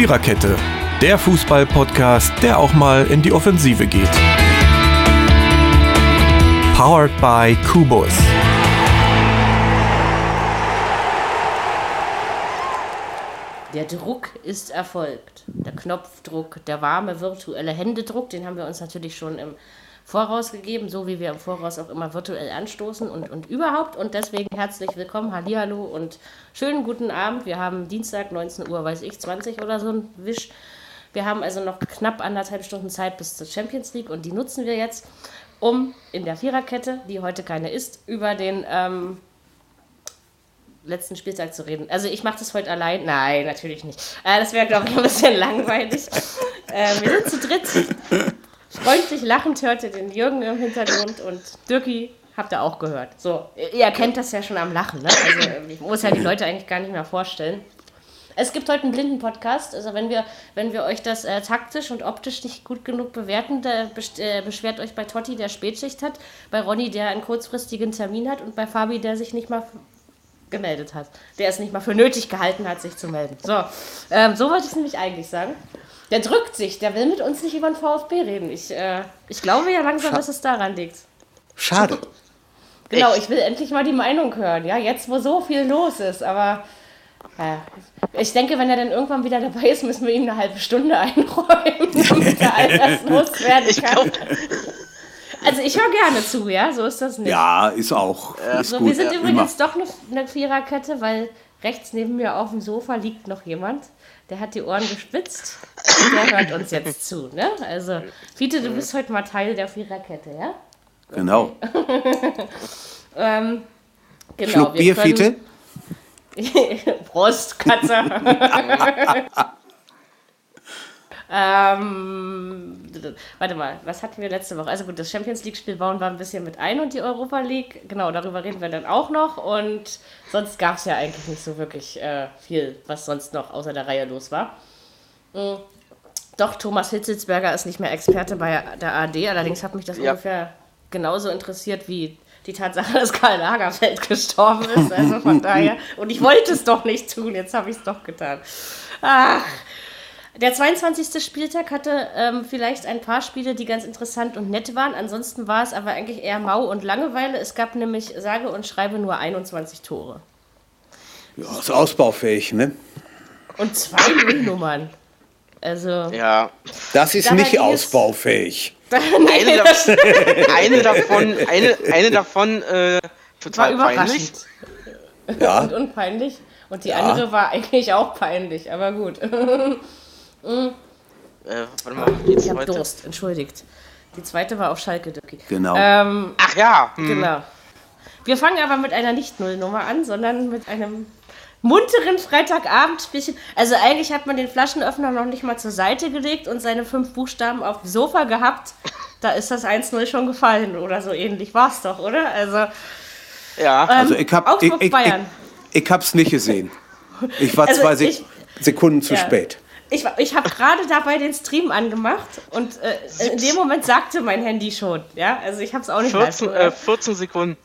Viererkette, der Fußball-Podcast, der auch mal in die Offensive geht. Powered by Kubus. Der Druck ist erfolgt. Der Knopfdruck, der warme virtuelle Händedruck, den haben wir uns natürlich schon im Voraus gegeben, so wie wir im Voraus auch immer virtuell anstoßen und, und überhaupt. Und deswegen herzlich willkommen, Hallihallo und schönen guten Abend. Wir haben Dienstag, 19 Uhr, weiß ich, 20 oder so ein Wisch. Wir haben also noch knapp anderthalb Stunden Zeit bis zur Champions League und die nutzen wir jetzt, um in der Viererkette, die heute keine ist, über den ähm, letzten Spieltag zu reden. Also ich mache das heute allein. Nein, natürlich nicht. Äh, das wäre, glaube ich, ein bisschen langweilig. Äh, wir sind zu dritt. Freundlich lachend hört ihr den Jürgen im Hintergrund und Dirki habt ihr auch gehört. So, ihr kennt das ja schon am Lachen, ne? Also ich muss ja die Leute eigentlich gar nicht mehr vorstellen. Es gibt heute einen blinden Podcast. Also wenn wir, wenn wir euch das äh, taktisch und optisch nicht gut genug bewerten, da äh, beschwert euch bei Totti, der Spätschicht hat, bei Ronny, der einen kurzfristigen Termin hat und bei Fabi, der sich nicht mal gemeldet hat. Der es nicht mal für nötig gehalten hat, sich zu melden. So, ähm, so wollte ich es nämlich eigentlich sagen. Der drückt sich, der will mit uns nicht über den VfB reden. Ich, äh, ich glaube ja langsam, Scha dass es daran liegt. Schade. Genau, ich will endlich mal die Meinung hören. Ja, jetzt, wo so viel los ist. Aber ja, ich denke, wenn er dann irgendwann wieder dabei ist, müssen wir ihm eine halbe Stunde einräumen, damit er all das loswerden kann. Also ich höre gerne zu, ja, so ist das nicht. Ja, ist auch. Ist so, gut, wir sind ja, übrigens immer. doch eine, eine Viererkette, weil rechts neben mir auf dem Sofa liegt noch jemand der hat die Ohren gespitzt der hört uns jetzt zu. Ne? Also, Fiete, du bist heute mal Teil der Viererkette, ja? Genau. ähm, genau Schluck Bier, Fiete? Prost, Katze. Ähm, warte mal, was hatten wir letzte Woche? Also gut, das Champions League-Spiel bauen wir ein bisschen mit ein und die Europa League. Genau, darüber reden wir dann auch noch. Und sonst gab es ja eigentlich nicht so wirklich äh, viel, was sonst noch außer der Reihe los war. Mhm. Doch, Thomas Hitzelsberger ist nicht mehr Experte bei der ARD. Allerdings hat mich das ja. ungefähr genauso interessiert wie die Tatsache, dass Karl Lagerfeld gestorben ist. Also von daher. Und ich wollte es doch nicht tun, jetzt habe ich es doch getan. Ach, der 22. Spieltag hatte ähm, vielleicht ein paar Spiele, die ganz interessant und nett waren. Ansonsten war es aber eigentlich eher mau und Langeweile. Es gab nämlich, sage und schreibe, nur 21 Tore. Ja, ist ausbaufähig, ne? Und zwei Nullnummern. Also. Ja. Das ist nicht ausbaufähig. eine, davon, eine davon, eine, eine davon äh, total war peinlich. Ja. Und unpeinlich. Und die ja. andere war eigentlich auch peinlich, aber gut. Mhm. Äh, warte mal, die ich habe Durst, entschuldigt. Die zweite war auf Schalke, Dirki. Genau. Ähm, Ach ja. Hm. Genau. Wir fangen aber mit einer Nicht-Null-Nummer an, sondern mit einem munteren Freitagabendspielchen. Also eigentlich hat man den Flaschenöffner noch nicht mal zur Seite gelegt und seine fünf Buchstaben auf dem Sofa gehabt. Da ist das 1-0 schon gefallen oder so ähnlich war es doch, oder? Also, ja. Ähm, also ich, hab, ich, ich, ich, ich hab's nicht gesehen. Ich war also zwei ich, Sekunden zu ja. spät. Ich, ich habe gerade dabei den Stream angemacht und äh, in dem Moment sagte mein Handy schon. Ja, also ich habe es auch nicht 14, äh, 14 Sekunden.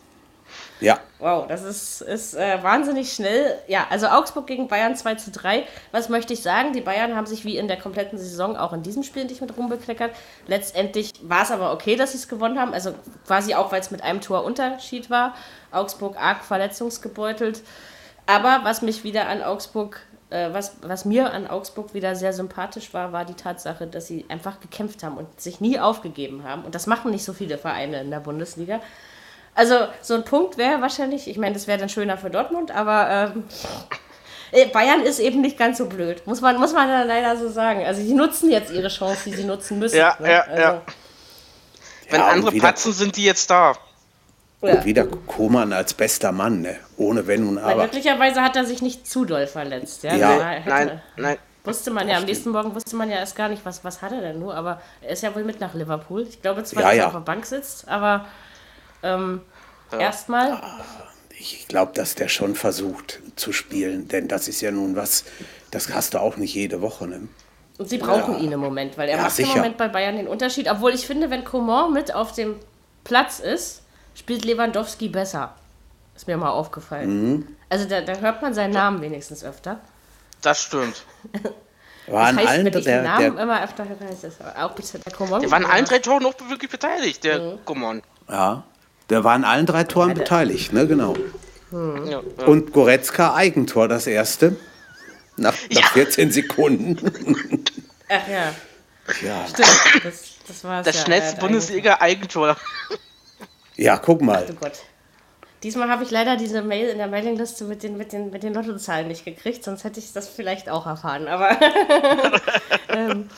Ja. Wow, das ist, ist äh, wahnsinnig schnell. Ja, also Augsburg gegen Bayern 2 zu 3. Was möchte ich sagen? Die Bayern haben sich wie in der kompletten Saison auch in diesem Spiel nicht mit rumbekleckert. Letztendlich war es aber okay, dass sie es gewonnen haben. Also quasi auch, weil es mit einem Tor Unterschied war. Augsburg arg verletzungsgebeutelt. Aber was mich wieder an Augsburg was, was mir an Augsburg wieder sehr sympathisch war, war die Tatsache, dass sie einfach gekämpft haben und sich nie aufgegeben haben. Und das machen nicht so viele Vereine in der Bundesliga. Also so ein Punkt wäre wahrscheinlich, ich meine, das wäre dann schöner für Dortmund, aber ähm, äh, Bayern ist eben nicht ganz so blöd, muss man, muss man dann leider so sagen. Also die nutzen jetzt ihre Chance, die sie nutzen müssen. Ja, ne? ja, also, ja. Wenn ja, andere patzen, sind die jetzt da. Und wieder Koman als bester Mann, ne? ohne Wenn und Aber. Glücklicherweise hat er sich nicht zu doll verletzt. Ja, ja. Hätte, nein, nein. Wusste man ja, am nächsten Morgen wusste man ja erst gar nicht, was, was hat er denn nur, aber er ist ja wohl mit nach Liverpool. Ich glaube zwar, ja, dass ja. er auf der Bank sitzt, aber ähm, ja. erstmal. Ich glaube, dass der schon versucht zu spielen, denn das ist ja nun was, das hast du auch nicht jede Woche. Ne? Und sie brauchen ihn im Moment, weil er Ja, macht sicher. im Moment bei Bayern den Unterschied. Obwohl ich finde, wenn Coman mit auf dem Platz ist, spielt Lewandowski besser. Ist mir mal aufgefallen. Also da, da hört man seinen Namen wenigstens öfter. Das stimmt. War an das heißt, allen wenn ich der, den Namen der, immer öfter höre, ist das auch bisher der Common. Der war an allen drei Toren noch wirklich beteiligt, der Mhm. Coman. ja, der war an allen drei Toren der- beteiligt, ne, genau. Mhm. Ja, ja. Und Goretzka Eigentor, das erste. Nach, nach Ja. 14 Sekunden. Ach ja, ja. stimmt. Das, das war Das ja, schnellste äh, Bundesliga-Eigentor. Ja, guck mal. Gott. Diesmal habe ich leider diese Mail in der Mailingliste mit den, mit den, mit den Lottozahlen nicht gekriegt, sonst hätte ich das vielleicht auch erfahren. Aber ähm,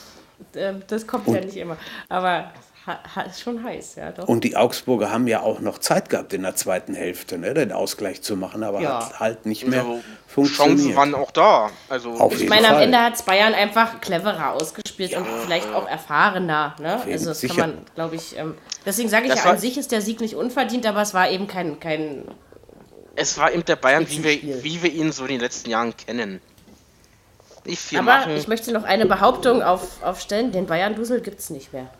ähm, das kommt ja nicht immer. Aber ist schon heiß, ja doch. Und die Augsburger haben ja auch noch Zeit gehabt in der zweiten Hälfte, ne, den Ausgleich zu machen, aber Ja. hat halt nicht mehr Also, funktioniert. Chancen waren auch da. Also, Auf Ich jeden meine, am Fall. Ende hat es Bayern einfach cleverer ausgespielt und vielleicht auch erfahrener. Ne? Also das sicher. kann man, glaube ich, ähm, deswegen sage ich Das ja, an sich ist der Sieg nicht unverdient, aber es war eben kein, kein es war eben der Bayern, wie wir, wie wir ihn so in den letzten Jahren kennen. Nicht viel Aber machen. ich möchte noch eine Behauptung auf, aufstellen: den Bayern-Dusel gibt es nicht mehr.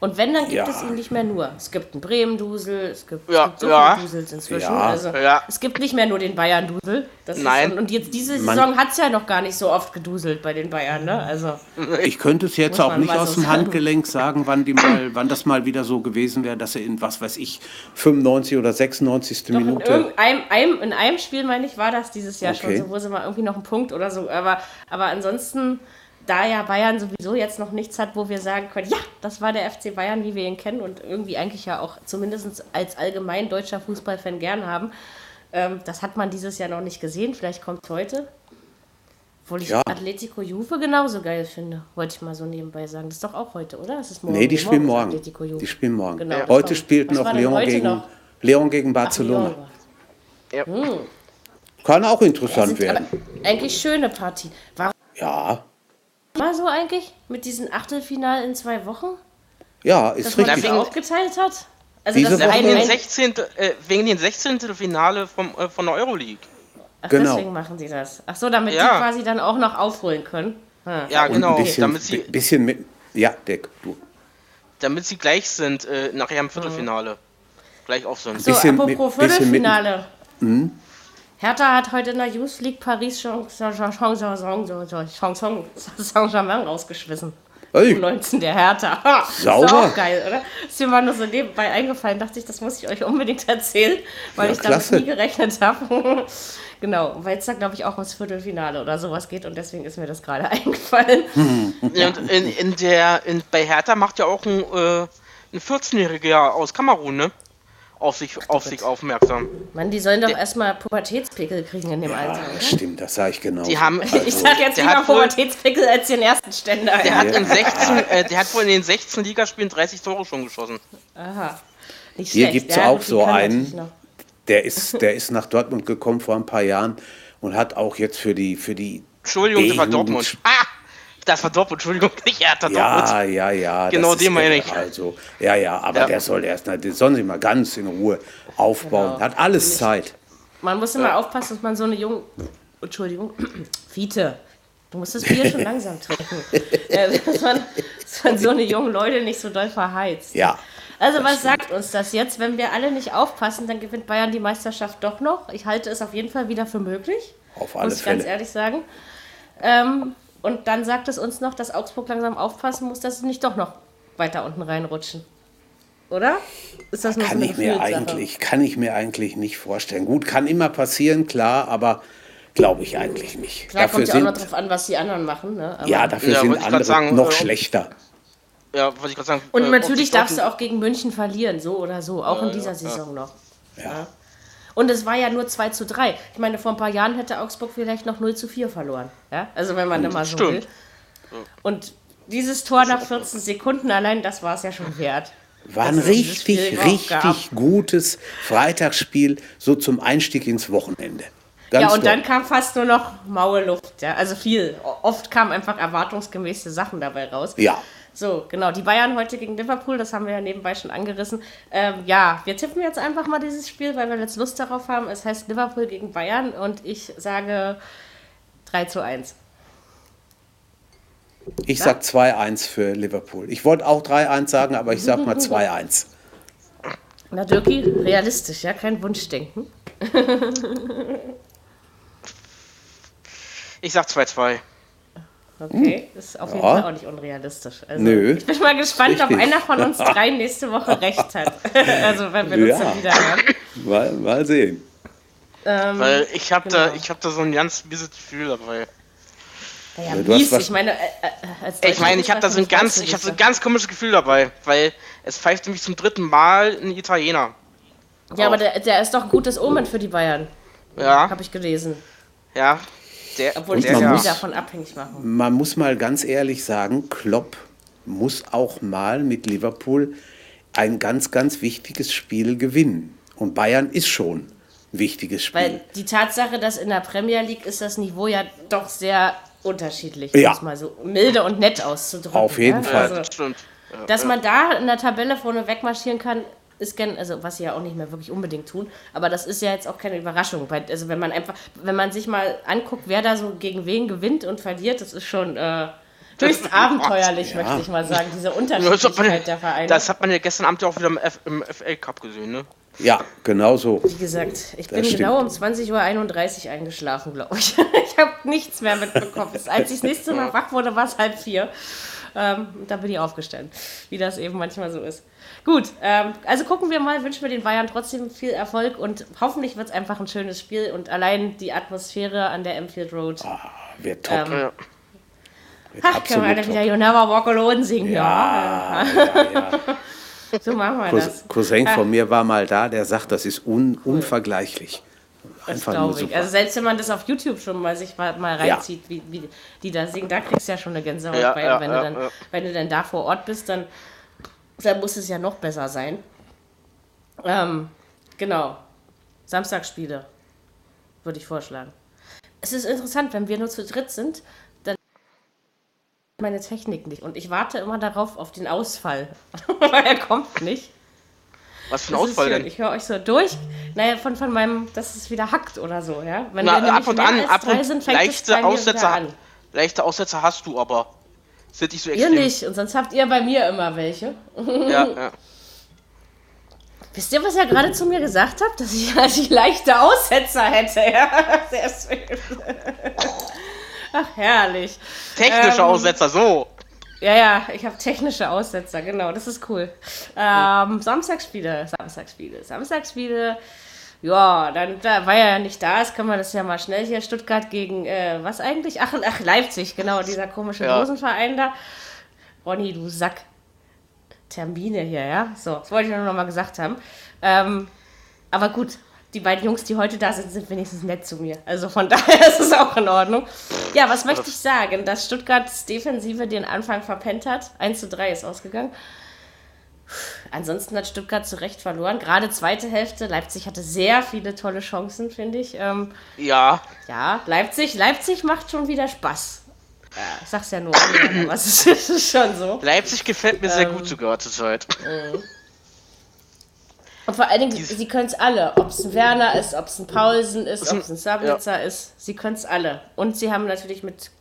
Und wenn, dann gibt Ja. es ihn nicht mehr nur. Es gibt einen Bremen-Dusel, es gibt, Ja, es gibt so ja. viele Dusels inzwischen. Ja. Also, Ja. Es gibt nicht mehr nur den Bayern-Dusel. Das ist- Nein. Und, jetzt diese Man- Saison hat es ja noch gar nicht so oft geduselt bei den Bayern. Ne? Also, Ich könnte es jetzt auch nicht aus dem. Handgelenk sagen, wann, die mal, wann das mal wieder so gewesen wäre, dass er in, was weiß ich, 95 oder 96. Doch in, Minute. irgendeinem, einem, in einem Spiel, meine ich, war das dieses Jahr Okay. schon so, wo sie mal irgendwie noch einen Punkt oder so. Aber, aber ansonsten, da ja Bayern sowieso jetzt noch nichts hat, wo wir sagen können, ja, das war der FC Bayern, wie wir ihn kennen und irgendwie eigentlich ja auch zumindest als allgemein deutscher Fußballfan gern haben, ähm, das hat man dieses Jahr noch nicht gesehen. Vielleicht kommt es heute. Obwohl ich Ja. Atletico Juve genauso geil finde, wollte ich mal so nebenbei sagen. Das ist doch auch heute, oder? Das ist morgen. Nee, die spielen morgen. Atletico Juve. Die spielen morgen. Genau, das Heute war- spielt noch Leon heute gegen, noch? Leon gegen Ach, Barcelona. Lyon. Ja. Kann auch interessant werden. eigentlich schöne Partie. Warum Ja, war so eigentlich mit diesem Achtelfinal in zwei Wochen? ja, ist Dass man richtig. das wegen- aufgeteilt hat? Also Diese das ist Woche- ein, Wegen den ein, 16. Äh, wegen den 16. Finale vom, äh, von der Euroleague. ach, Genau. deswegen machen sie das. Ach so, damit Ja. die quasi dann auch noch aufholen können. Hm. Ja, Und genau. ein bisschen, Damit sie, bisschen mit. Ja, Dick, du. damit sie gleich sind, äh, nachher im Viertelfinale. Gleich auf sind. So, Bisschen apropos mit- bisschen mit- Viertelfinale. Hertha hat heute in der Youth League Paris Saint-Germain rausgeschmissen. Ey, U19 der Hertha. Ha, Ist Sauber. doch auch geil, oder? Ist mir mal nur so nebenbei eingefallen. Dachte ich, das muss ich euch unbedingt erzählen, weil Ja, ich damit klasse. nie gerechnet habe. genau, weil es da, glaube ich, auch ums Viertelfinale oder sowas geht und deswegen ist mir das gerade eingefallen. Ja, und in, in der, in, bei Hertha macht ja auch ein, äh, ein 14-Jähriger aus Kamerun, ne? Auf sich, auf sich aufmerksam. Mann, die sollen doch erstmal Pubertätspickel kriegen in dem Alter. ja, Oder? stimmt, das sage ich genau. Die haben, Ich sag jetzt lieber Pubertätspickel als den ersten Ständer. der ja. hat in 16, äh, der hat wohl in den 16 Ligaspielen 30 Tore schon geschossen. Aha. Nicht Hier gibt's Ja, auch so einen. Der ist, der ist nach Dortmund gekommen vor ein paar Jahren und hat auch jetzt für die, für die Entschuldigung, das war Dortmund. Ah! Das war Dortmund, Entschuldigung, nicht Hertha Ja, Dortmund. ja, ja. Genau das den ist meine ich. Also, ja, ja, aber Ja. der soll erst, den sollen sie mal ganz in Ruhe aufbauen. Genau. Hat alles Zeit. Man muss immer aufpassen, dass man so eine junge. Entschuldigung. Fiete. Du musst das Bier schon langsam trinken. äh, dass, man, dass man so eine junge Leute nicht so doll verheizt. Ja. Also, was sagt uns das jetzt? Wenn wir alle nicht aufpassen, dann gewinnt Bayern die Meisterschaft doch noch. Ich halte es auf jeden Fall wieder für möglich. Auf alle muss ich ganz Fälle. ehrlich sagen. Ähm, und dann sagt es uns noch, dass Augsburg langsam aufpassen muss, dass sie nicht doch noch weiter unten reinrutschen. Oder? Ist das nur Kann so ich mir eigentlich, kann ich mir eigentlich nicht vorstellen. Gut, kann immer passieren, klar, aber glaube ich eigentlich nicht. Klar, dafür kommt ja auch noch drauf an, was die anderen machen. Ne? Aber ja, dafür Ja, sind andere sagen, noch äh, schlechter. Ja, wollte ich gerade sagen. Und äh, natürlich darfst du auch gegen München verlieren, so oder so, auch in dieser ja. Saison noch. Ja. Und es war ja nur 2 zu 3. Ich meine, vor ein paar Jahren hätte Augsburg vielleicht noch 0 zu 4 verloren. Ja? Also wenn man immer so Stimmt. will. Und dieses Tor nach 14 Sekunden allein, das war es ja schon wert. War ein Spiel richtig, richtig gutes Freitagsspiel, so zum Einstieg ins Wochenende. Ganz ja, und toll. dann kam fast nur noch maue Luft. Ja? Also viel. Oft kamen einfach erwartungsgemäße Sachen dabei raus. Ja, So, genau. Die Bayern heute gegen Liverpool, das haben wir ja nebenbei schon angerissen. Ähm, ja, wir tippen jetzt einfach mal dieses Spiel, weil wir jetzt Lust darauf haben. Es heißt Liverpool gegen Bayern und ich sage 3 zu 1. ich sag 2-1 für Liverpool. Ich wollte auch 3-1 sagen, aber ich sag mal 2-1. Na, Dirki, realistisch, ja, kein Wunschdenken. Ich sag 2-2. Okay, das ist auf jeden Ja. Fall auch nicht unrealistisch. Also, Nö. Ich bin mal gespannt, ob Richtig. einer von uns drei nächste Woche recht hat. also, wenn wir uns Ja. dann wieder hören. Mal, mal sehen. Ähm, Weil ich habe da, genau. ich habe da so ein ganz mieses Gefühl dabei. naja, du hast mies, ich meine, äh, äh, Ich meine, ich habe da so ein ganz, ich habe so ein ganz komisches Gefühl dabei, weil es pfeift nämlich zum dritten Mal ein Italiener. Ja, aber der, der ist doch ein gutes Omen für die Bayern, Ja, habe ich gelesen. ja. Der, Obwohl ich der, das man nie muss- davon abhängig machen. Man muss mal ganz ehrlich sagen, Klopp muss auch mal mit Liverpool ein ganz, ganz wichtiges Spiel gewinnen. Und Bayern ist schon ein wichtiges Spiel. Weil die Tatsache, dass in der Premier League ist das Niveau ja doch sehr unterschiedlich, Ja. um es mal so milde und nett auszudrücken. Auf jeden ja? Fall. Also, dass man da in der Tabelle vorne wegmarschieren kann, ist gen also was sie ja auch nicht mehr wirklich unbedingt tun, aber das ist ja jetzt auch keine Überraschung, weil also wenn man einfach wenn man sich mal anguckt, wer da so gegen wen gewinnt und verliert, das ist schon äh, höchst abenteuerlich, Ja. möchte ich mal sagen, diese Das Unterschiedlichkeit der Vereine. das hat man ja gestern Abend ja auch wieder im, F, im FA Cup gesehen, ne? Ja, genau so. Wie gesagt, ich bin stimmt. genau um 20.31 Uhr eingeschlafen, glaube ich. Ich habe nichts mehr mitbekommen. Als ich das nächste Mal wach wurde, war es halb vier. Ähm, da bin ich aufgestanden, wie das eben manchmal so ist. Gut, ähm, also gucken wir mal, wünschen wir den Bayern trotzdem viel Erfolg und hoffentlich wird es einfach ein schönes Spiel und allein die Atmosphäre an der Enfield Road. Wird top. Ähm, Ja. wird Ach, können wir alle wieder You Never Walk Alone singen? Ja, so machen wir Cous- das. Cousin Ah. von mir war mal da, der sagt, das ist un unvergleichlich. Das Einfach nur glaube ich. super. Also selbst wenn man das auf YouTube schon mal sich mal, mal Ja. reinzieht, wie, wie die da singen, da kriegst du ja schon eine Gänsehaut Ja, bei. ja, wenn, ja, du dann, ja. wenn du dann da vor Ort bist, dann, dann muss es ja noch besser sein. Ähm, genau. Samstagsspiele, würde ich vorschlagen. Es ist interessant, wenn wir nur zu dritt sind, dann meine Technik nicht. Und ich warte immer darauf, auf den Ausfall. Weil er kommt nicht. Was für ein Das Ausfall denn? Ich höre euch so durch. Naja, von, von meinem, dass es wieder hackt oder so, ja. Wenn Na, wir ab und an, ab und sind, leichte an. leichte Aussetzer hast du, aber sind nicht so Ihr extrem. nicht, und sonst habt ihr bei mir immer welche. Ja, ja. Wisst ihr, was ihr gerade zu mir gesagt habt? Dass ich, dass ich leichte Aussetzer hätte, ja. Sehr schön. Ach, herrlich. Technische Ähm, Aussetzer, so. Ja, ja, ich habe technische Aussetzer, genau, das ist cool. Ähm, Samstagsspiele, Samstagsspiele, Samstagsspiele. Ja, dann da, weil er ja nicht da ist, können wir das ja mal schnell hier. Stuttgart gegen, äh, was eigentlich? Ach, ach, Leipzig, genau, dieser komische Ja. Da. Ronny, du Sack. Termine hier, ja? So, das wollte ich nur noch mal gesagt haben. Ähm, aber gut, die beiden Jungs, die heute da sind, sind wenigstens nett zu mir. Also von daher ist es auch in Ordnung. Ja, was möchte ich sagen? Dass Stuttgarts Defensive den Anfang verpennt hat. 1 zu 3 ist ausgegangen. Ansonsten hat Stuttgart zu Recht verloren. Gerade zweite Hälfte. Leipzig hatte sehr viele tolle Chancen, finde ich. Ähm, Ja, ja, Leipzig, Leipzig macht schon wieder Spaß. Ja, ich sag's ja nur, aber es ist, schon so. Leipzig gefällt mir sehr Ähm, gut sogar zurzeit. Und vor allen Dingen, sie können es alle. Ob es ein Werner ist, ob es ein Paulsen ist, ob es ein Sabitzer ist. Sie können es alle. Und sie haben natürlich mit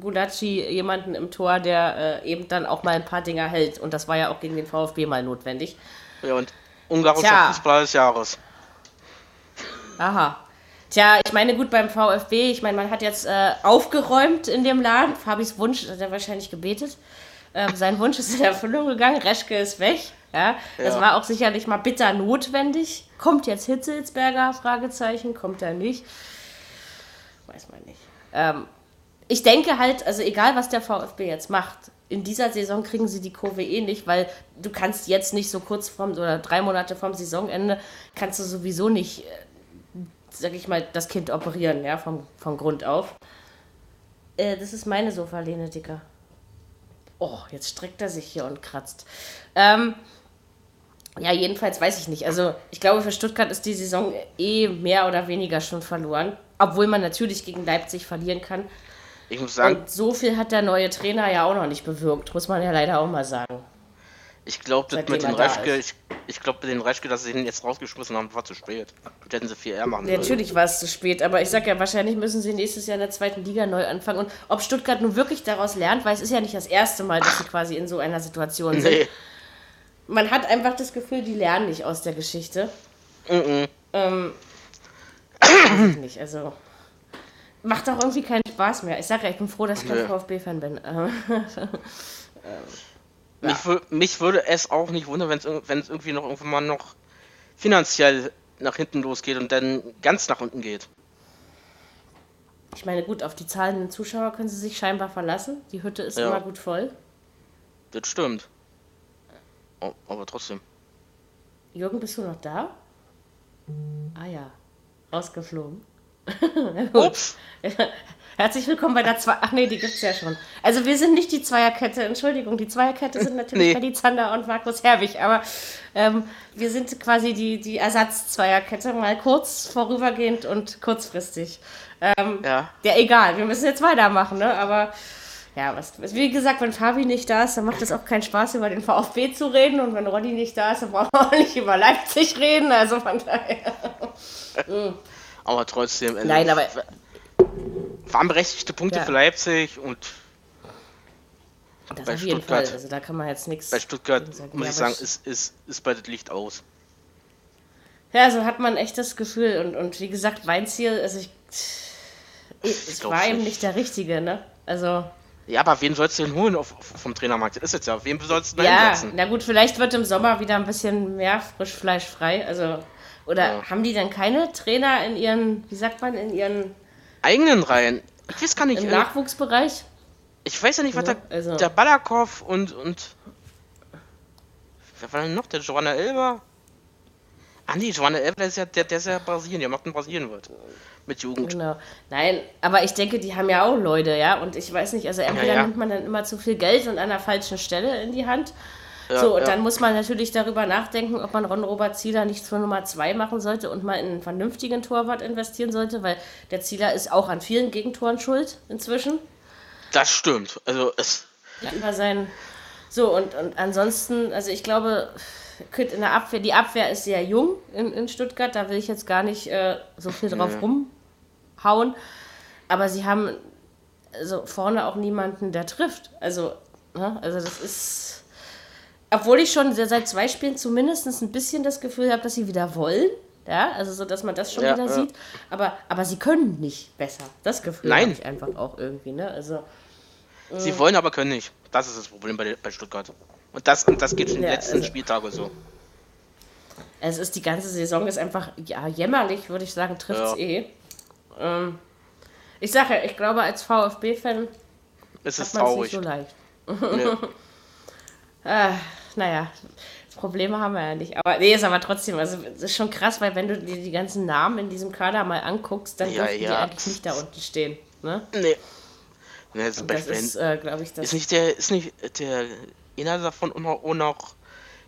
Gulacsi jemanden im Tor, der äh, eben dann auch mal ein paar Dinger hält. Und das war ja auch gegen den VfB mal notwendig. Ja, und ungarischer Tja. Fußballer des Jahres. Aha. Tja, ich meine, gut beim VfB, ich meine, man hat jetzt äh, aufgeräumt in dem Laden. Fabis Wunsch hat er wahrscheinlich gebetet. Ähm, sein Wunsch ist in Erfüllung gegangen. Reschke ist weg. Ja, das Ja. war auch sicherlich mal bitter notwendig. Kommt jetzt Hitzelsberger? Fragezeichen. Kommt er nicht? Weiß man nicht. Ähm, ich denke halt, also egal was der VfB jetzt macht, in dieser Saison kriegen sie die Kurve eh nicht, weil du kannst jetzt nicht so kurz vorm oder drei Monate vorm Saisonende kannst du sowieso nicht, äh, sag ich mal, das Kind operieren, ja, vom, vom Grund auf. Äh, das ist meine Sofalehne, Dicker. Oh, jetzt streckt er sich hier und kratzt. Ähm, ja, jedenfalls weiß ich nicht. Also, ich glaube, für Stuttgart ist die Saison eh mehr oder weniger schon verloren. Obwohl man natürlich gegen Leipzig verlieren kann. Ich muss sagen, Und so viel hat der neue Trainer ja auch noch nicht bewirkt, muss man ja leider auch mal sagen. ich glaube, mit da Reschke, ich, ich glaube, mit Reschke, dass sie ihn jetzt rausgeschmissen haben, war zu spät. Das hätten sie viel eher machen sollen. Natürlich war es zu spät, aber ich sag ja, wahrscheinlich müssen sie nächstes Jahr in der zweiten Liga neu anfangen. Und ob Stuttgart nun wirklich daraus lernt, weil es ist ja nicht das erste Mal, dass sie quasi in so einer Situation sind. Nee. Man hat einfach das Gefühl, die lernen nicht aus der Geschichte. Mhm. Ähm, weiß ich nicht, also macht auch irgendwie keinen Spaß mehr. Ich sage ja, ich bin froh, dass ich kein Nö. VfB-Fan bin. Ähm, Mich, wür- mich würde es auch nicht wundern, wenn es es irgendwie noch irgendwann mal noch finanziell nach hinten losgeht und dann ganz nach unten geht. Ich meine, gut, auf die zahlenden Zuschauer können sie sich scheinbar verlassen. Die Hütte ist Ja. immer gut voll. Das stimmt. Oh, aber trotzdem. Jürgen, bist du noch da? Ah ja, rausgeflogen. Ups! Herzlich willkommen bei der zwei. Ach nee, die gibt's ja schon. Also wir sind nicht die Zweierkette, Entschuldigung. Die Zweierkette sind natürlich Nee. Zander und Markus Herwig, aber ähm, wir sind quasi die, die Ersatz-Zweierkette, mal kurz, vorübergehend und kurzfristig. Ähm, Ja. Ja, egal, wir müssen jetzt weitermachen, ne? Aber ja, was, wie gesagt, wenn Fabi nicht da ist, dann macht es auch keinen Spaß, über den VfB zu reden. Und wenn Roddy nicht da ist, dann brauchen wir auch nicht über Leipzig reden. Also von daher. Aber trotzdem. also, Nein, aber- Waren berechtigte Punkte Ja. für Leipzig und Das Bei auf jeden Stuttgart. Fall. Also da kann man jetzt nichts. bei Stuttgart, sagen. muss Ja, ich sagen, ist, ist, ist bald das Licht aus. Ja, so hat man echt das Gefühl. Und, und wie gesagt, Weinziel, also ich. Es glaub war eben nicht. nicht der Richtige, ne? Also. Ja, aber wen sollst du denn holen auf, auf, vom Trainermarkt? Das ist jetzt ja. Wen sollst du da Ja, hinsetzen? na gut, vielleicht wird im Sommer wieder ein bisschen mehr Frischfleisch frei. Also. Oder Ja. haben die dann keine Trainer in ihren, wie sagt man, in ihren Eigenen Reihen. Ich weiß gar nicht. im äh, Nachwuchsbereich? Ich weiß ja nicht, was Ja, der, also- der Balakov und, und. Wer war denn noch? Der Joanna Elber? Ah, nee, Joanna Elber, der ist ja, der, der ist ja Brasilien, der macht in Brasilien wird. Mit Jugend. Genau. Nein, aber ich denke, die haben ja auch Leute, ja. Und ich weiß nicht, also entweder Ja, ja. nimmt man dann immer zu viel Geld und an der falschen Stelle in die Hand. Ja, so, und ja. dann muss man natürlich darüber nachdenken, ob man Ron-Robert Zieler nicht zur Nummer 2 machen sollte und mal in einen vernünftigen Torwart investieren sollte, weil der Zieler ist auch an vielen Gegentoren schuld inzwischen. Das stimmt. Also, es. Über sein. So, und, und ansonsten, also ich glaube, in der Abwehr, die Abwehr ist sehr jung in, in Stuttgart, da will ich jetzt gar nicht äh, so viel drauf rumhauen. Aber sie haben also vorne auch niemanden, der trifft. Also, ne? also das ist. Obwohl ich schon se- seit zwei Spielen zumindest ein bisschen das Gefühl habe, dass sie wieder wollen. Ja, also so, dass man das schon Ja, wieder ja. sieht. Aber, aber sie können nicht besser. Das Gefühl habe ich einfach auch irgendwie. Ne? Also, Sie wollen, aber können nicht. Das ist das Problem bei, bei Stuttgart. Und das, und das geht schon Ja, letzten also- Spieltage so. Es ist die ganze Saison ist einfach ja jämmerlich, würde ich sagen, trifft es eh. Ähm, ich sage ja, ich glaube, als VfB-Fan ist es traurig. nicht so leicht. Nee. Äh, naja, Probleme haben wir ja nicht. Aber nee, ist aber trotzdem, also es ist schon krass, weil wenn du dir die ganzen Namen in diesem Kader mal anguckst, dann Ja, dürften die ja. eigentlich nicht da unten stehen. Ne? nee. Nee, zum Das Beispiel. ist, äh, glaube ich, das. Ist nicht der, ist nicht der einer davon auch noch, auch noch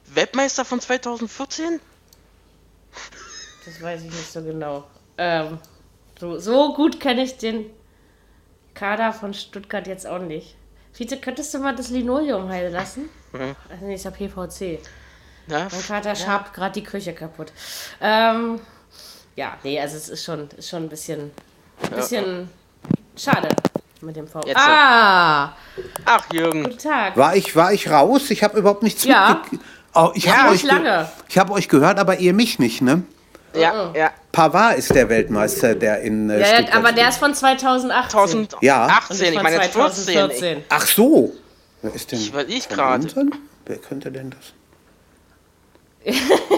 Weltmeister von 2014? Das weiß ich nicht so genau. Ähm, so, so gut kenne ich den Kader von Stuttgart jetzt auch nicht. Fiete, könntest du mal das Linoleum heilen lassen? Mhm. Ach nee, ist ja PVC. Ja, Mein Vater schabt gerade die Küche kaputt. Ähm, ja, nee, also es ist schon, ist schon ein bisschen, bisschen schade mit dem VfB. Ah, Ach, Jürgen. guten Tag. War ich, war ich raus? Ich habe überhaupt nichts Ja. mitgekriegt. Oh, ich Ja, habe nicht euch, ge lange. ich hab euch gehört, aber ihr mich nicht, ne? Ja, ja. Pavard ist der Weltmeister, der in äh, Ja, ja, Stuttgart aber der spielt. ist von 2018. 2018, Ja. Ich meine jetzt 14. 2014. Ach so. Wer ist denn Ich gerade. Wer könnte denn das?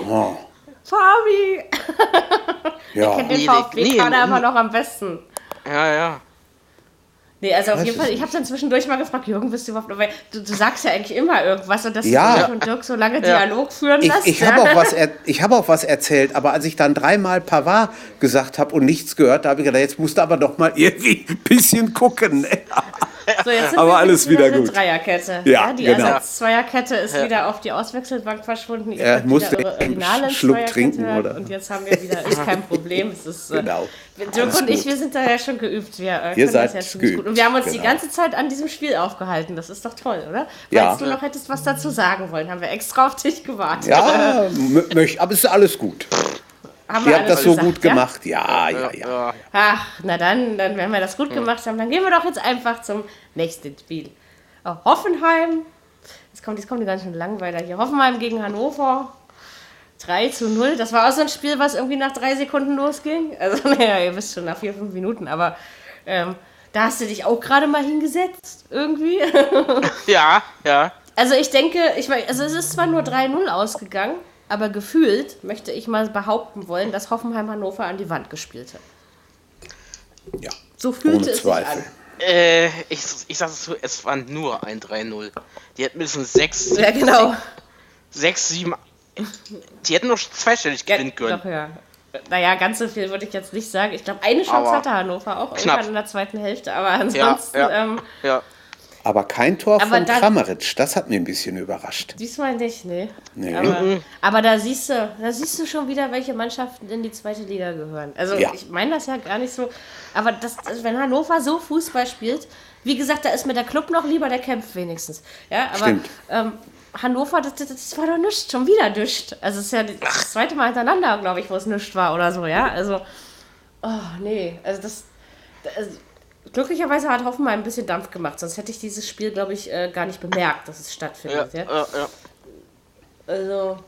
Oh, Fabi! ja. Kennt den Nee, VfB-Kader nee, aber noch am besten. Ja, ja. Nee, also auf jeden Fall, ich habe dann zwischendurch mal gefragt, Jürgen, bist du überhaupt, weil du, du sagst ja eigentlich immer irgendwas und dass Ja. du mich und Dirk so lange Dialog führen Ich, lässt. ich ja. habe auch, was er, ich hab auch was erzählt, aber als ich dann dreimal Pavard gesagt habe und nichts gehört, da habe ich gedacht, jetzt musst du aber doch mal irgendwie ein bisschen gucken. So, jetzt sind Aber wir alles wieder gut. Dreierkette. Ja, die genau. Ersatz-Zweierkette ist wieder auf die Auswechselbank verschwunden. Ihr Er könnt musste wieder eure einen originale Schluck trinken, hören. oder? Und jetzt haben wir wieder, ist kein Problem. Es ist, äh, Genau. Dirk Alles und ich, wir sind da ja schon geübt. Wir, äh, Ihr seid das ja geübt, gut. Und wir haben uns die genau. ganze Zeit an diesem Spiel aufgehalten. Das ist doch toll, oder? Ja. Falls du noch hättest was dazu sagen wollen, haben wir extra auf dich gewartet. Ja, aber es ist alles gut. Haben Ihr habt das so gesagt, gut ja? gemacht. Ja, ja, ja. ja. Ach, na dann, dann, wenn wir das gut gemacht haben, dann gehen wir doch jetzt einfach zum nächsten Spiel. Oh, Hoffenheim. Jetzt kommt, jetzt kommt die ganzen Langweiler hier. Hoffenheim gegen Hannover. 3 zu 0. Das war auch so ein Spiel, was irgendwie nach drei Sekunden losging. Also, naja, ihr wisst schon, nach vier, fünf Minuten. Aber ähm, Da hast du dich auch gerade mal hingesetzt, irgendwie. Ja, ja. Also ich denke, ich meine, also es ist zwar nur 3-0 ausgegangen, aber gefühlt möchte ich mal behaupten wollen, dass Hoffenheim Hannover an die Wand gespielt hat. Ja. So fühlte Ohne es sich an. Äh, ich, ich sag es so, es war nur ein 3-0. Die hätten müssen 6, Ja, genau. 6, 7. Die hätten noch zweistellig gewinnen können. Doch, ja. Naja, ganz so viel würde ich jetzt nicht sagen. Ich glaube, eine Chance Aber hatte Hannover auch knapp. irgendwann in der zweiten Hälfte, aber Ja, ansonsten, ja, Ähm, ja. Aber kein Tor Aber von dann- Kramaric, das hat mir ein bisschen überrascht. diesmal nicht, nee. Nee. Aber, aber da siehst du, da siehst du schon wieder, welche Mannschaften in die zweite Liga gehören. Also Ja. ich meine das ja gar nicht so. Aber das, das, wenn Hannover so Fußball spielt, wie gesagt, da ist mir der Club noch lieber, der kämpft wenigstens. Ja, aber Stimmt. ähm, Hannover, das, das, das war doch nichts, schon wieder nichts. Also es ist ja das zweite Mal hintereinander, glaube ich, wo es nichts war oder so, ja. Also, oh nee, also das. das glücklicherweise hat Hoffenheim ein bisschen Dampf gemacht, sonst hätte ich dieses Spiel, glaube ich, äh, gar nicht bemerkt, dass es Ja, stattfindet. Ja, ja, ja. Also,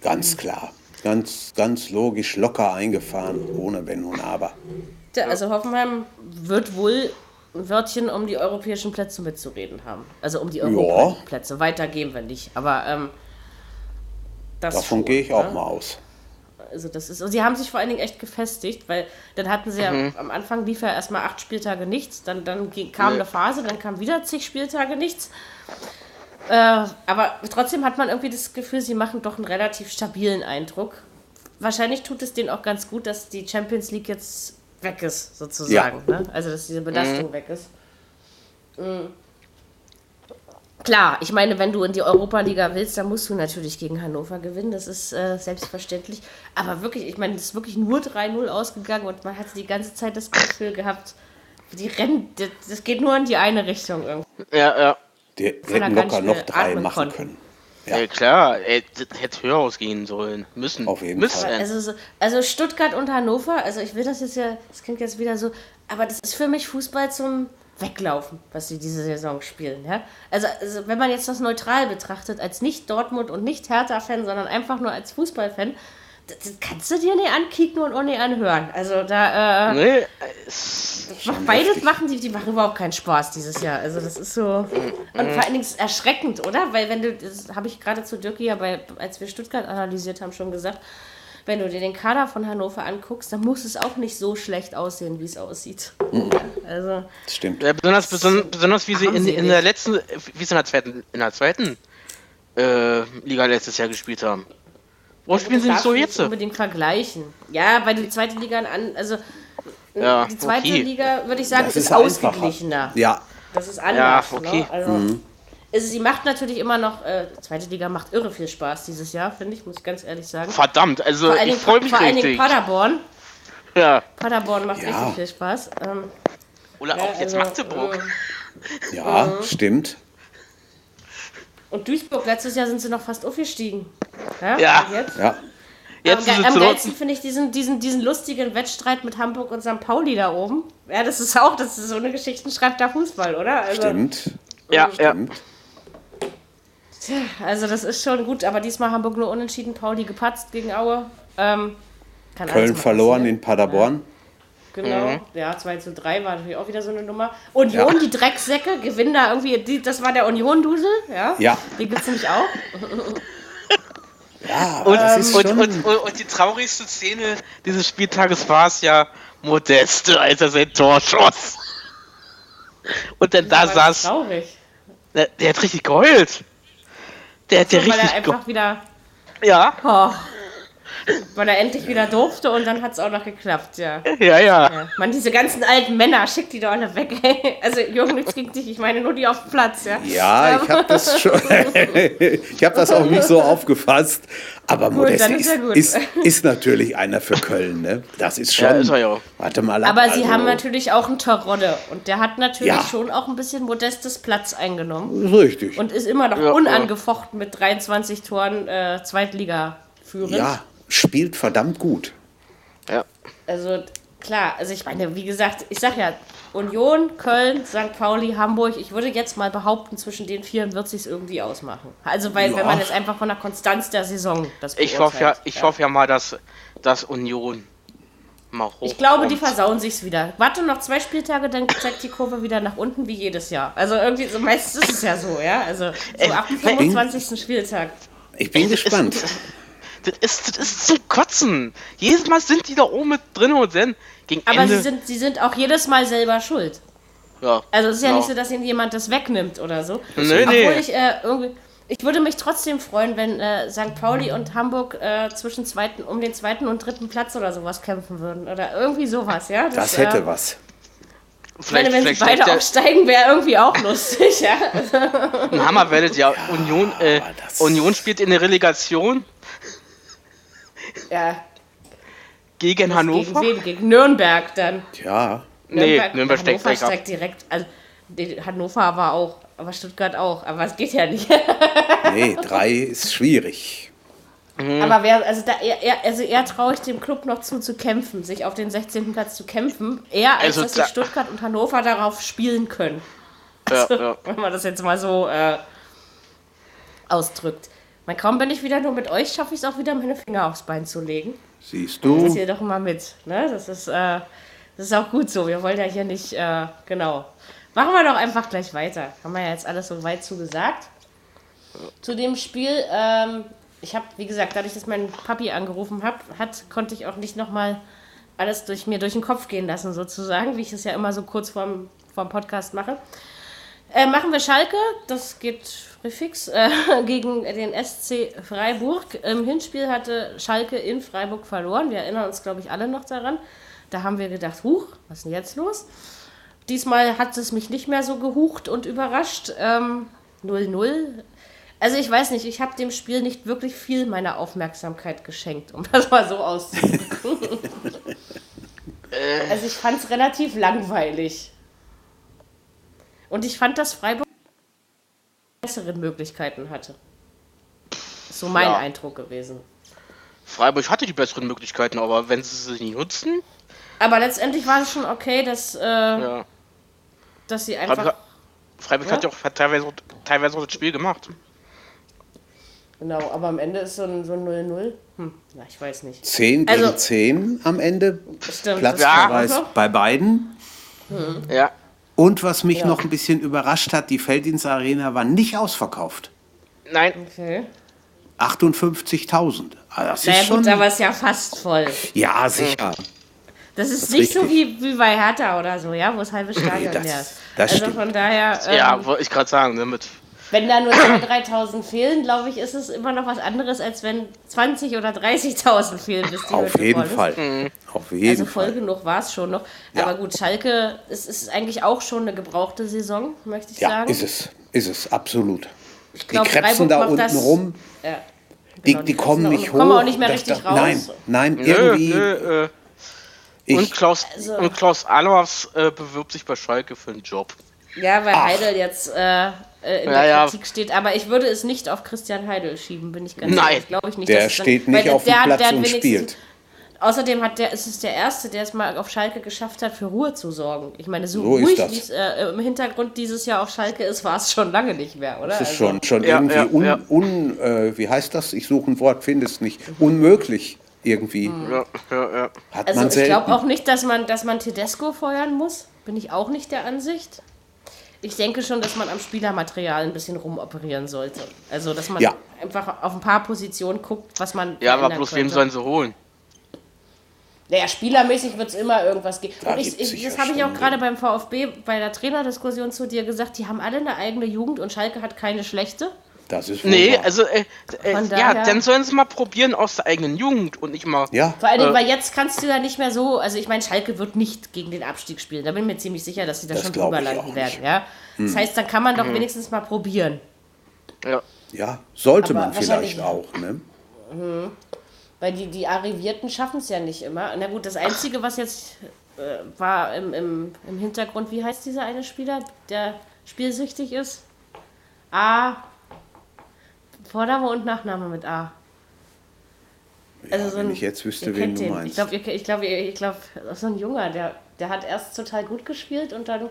Ganz klar. Ganz, ganz logisch, locker eingefahren, ohne Wenn und Aber. Tja, also Hoffenheim wird wohl ein Wörtchen, um die europäischen Plätze mitzureden haben. Also um die Europaplätze. Weiter gehen wir nicht. Aber ähm, das Davon schon, gehe ich auch ne? mal aus. Also das ist, und sie haben sich vor allen Dingen echt gefestigt, weil dann hatten sie ja, am Anfang lief ja erstmal acht Spieltage nichts, dann, dann kam Nee. eine Phase, dann kam wieder zig Spieltage nichts. Äh, aber trotzdem hat man irgendwie das Gefühl, sie machen doch einen relativ stabilen Eindruck. Wahrscheinlich tut es denen auch ganz gut, dass die Champions League jetzt weg ist, sozusagen. Ne? Also dass diese Belastung weg ist. Mhm. Klar, ich meine, wenn du in die Europa-Liga willst, dann musst du natürlich gegen Hannover gewinnen. Das ist äh, selbstverständlich. Aber wirklich, ich meine, es ist wirklich nur 3-0 ausgegangen und man hat die ganze Zeit das Gefühl gehabt, die rennen, das, das geht nur in die eine Richtung irgendwie. ja, ja. Die hätten locker noch drei machen konnten. können. Ja, Ja. klar, ey, das hätte höher ausgehen sollen. Müssen. Auf jeden Müssen. Fall. Also, so, also Stuttgart und Hannover, also ich will das jetzt ja, das klingt jetzt wieder so, aber das ist für mich Fußball zum Weglaufen, was sie diese Saison spielen. Ja? Also, also wenn man jetzt das neutral betrachtet, als nicht Dortmund und nicht Hertha-Fan, sondern einfach nur als Fußballfan, das, das kannst du dir nicht ankicken und auch nicht anhören. Also da, äh, Nee, macht beides machen die, die machen überhaupt keinen Spaß dieses Jahr. Also das ist so und vor allen Dingen erschreckend, oder? Weil wenn du, das habe ich gerade zu Dirk ja bei, als wir Stuttgart analysiert haben schon gesagt, wenn du dir den Kader von Hannover anguckst, dann muss es auch nicht so schlecht aussehen, wie es aussieht. Also Das stimmt. ja, besonders, beson besonders wie sie in, in der letzten, wie sie in der zweiten, in der zweiten äh, Liga letztes Jahr gespielt haben. Wo spielen sie nicht so jetzt? nicht unbedingt vergleichen. Ja, weil die zweite Liga an, also Ja, die zweite okay. Liga würde ich sagen Das ist, ist ausgeglichener. Ja, Das ist anders. Ja, okay. Ne? Also, also sie macht natürlich immer noch, äh, zweite Liga macht irre viel Spaß dieses Jahr, finde ich, muss ich ganz ehrlich sagen. Verdammt, also Vor ich freue mich vor allen Dingen richtig. Paderborn. Ja. Paderborn macht Ja. richtig viel Spaß. Ähm, Oder ja, auch jetzt also, Magdeburg. äh, ja, Mhm. stimmt. Und Duisburg, letztes Jahr sind sie noch fast aufgestiegen. Ja. Ja. und Jetzt? Ja, Jetzt am, am geilsten finde ich diesen, diesen, diesen lustigen Wettstreit mit Hamburg und St. Pauli da oben. Ja, das ist auch, das ist so eine Geschichten schreibt da Fußball, oder? Also, stimmt. Ja, ja. Stimmt. Also das ist schon gut, aber diesmal Hamburg nur unentschieden, Pauli gepatzt gegen Aue. Ähm, Köln verloren passieren. in Paderborn. Genau, Mhm. ja, 2 zu 3 war natürlich auch wieder so eine Nummer. Union, Ja. die Drecksäcke, gewinnen da irgendwie, die, das war der Union-Dusel, ja? Ja. Die gibt's nämlich auch. Ja, aber Und, das ist und, schon... und, und, und die traurigste Szene dieses Spieltages war es ja Modeste, als er sein Tor schoss. Und dann da saß, Traurig. der, der hat richtig geheult. Der hat ja So, weil er richtig einfach wieder, Ja, oh, weil er endlich wieder durfte und dann hat's auch noch geklappt, ja. ja, ja. ja. Mann, diese ganzen alten Männer, schick die doch alle weg, ey. Also, Jürgen, nichts gegen dich, ich meine nur die auf dem Platz, ja. Ja, ich habe das schon. ich habe das auch nicht so aufgefasst. Aber Modeste dann ist ist, gut. ist, ist natürlich einer für Köln. Ne? Das ist schon. Ja, ist er ja. Warte mal ab. Aber sie also, haben natürlich auch einen Torrodde und der hat natürlich Ja. schon auch ein bisschen modestes Platz eingenommen. Richtig. Und ist immer noch Ja, unangefochten mit 23 Toren äh, Zweitliga führend. ja, spielt verdammt gut. ja. Also klar, also ich meine, wie gesagt, ich sag ja, Union, Köln, St. Pauli, Hamburg, ich würde jetzt mal behaupten, zwischen den vier wird sich irgendwie ausmachen. Also weil, Ja. wenn man jetzt einfach von der Konstanz der Saison das Ich hoffe ja, ich hoffe ja mal, dass, dass Union mal hoch. Ich glaube, die versauen sich's wieder. Warte noch zwei Spieltage, dann zeigt die Kurve wieder nach unten wie jedes Jahr. Also irgendwie so meistens ist es ja so, ja. Also so Ey, ab dem wenn- 25. Spieltag. Ich bin gespannt. Das ist, das ist zum Kotzen. Jedes Mal sind die da oben mit drin und dann gegen Aber Ende. sie sind, sie sind auch jedes Mal selber schuld. ja, Also es ist ja genau. nicht so, dass ihnen jemand das wegnimmt oder so. Nee, Obwohl nee. ich äh, irgendwie. Ich würde mich trotzdem freuen, wenn äh, St. Pauli und Hamburg äh, zwischen zweiten, um den zweiten und dritten Platz oder sowas kämpfen würden. Oder irgendwie sowas, ja. Das hätte äh, was. Ich meine, Vielleicht, wenn sie vielleicht beide aufsteigen, wäre irgendwie auch lustig, ja. ein Hammer werdet ja, Union, äh, das- Union spielt in der Relegation ja gegen gegen Hannover. wen? Gegen Nürnberg dann. Tja, Nee, Nürnberg Hannover direkt ab. steigt direkt. Also, Hannover war auch, aber Stuttgart auch. Aber es geht ja nicht. nee, drei ist schwierig. Aber wer, also da eher, also eher traue ich dem Club noch zu, zu kämpfen, sich auf den 16. Platz zu kämpfen, eher als Also dass da- sich Stuttgart und Hannover darauf spielen können. Ja, ja. Wenn man das jetzt mal so äh, ausdrückt. Mein kaum bin ich wieder nur mit euch, schaffe ich es auch wieder, meine Finger aufs Bein zu legen. Siehst Das du? hier doch mal mit. Ne? Das, ist, äh, das ist auch gut so. Wir wollen ja hier nicht, äh, genau. Machen wir doch einfach gleich weiter. Haben wir ja jetzt alles so weit zu gesagt. Zu dem Spiel, ähm, ich habe, wie gesagt, dadurch, dass mein Papi angerufen hab, hat, konnte ich auch nicht nochmal alles durch mir durch den Kopf gehen lassen, sozusagen, wie ich es ja immer so kurz vorm, vorm Podcast mache. Äh, machen wir Schalke, das geht fix, äh, gegen den SC Freiburg. Im Hinspiel hatte Schalke in Freiburg verloren. Wir erinnern uns, glaube ich, alle noch daran. Da haben wir gedacht, huch, was ist denn jetzt los? Diesmal hat es mich nicht mehr so gehucht und überrascht. Ähm, 0-0. Also ich weiß nicht, ich habe dem Spiel nicht wirklich viel meiner Aufmerksamkeit geschenkt, um das mal so auszudrücken. also ich fand es relativ langweilig. Und ich fand, dass Freiburg bessere Möglichkeiten hatte. Ist so mein Ja. Eindruck gewesen. Freiburg hatte die besseren Möglichkeiten, aber wenn sie sie nicht nutzen, Aber letztendlich war es schon okay, dass, äh, ja. dass sie Freiburg, einfach. hat- Freiburg Ja. hat ja auch hat teilweise, teilweise auch das Spiel gemacht. Genau, aber am Ende ist so ein so ein 0-0. Hm, na, ich weiß nicht. 10 gegen Also- 10 am Ende. Stimmt. Platzverweis Ja. bei beiden. Ja. Und was mich Ja. noch ein bisschen überrascht hat, die Felddienst Arena war nicht ausverkauft. Nein, Okay. 58.000. Ah, Das Naja ist schon. gut, aber es ist ja fast voll. ja, sicher. Das ist Das nicht so richtig. wie, wie bei Hertha oder so, ja, wo es halbe Stadion das- leer ist. das also stimmt. von daher, ähm, ja, wollte ich gerade sagen, ne, mit wenn da nur 2.000, 3.000 fehlen, glaube ich, ist es immer noch was anderes, als wenn 20 oder 30.000 fehlen, bis die Auf Hütte jeden voll ist. Fall. Auf jeden Also voll Fall. genug war es schon noch. Ja. Aber gut, Schalke, es ist eigentlich auch schon eine gebrauchte Saison, möchte ich Ja, sagen. ist es. Ist es, absolut. Ich Die krebsen da unten das- rum. Ja, Die, genau, die kommen krebsen da nicht hoch. Kommen auch nicht mehr Das- richtig das- raus. Nein, nein, Nö, irgendwie. nö, äh, Ich, und Klaus, Also- und Klaus Allofs äh, bewirbt sich bei Schalke für einen Job. Ja, weil Ach. Heidel jetzt äh, äh, in Ja, der ja. Kritik steht. Aber ich würde es nicht auf Christian Heidel schieben, bin ich ganz Nein. ehrlich. Glaube ich nicht. Der dass es dann- steht weil nicht der- auf dem der hat- Platz und spielt. Außerdem hat der, ist es der Erste, der es mal auf Schalke geschafft hat, für Ruhe zu sorgen. Ich meine, so, So ist ruhig, das. wie es äh, im Hintergrund dieses Jahr auf Schalke ist, war es schon lange nicht mehr, oder? Das ist Also- schon, schon Ja, irgendwie ja, un, ja. un äh, wie heißt das? Ich suche ein Wort, finde es nicht. Unmöglich irgendwie. Ja, ja, ja. Hat Also man ich glaube auch nicht, dass man, dass man Tedesco feuern muss. Bin ich auch nicht der Ansicht. Ich denke schon, dass man am Spielermaterial ein bisschen rumoperieren sollte. Also dass man Ja. einfach auf ein paar Positionen guckt, was man. Ja, aber bloß wem könnte. sollen sie holen? Naja, spielermäßig wird es immer irgendwas geben. Da Und ich, ich, das habe ich auch gerade beim VfB bei der Trainerdiskussion zu dir gesagt, die haben alle eine eigene Jugend und Schalke hat keine schlechte. Das ist wohl Nee, wahr. also, äh, äh, ja, dann sollen sie mal probieren aus der eigenen Jugend und nicht mal. Ja, Vor allen Dingen, Äh. weil jetzt kannst du ja nicht mehr so, also ich meine, Schalke wird nicht gegen den Abstieg spielen. Da bin ich mir ziemlich sicher, dass sie da Das schon drüber landen werden. Ja? Das heißt, dann kann man doch wenigstens mal probieren. Ja. ja, sollte Aber man vielleicht auch. Ne? Weil die, die Arrivierten schaffen es ja nicht immer. Na gut, das Einzige, was jetzt äh, war im, im, im Hintergrund, wie heißt dieser eine Spieler, der spielsüchtig ist? A. Vorname und Nachname mit A. Also Ja, wenn ich jetzt wüsste, wen du den. meinst. Ich glaube, ich glaube, ich glaube, so ein Junger, der, der hat erst total gut gespielt und dann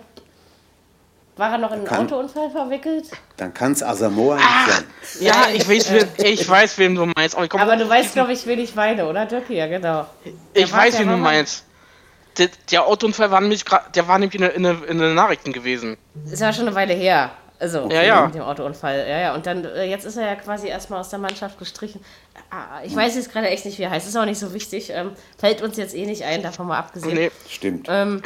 war er noch in einen Kann- Autounfall verwickelt. Dann kann es Asamoah nicht sein. Ja, ich weiß, wen, ich weiß, wem du meinst. Aber, ich komm, Aber du weißt, glaube ich, wen ich meine, oder Dirk? Ja, genau. ich der war- weiß, wen du meinst. der, der Autounfall war nämlich, der war nämlich in, in, in den Nachrichten gewesen. Ist ja schon eine Weile her. Also, Ja, ja. mit dem Autounfall. Ja, ja. Und dann, äh, jetzt ist er ja quasi erstmal aus der Mannschaft gestrichen. Ah, Ich weiß jetzt gerade echt nicht, wie er heißt. Ist auch nicht so wichtig. Ähm, fällt uns jetzt eh nicht ein, davon mal abgesehen. Nee. Stimmt. Ähm,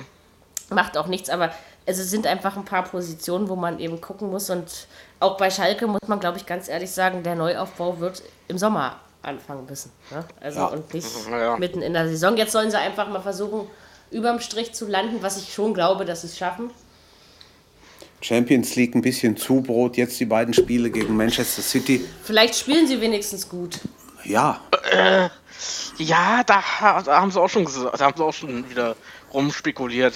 macht auch nichts, aber also es sind einfach ein paar Positionen, wo man eben gucken muss. Und auch bei Schalke muss man, glaube ich, ganz ehrlich sagen, der Neuaufbau wird im Sommer anfangen müssen. Ne? Also Ja. und nicht Ja, ja. mitten in der Saison. Jetzt sollen sie einfach mal versuchen, überm Strich zu landen, was ich schon glaube, dass sie es schaffen. Champions League ein bisschen Zubrot, jetzt die beiden Spiele gegen Manchester City. Vielleicht spielen sie wenigstens gut. Ja, Ja, da, da haben sie auch schon gesagt, da haben sie auch schon wieder rumspekuliert.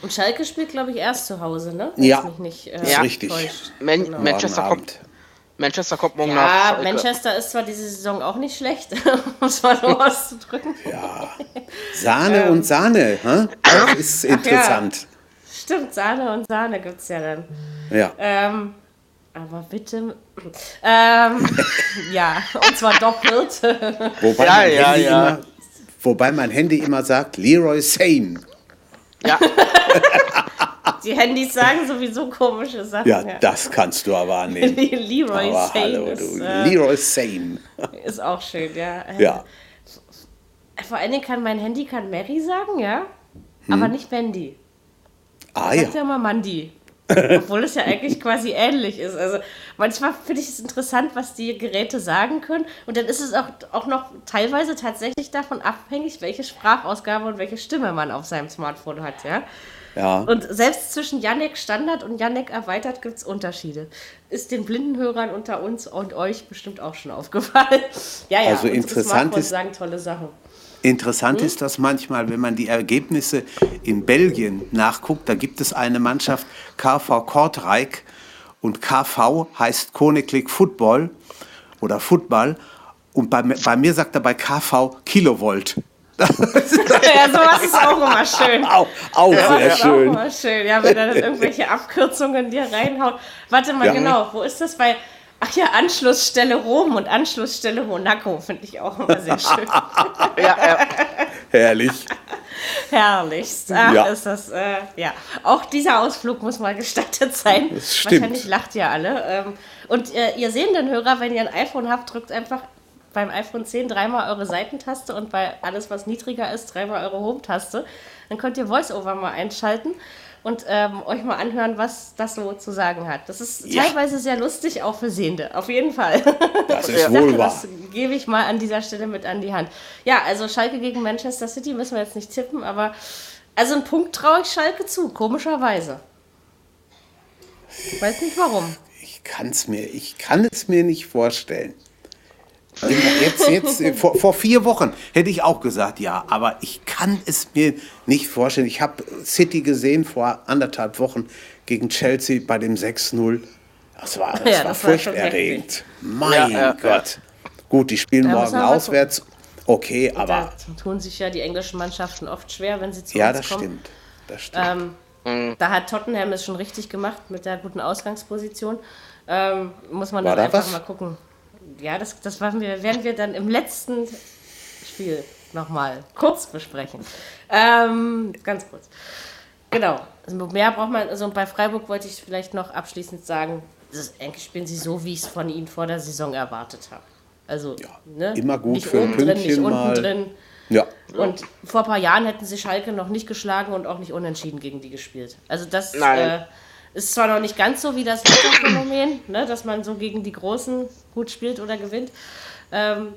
Und Schalke spielt, glaube ich, erst zu Hause, ne? Ja. mich nicht, äh, ist Ja. richtig. Man Genau. Manchester, kommt. Manchester kommt morgen Ja, nach. Schalke. Manchester ist zwar diese Saison auch nicht schlecht, um es mal so auszudrücken. Sahne und Sahne, hä? das ist interessant. Stimmt, Sahne und Sahne gibt es ja dann. Ja. Ähm, aber bitte. Ähm, ja, und zwar doppelt. Wobei, Ja, mein ja, Handy ja. Immer, wobei mein Handy immer sagt, Leroy Sane. Ja, Die Handys sagen sowieso komische Sachen. Ja, das kannst du aber annehmen. Leroy Aber Sane hallo, ist, du. äh, Leroy Sane. ist auch schön, ja. Ja. Vor allen Dingen kann mein Handy kann Mary sagen, ja, aber nicht Mandy. Ah ja. Sagt ja immer Mandy. Obwohl es ja eigentlich quasi ähnlich ist. Also manchmal finde ich es interessant, was die Geräte sagen können. Und dann ist es auch, auch noch teilweise tatsächlich davon abhängig, welche Sprachausgabe und welche Stimme man auf seinem Smartphone hat, ja. Ja. Und selbst zwischen Yannick Standard und Yannick Erweitert gibt es Unterschiede. Ist den Blindenhörern unter uns und euch bestimmt auch schon aufgefallen. Ja, ja, Also interessant Smartphones ist- sagen tolle Sachen. Interessant ist das manchmal, wenn man die Ergebnisse in Belgien nachguckt. Da gibt es eine Mannschaft KV Kortrijk und KV heißt Koninklijk Football oder Football. Und bei, mir- bei mir sagt er bei KV Kilovolt. Ja, sowas ist auch immer schön. Auch, auch sehr ist auch schön. immer schön, ja, wenn er dann irgendwelche Abkürzungen dir reinhaut. Warte mal, Ja. genau, wo ist das bei. Ach ja, Anschlussstelle Rom und Anschlussstelle Monaco finde ich auch immer sehr schön. ja, ja. Herrlich. Herrlichst. Ach, Ja. ist das, äh, ja. Auch dieser Ausflug muss mal gestattet sein. Das stimmt. Wahrscheinlich lacht ihr alle. Ähm, und äh, ihr sehenden Hörer, wenn ihr ein iPhone habt, drückt einfach beim iPhone 10 dreimal eure Seitentaste und bei alles, was niedriger ist, dreimal eure Home-Taste. Dann könnt ihr VoiceOver mal einschalten und ähm, euch mal anhören, was das so zu sagen hat. Das ist Ja. teilweise sehr lustig, auch für Sehende. Auf jeden Fall. Das ist wohl wahr. Das gebe ich mal an dieser Stelle mit an die Hand. Ja, also Schalke gegen Manchester City müssen wir jetzt nicht tippen, aber also einen Punkt traue ich Schalke zu, komischerweise. Ich weiß nicht warum. Ich, kann's mir, ich kann es mir nicht vorstellen. Jetzt, jetzt, äh, vor, vor vier Wochen hätte ich auch gesagt, ja, aber ich kann es mir nicht vorstellen. Ich habe City gesehen vor anderthalb Wochen gegen Chelsea bei dem 6-0. Das war, das Ja, war das war furchterregend. Mein Ja, ja, Gott. Gut, die spielen Da morgen auswärts. Okay, Da aber tun sich ja die englischen Mannschaften oft schwer, wenn sie zu ja, uns das kommen. stimmt. Das stimmt. Ähm, Da hat Tottenham es schon richtig gemacht mit der guten Ausgangsposition. Ähm, muss man War dann da einfach was? mal gucken. Ja, das, das werden, wir, werden wir dann im letzten Spiel nochmal kurz besprechen. Ähm, ganz kurz. Genau. Also mehr braucht man, also bei Freiburg wollte ich vielleicht noch abschließend sagen, das eigentlich spielen sie so, wie ich es von ihnen vor der Saison erwartet habe. Also, ne? immer gut nicht für oben drin, nicht Pünktchen unten mal. drin. ja. Und vor ein paar Jahren hätten sie Schalke noch nicht geschlagen und auch nicht unentschieden gegen die gespielt. Also das Nein. äh, ist zwar noch nicht ganz so wie das Phänomen, ne, dass man so gegen die Großen gut spielt oder gewinnt. Ähm,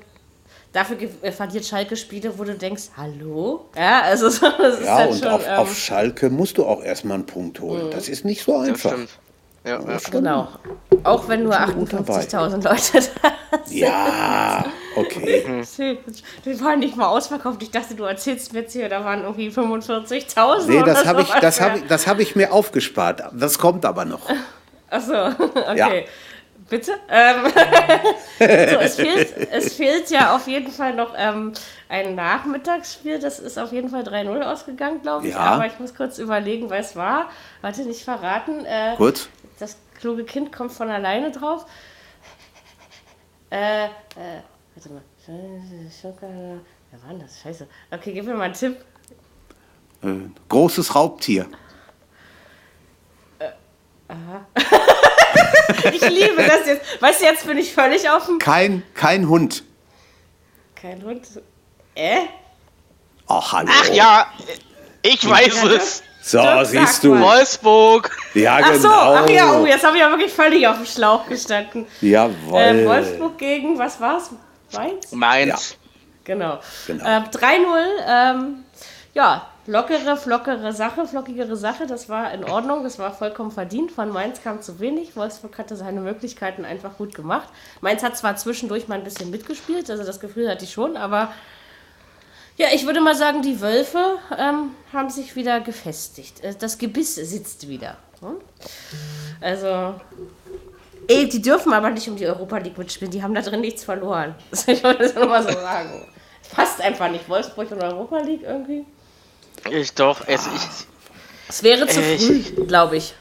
dafür ge- äh, verliert Schalke Spiele, wo du denkst, hallo? Ja, also so, das ist Ja, dann und schon, auf, ähm, auf Schalke musst du auch erstmal einen Punkt holen. Das ist nicht so Das einfach. stimmt. Ja, ja. Genau. Auch wenn nur Schon gut dabei. 58.000 Leute da Ja, okay. Die waren nicht mal ausverkauft. Ich dachte, du erzählst mir jetzt hier, da waren irgendwie 45.000 Nee, das habe ich, das hab ich, das hab ich mir aufgespart. Das kommt aber noch. Achso, okay. Ja. Bitte? Ähm, so, es, fehlt, es fehlt ja auf jeden Fall noch ähm, ein Nachmittagsspiel. Das ist auf jeden Fall 3-0 ausgegangen, glaube ich. Ja. Aber ich muss kurz überlegen, wer es war. Warte, nicht verraten. Äh, Gut. Das kluge Kind kommt von alleine drauf. Äh, äh, warte mal. Wer war denn das? Scheiße. Okay, gib mir mal einen Tipp. Äh, großes Raubtier. Ich liebe das jetzt. Weißt du, jetzt bin ich völlig auf dem. Kein, kein Hund. Kein Hund. Äh? Ach, hallo. Ach ja, ich weiß Ja, es. So, Doch, siehst du. mal. Wolfsburg. Ja, Ach so, genau. ach ja, oh, jetzt habe ich ja wirklich völlig auf dem Schlauch gestanden. Jawohl. Äh, Wolfsburg gegen, was war's? Mainz? Mainz. Genau. Genau. Ähm, 3-0, ähm, ja, lockere, flockere Sache, flockigere Sache, das war in Ordnung, das war vollkommen verdient. Von Mainz kam zu wenig, Wolfsburg hatte seine Möglichkeiten einfach gut gemacht. Mainz hat zwar zwischendurch mal ein bisschen mitgespielt, also das Gefühl hatte ich schon, aber ja, ich würde mal sagen, die Wölfe ähm, haben sich wieder gefestigt. Äh, Das Gebiss sitzt wieder. Hm? Also, ey, die dürfen aber nicht um die Europa League mitspielen, die haben da drin nichts verloren. Ich wollte das nur mal so sagen. Passt einfach nicht. Wolfsburg und Europa League irgendwie. Ich doch, es, ich, Es wäre zu Äh, früh, glaube ich.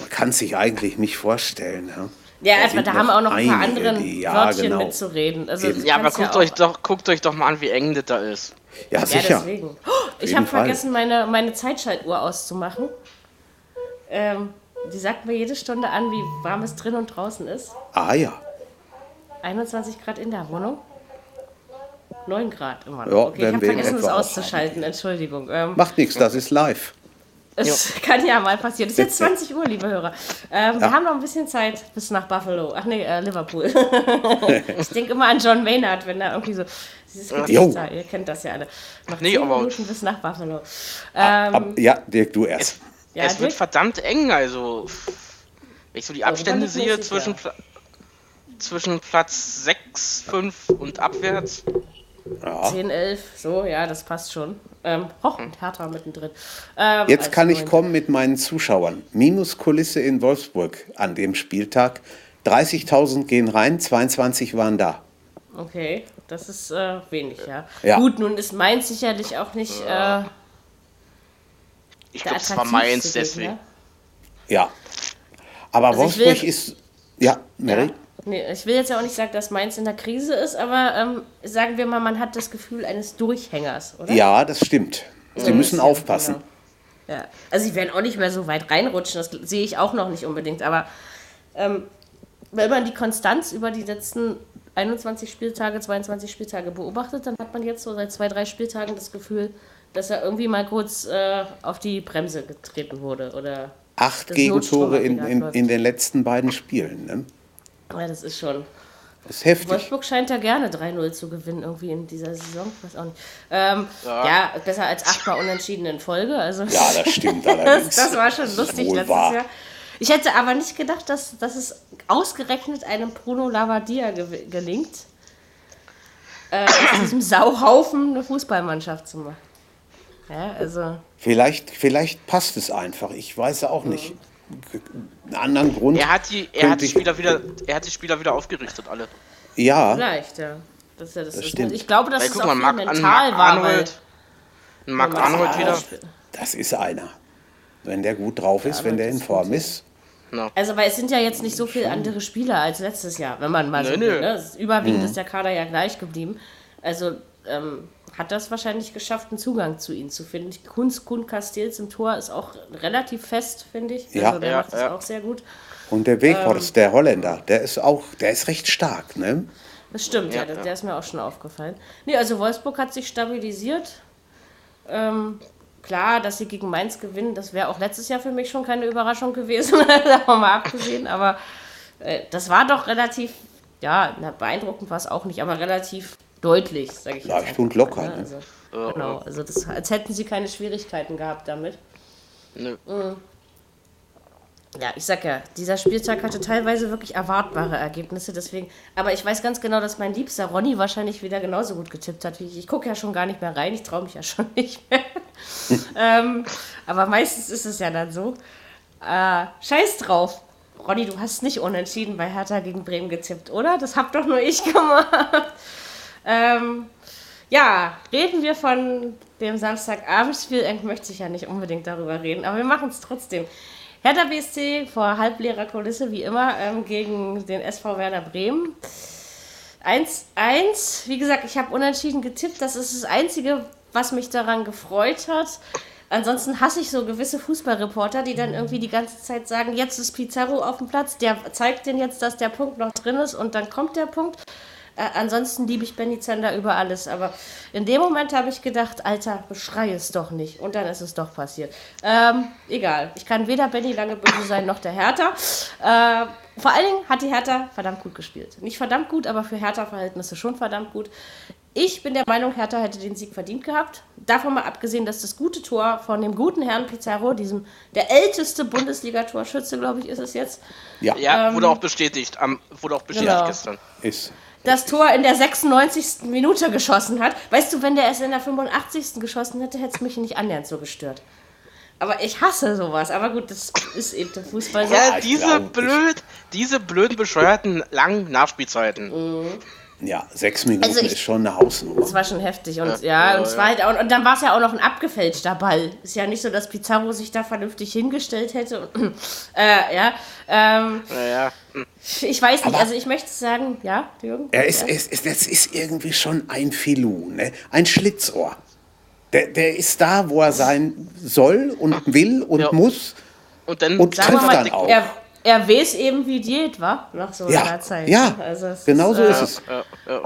Man kann sich eigentlich nicht vorstellen. Ja, Ja, Da sind da haben auch noch ein paar andere ja, Wörtchen genau. mitzureden. Also, ja, aber guckt auch- euch doch, guckt euch doch mal an, wie eng das da ist. Ja, Ja, sicher. deswegen. Oh, ich habe vergessen, meine, meine Zeitschaltuhr auszumachen. Ähm, die sagt mir jede Stunde an, wie warm es drin und draußen ist. ah ja. 21 Grad in der Wohnung. 9 Grad immer noch. Ja, okay, ich habe vergessen, es auszuschalten. Entschuldigung. Ähm, Macht nichts, das ist live. es kann ja mal passieren. Es ist jetzt 20 Uhr, liebe Hörer. Ähm, Wir haben noch ein bisschen Zeit bis nach Buffalo. Ach nee, äh, Liverpool. ich denke immer an John Maynard, wenn er irgendwie so. Dieses da, ihr kennt das ja alle. Noch Nee, 10 aber- Minuten bis nach Buffalo. Ähm, Ab, ja, Dirk, du erst. Ja, es wird verdammt eng, also. Wenn ich so die Abstände League sehe zwischen, ja. Pla zwischen Platz 6, 5 und abwärts. Ja. 10, 11, so, ja, das passt schon. Ähm, hoch, und Hertha mittendrin. Ähm, Jetzt als kann ich kommen mit meinen Zuschauern. Minuskulisse in Wolfsburg an dem Spieltag. 30.000 gehen rein, 22 waren da. Okay, das ist äh, wenig, ja. Ja. Gut, nun ist Mainz sicherlich auch nicht äh, Ich glaube, es war Mainz deswegen. Ja. Aber Also Wolfsburg will- ist. Ja, Mary? Ja. Nee, ich will jetzt ja auch nicht sagen, dass Mainz in der Krise ist, aber ähm, sagen wir mal, man hat das Gefühl eines Durchhängers, oder? Ja, das stimmt. Sie müssen Ja, aufpassen. genau. Ja. Also sie werden auch nicht mehr so weit reinrutschen, das sehe ich auch noch nicht unbedingt, aber ähm, wenn man die Konstanz über die letzten 21 Spieltage, 22 Spieltage beobachtet, dann hat man jetzt so seit zwei, drei Spieltagen das Gefühl, dass er irgendwie mal kurz äh, auf die Bremse getreten wurde. Oder Acht Gegentore in, in, in den letzten beiden Spielen. Ne? ja, das ist schon. Das ist heftig. Wolfsburg scheint ja gerne 3-0 zu gewinnen, irgendwie in dieser Saison. Weiß auch nicht. Ähm, ja. besser als achtmal unentschieden in Folge. Also Ja, das stimmt das, allerdings. das war schon lustig wohl letztes wahr. Jahr. Ich hätte aber nicht gedacht, dass, dass es ausgerechnet einem Bruno Lavadia ge gelingt, äh, aus diesem Sauhaufen eine Fußballmannschaft zu machen. Ja, also. Vielleicht, vielleicht passt es einfach. Ich weiß auch nicht. Einen anderen Grund. Er hat die, er hat die Spieler wieder, er hat die Spieler wieder aufgerichtet, alle. Ja, Vielleicht, ja. Das ist ja das, Das ist- stimmt. Ich glaube, dass Weil es guck auch mal, an mental Marc war, weil Arnold. Marc Ja, Arnold wieder. Das ist einer. Wenn der gut drauf ist, wenn der in ist Form ist. Also, weil es sind ja jetzt nicht so viele andere Spieler als letztes Jahr, wenn man mal so Nö, will. Ne? Überwiegend ist der Kader ja gleich geblieben. Also ähm, hat das wahrscheinlich geschafft, einen Zugang zu ihnen zu finden. Kunst Kun Castells im Tor ist auch relativ fest, finde ich. Ja. Also der Ja, macht das ja. auch sehr gut. Und der Weghorst, der Holländer, der ist auch, der ist recht stark, ne? Das stimmt, ja, Ja, der, ja. der ist mir auch schon aufgefallen. Nee, also Wolfsburg hat sich stabilisiert. Ähm, klar, dass sie gegen Mainz gewinnen, das wäre auch letztes Jahr für mich schon keine Überraschung gewesen, davon mal abgesehen. Aber äh, das war doch relativ, ja, na, beeindruckend war es auch nicht, aber relativ deutlich, sage ich jetzt. Leicht einfach und locker, mal, ne? Also, genau, also das, als hätten sie keine Schwierigkeiten gehabt damit. Nö. Ja, ich sag ja, dieser Spieltag hatte teilweise wirklich erwartbare Ergebnisse, deswegen. Aber ich weiß ganz genau, dass mein liebster Ronny wahrscheinlich wieder genauso gut getippt hat wie ich. Ich gucke ja schon gar nicht mehr rein, ich traue mich ja schon nicht mehr. ähm, aber meistens ist es ja dann so. Äh, scheiß drauf. Ronny, du hast nicht unentschieden bei Hertha gegen Bremen getippt, oder? Das hab doch nur ich gemacht. Ähm, ja, reden wir von dem Samstagabendspiel. Eigentlich möchte ich ja nicht unbedingt darüber reden, aber wir machen es trotzdem. Hertha BSC vor halbleerer Kulisse, wie immer, ähm, gegen den SV Werder Bremen. 1-1. Wie gesagt, ich habe unentschieden getippt. Das ist das Einzige, was mich daran gefreut hat. Ansonsten hasse ich so gewisse Fußballreporter, die dann irgendwie die ganze Zeit sagen, jetzt ist Pizarro auf dem Platz, der zeigt den jetzt, dass der Punkt noch drin ist und dann kommt der Punkt. Äh, ansonsten liebe ich Benny Zander über alles, aber in dem Moment habe ich gedacht, Alter, beschrei es doch nicht. Und dann ist es doch passiert. Ähm, egal, ich kann weder Benny lange böse sein, noch der Hertha. Äh, vor allen Dingen hat die Hertha verdammt gut gespielt. Nicht verdammt gut, aber für Hertha-Verhältnisse schon verdammt gut. Ich bin der Meinung, Hertha hätte den Sieg verdient gehabt. Davon mal abgesehen, dass das gute Tor von dem guten Herrn Pizarro, diesem der älteste Bundesliga-Torschütze, glaube ich, ist es jetzt. Ja, ja ähm, wurde auch bestätigt. Am, wurde auch bestätigt genau. gestern. Ist. Das Tor in der 96. Minute geschossen hat. Weißt du, wenn der es in der 85. geschossen hätte, hätte es mich nicht annähernd so gestört. Aber ich hasse sowas. Aber gut, das ist eben der Fußball. Ja, diese blöd, diese blöden bescheuerten langen Nachspielzeiten. Mhm. Ja, sechs Minuten also ich, ist schon eine Hausnummer. Das war schon heftig. Und ja, ja und, ja. Halt auch, und dann war es ja auch noch ein abgefälschter Ball. Ist ja nicht so, dass Pizarro sich da vernünftig hingestellt hätte. Und, äh, ja. Ähm, ja. Ich weiß nicht, Aber also ich möchte sagen, ja, Jürgen? Er ist, ist, ist, das ist irgendwie schon ein Filou, ne? ein Schlitzohr. Der, der ist da, wo er sein soll und will und muss. Und dann und trifft mal, dann auch. Er, er weiß eben, wie Diät war, nach so ja, einer Zeit. Ja, also genau ist, so äh, ist es. Ja, ja.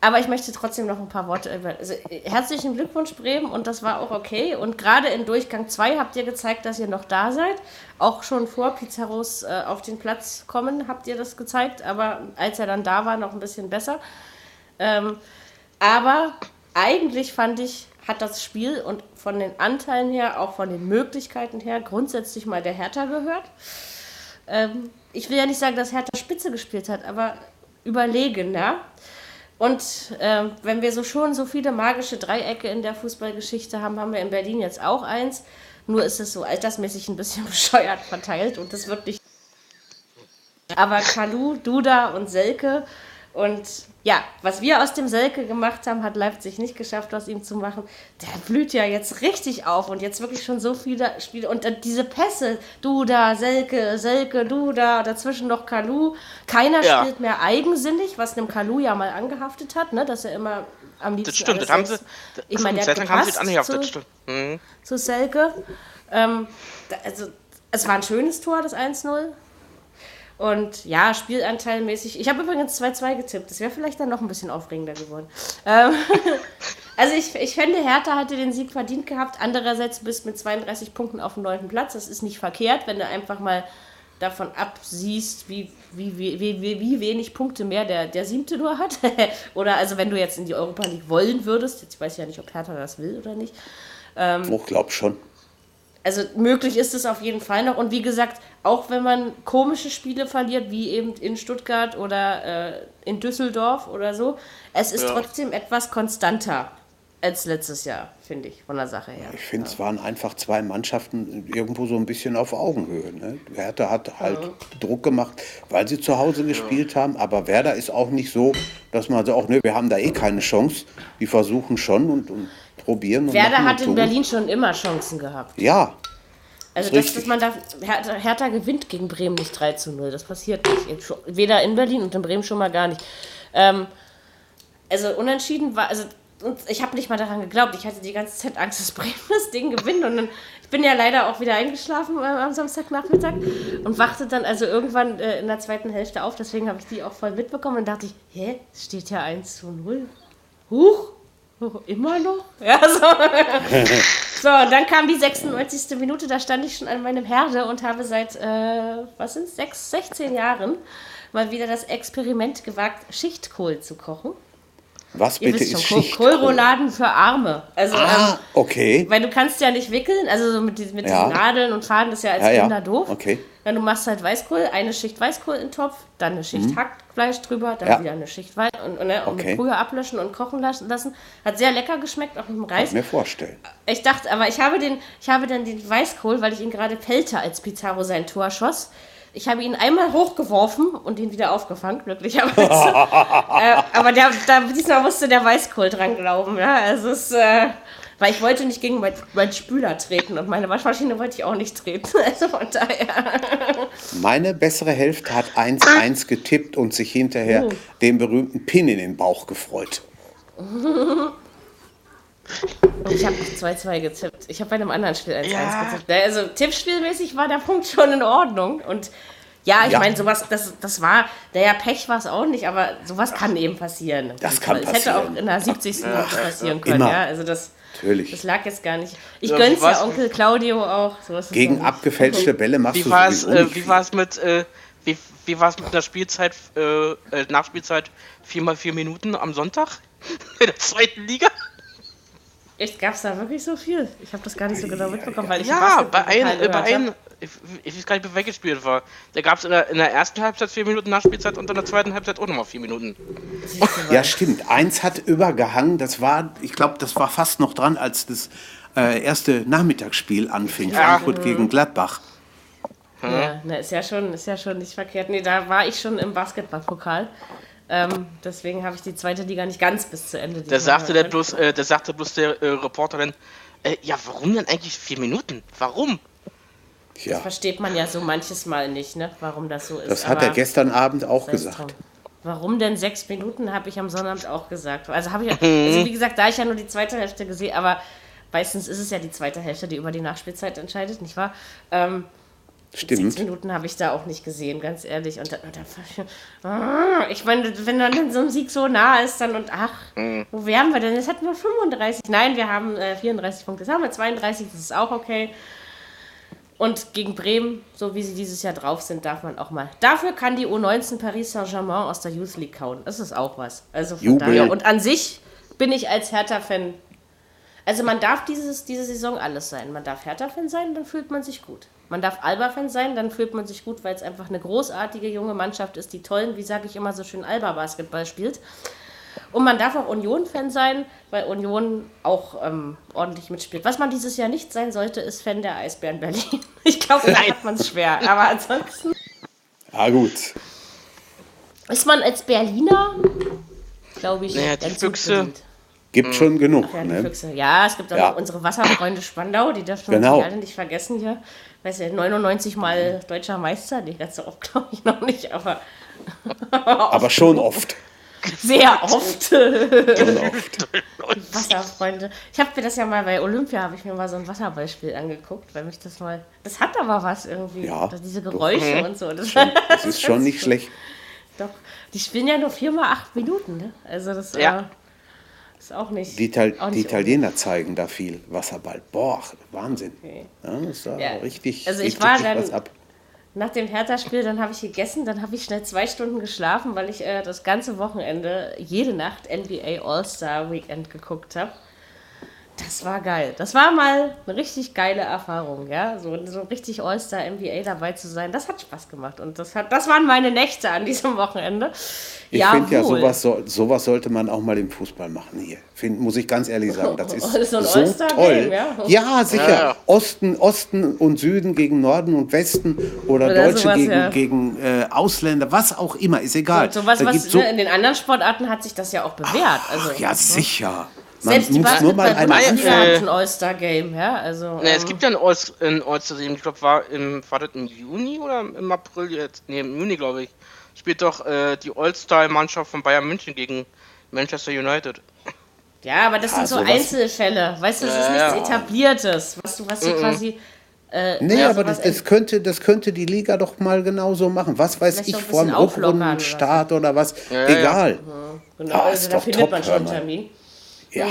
Aber ich möchte trotzdem noch ein paar Worte über. Also, herzlichen Glückwunsch, Bremen, und das war auch okay. Und gerade in Durchgang 2 habt ihr gezeigt, dass ihr noch da seid. Auch schon vor Pizarros äh, auf den Platz kommen, habt ihr das gezeigt. Aber als er dann da war, noch ein bisschen besser. Ähm, aber eigentlich fand ich, hat das Spiel und von den Anteilen her, auch von den Möglichkeiten her, grundsätzlich mal der Hertha gehört. Ähm, ich will ja nicht sagen, dass Hertha Spitze gespielt hat, aber überlegen, ja. Und äh, wenn wir so schon so viele magische Dreiecke in der Fußballgeschichte haben, haben wir in Berlin jetzt auch eins. Nur ist es so altersmäßig ein bisschen bescheuert verteilt und das wird nicht. Aber Kalu, Duda und Selke und ja, was wir aus dem Selke gemacht haben, hat Leipzig nicht geschafft, aus ihm zu machen. Der blüht ja jetzt richtig auf und jetzt wirklich schon so viele Spiele. Und diese Pässe, du da, Selke, Selke, du da, dazwischen noch Kalu. Keiner ja. spielt mehr eigensinnig, was einem Kalu ja mal angehaftet hat, ne? dass er immer am liebsten. Das stimmt, das haben sie. Ich meine, der hat haben sie angehaftet, zu, mhm. zu Selke. Ähm, also, es war ein schönes Tor, das 1-0. Und ja, spielanteilmäßig. Ich habe übrigens 2-2 getippt. Das wäre vielleicht dann noch ein bisschen aufregender geworden. Ähm, also ich, ich fände, Hertha hatte den Sieg verdient gehabt. Andererseits bist mit 32 Punkten auf dem neunten Platz. Das ist nicht verkehrt, wenn du einfach mal davon absiehst, wie, wie, wie, wie, wie wenig Punkte mehr der, der siebte nur hat. oder also wenn du jetzt in die Europa League wollen würdest. Jetzt weiß ich ja nicht, ob Hertha das will oder nicht. Ähm, ich glaube schon also möglich ist es auf jeden Fall noch. Und wie gesagt, auch wenn man komische Spiele verliert, wie eben in Stuttgart oder äh, in Düsseldorf oder so, es ist ja. trotzdem etwas konstanter als letztes Jahr, finde ich, von der Sache her. Ich finde, ja. es waren einfach zwei Mannschaften irgendwo so ein bisschen auf Augenhöhe. Ne? Hertha hat halt ja. Druck gemacht, weil sie zu Hause gespielt haben, aber Werder ist auch nicht so, dass man sagt, auch, ne, wir haben da eh keine Chance. Die versuchen schon und, und probieren. Werder hat in Berlin schon immer Chancen gehabt. Ja. Also, das, dass man da. Hertha, Hertha, gewinnt gegen Bremen nicht 3 zu 0. Das passiert nicht. Weder in Berlin und in Bremen schon mal gar nicht. Ähm, also, unentschieden war. Also, ich habe nicht mal daran geglaubt. Ich hatte die ganze Zeit Angst, dass Bremen das Ding gewinnt. Und dann, ich bin ja leider auch wieder eingeschlafen äh, am Samstagnachmittag und wachte dann also irgendwann äh, in der zweiten Hälfte auf. Deswegen habe ich die auch voll mitbekommen und dachte ich, hä, es steht ja 1 zu 0. Huch! Immer noch? Ja, so. so, und dann kam die 96. Minute, da stand ich schon an meinem Herde und habe seit, äh, was sind es, 16 Jahren mal wieder das Experiment gewagt, Schichtkohl zu kochen. Was bitte ist schon, Schichtkohl? Kohlrouladen für Arme. Also, ah, ähm, okay. Weil du kannst ja nicht wickeln, also so mit, mit ja. diesen Nadeln und Faden, das ist ja als ja, Kinder ja. doof. Okay. Dann du machst halt Weißkohl, eine Schicht Weißkohl in den Topf, dann eine Schicht mhm. Hackfleisch drüber, dann ja. wieder eine Schicht Weiß und, und, ne, und okay. mit Brühe ablöschen und kochen lassen. Hat sehr lecker geschmeckt, auch mit dem Reis. Kann ich mir vorstellen. Ich dachte, aber ich habe, den, ich habe dann den Weißkohl, weil ich ihn gerade pellte, als Pizarro sein Tor schoss. Ich habe ihn einmal hochgeworfen und ihn wieder aufgefangen, glücklicherweise. äh, aber der, da, diesmal musste der Weißkohl dran glauben. Ja? Also es, äh, weil ich wollte nicht gegen meinen Spüler treten und meine Waschmaschine wollte ich auch nicht treten. Also von daher. Meine bessere Hälfte hat 1-1 getippt und sich hinterher oh. den berühmten Pin in den Bauch gefreut. Und ich habe 2-2 getippt. Ich habe bei einem anderen Spiel 1-1 Ja. getippt. Also tippspielmäßig war der Punkt schon in Ordnung. Und ja, ich Ja. meine, sowas, das, das war, naja, Pech war es auch nicht, aber sowas kann eben passieren. Das kann Es hätte auch passieren. in der 70. Minute passieren können, immer. ja. Also das, Natürlich. das lag jetzt gar nicht. Ich Ja, gönn's ja Onkel Claudio auch. So ist es Gegen abgefälschte Bälle machst Wie du war es sowieso äh, nicht wie viel. war's mit, äh, wie, wie war's mit einer Spielzeit, äh, äh, Nachspielzeit 4 mal 4 Minuten am Sonntag? In der zweiten Liga? Echt, gab's da wirklich so viel? Ich habe das gar nicht so genau mitbekommen, weil ich Ja, bei einem, äh, bei hab. Ich, ich weiß gar nicht, Spiel es war. Da gab es in der, in der ersten Halbzeit 4 Minuten Nachspielzeit und in der zweiten Halbzeit auch nochmal 4 Minuten. Ja, stimmt. Eins hat übergehangen. Das war, ich glaube, das war fast noch dran, als das äh, erste Nachmittagsspiel anfing. Frankfurt gegen Gladbach. Ja, na, ist ja schon, ist ja schon nicht verkehrt. Nee, da war ich schon im Basketballpokal. Ähm, deswegen habe ich die zweite Liga nicht ganz bis zu Ende. Da sagte der bloß, äh, da sagte bloß der äh, Reporter dann, äh, ja, warum denn eigentlich 4 Minuten? Warum? Ja, Versteht man ja so manches Mal nicht, ne? Warum das so ist. das hat er aber gestern Abend auch gesagt. drum. Warum denn sechs Minuten, habe ich am Sonnabend auch gesagt. Also habe ich, Mhm. also wie gesagt, da ich ja nur die zweite Hälfte gesehen, aber meistens ist es ja die zweite Hälfte, die über die Nachspielzeit entscheidet, nicht wahr? Ähm, Sechs Stimmt. Minuten habe ich da auch nicht gesehen, ganz ehrlich. Und da, und da ich meine, wenn dann so ein Sieg so nah ist, dann und ach, wo wären wir denn? Jetzt hatten wir 35. Nein, wir haben äh, 34 Punkte. Jetzt haben wir 32, das ist auch okay. Und gegen Bremen, so wie sie dieses Jahr drauf sind, darf man auch mal. Dafür kann die U19 Paris Saint-Germain aus der Youth League kauen. Das ist auch was. Also von Jubel. daher. Und an sich bin ich als Hertha-Fan. Also man darf dieses, diese Saison alles sein. Man darf Hertha-Fan sein, dann fühlt man sich gut. Man darf Alba-Fan sein, dann fühlt man sich gut, weil es einfach eine großartige junge Mannschaft ist, die tollen, wie sage ich immer so schön, Alba-Basketball spielt. Und man darf auch Union-Fan sein, weil Union auch ähm, ordentlich mitspielt. Was man dieses Jahr nicht sein sollte, ist Fan der Eisbären Berlin. Ich glaube, da hat man es schwer. Aber ansonsten Ah, gut. ist man als Berliner, glaube ich, Naja, die Füchse-. Gibt schon genug. Ja, die Ne? Füchse. ja, es gibt auch Ja. unsere Wasserfreunde Spandau, die dürfen wir Genau. alle nicht vergessen hier. Weiß ja, 99 Mal deutscher Meister, die ganz so oft glaube ich noch nicht, aber Aber schon oft. sehr oft. Schon. Wasserfreunde. Ich habe mir das ja mal bei Olympia, habe ich mir mal so ein Wasserballspiel angeguckt, weil mich das mal. Das hat aber was irgendwie. Ja, diese Geräusche und so. Das, Das ist schon nicht schlecht. Doch. Die spielen ja nur viermal acht Minuten, ne? Also das Ja. äh, ist auch nicht. Die, Ital auch die nicht Italiener zeigen da viel Wasserball. Boah, Wahnsinn. Okay. Ja, ist da Ja. richtig, Also ich geht war richtig dann- was ab. Nach dem Hertha-Spiel, dann habe ich gegessen, dann habe ich schnell zwei Stunden geschlafen, weil ich äh, das ganze Wochenende jede Nacht NBA All-Star Weekend geguckt habe. Das war geil. Das war mal eine richtig geile Erfahrung, ja. So, so richtig All-Star NBA dabei zu sein, das hat Spaß gemacht. Und das, hat, das waren meine Nächte an diesem Wochenende. Ich finde ja, sowas, so, sowas sollte man auch mal im Fußball machen hier. Find, muss ich ganz ehrlich sagen. Das ist So ein so All-Star-Game, toll. ja? Ja, sicher. Ja, ja. Osten, Osten und Süden gegen Norden und Westen oder, Oder Deutsche sowas, gegen, ja. gegen äh, Ausländer, was auch immer, ist egal. So was, Da was so, ne, in den anderen Sportarten hat sich das ja auch bewährt. Also, ja, sicher. Man Selbst die muss nur mal eine Basketball-Bundesliga hat ein All-Star-Game, ja. Also, Ne, es ähm, gibt ja ein All- ein All-Star, ich glaube, war im, war das im Juni oder im April jetzt? Ne, im Juni, glaube ich. Spielt doch äh, die All-Star-Mannschaft von Bayern München gegen Manchester United. Ja, aber das Ja, sind so Einzelfälle. Weißt du, das ist Ja, nichts ja. Etabliertes, was du, was du quasi. Äh, Nee, ja, aber das, das, könnte, das könnte die Liga doch mal genauso machen. Was weiß Vielleicht ich, vor dem auflockern oder Rückrundenstart oder was. Ja, ja. Egal. Genau, Ah, also ist da doch findet top, man schon einen. Termin. Ja.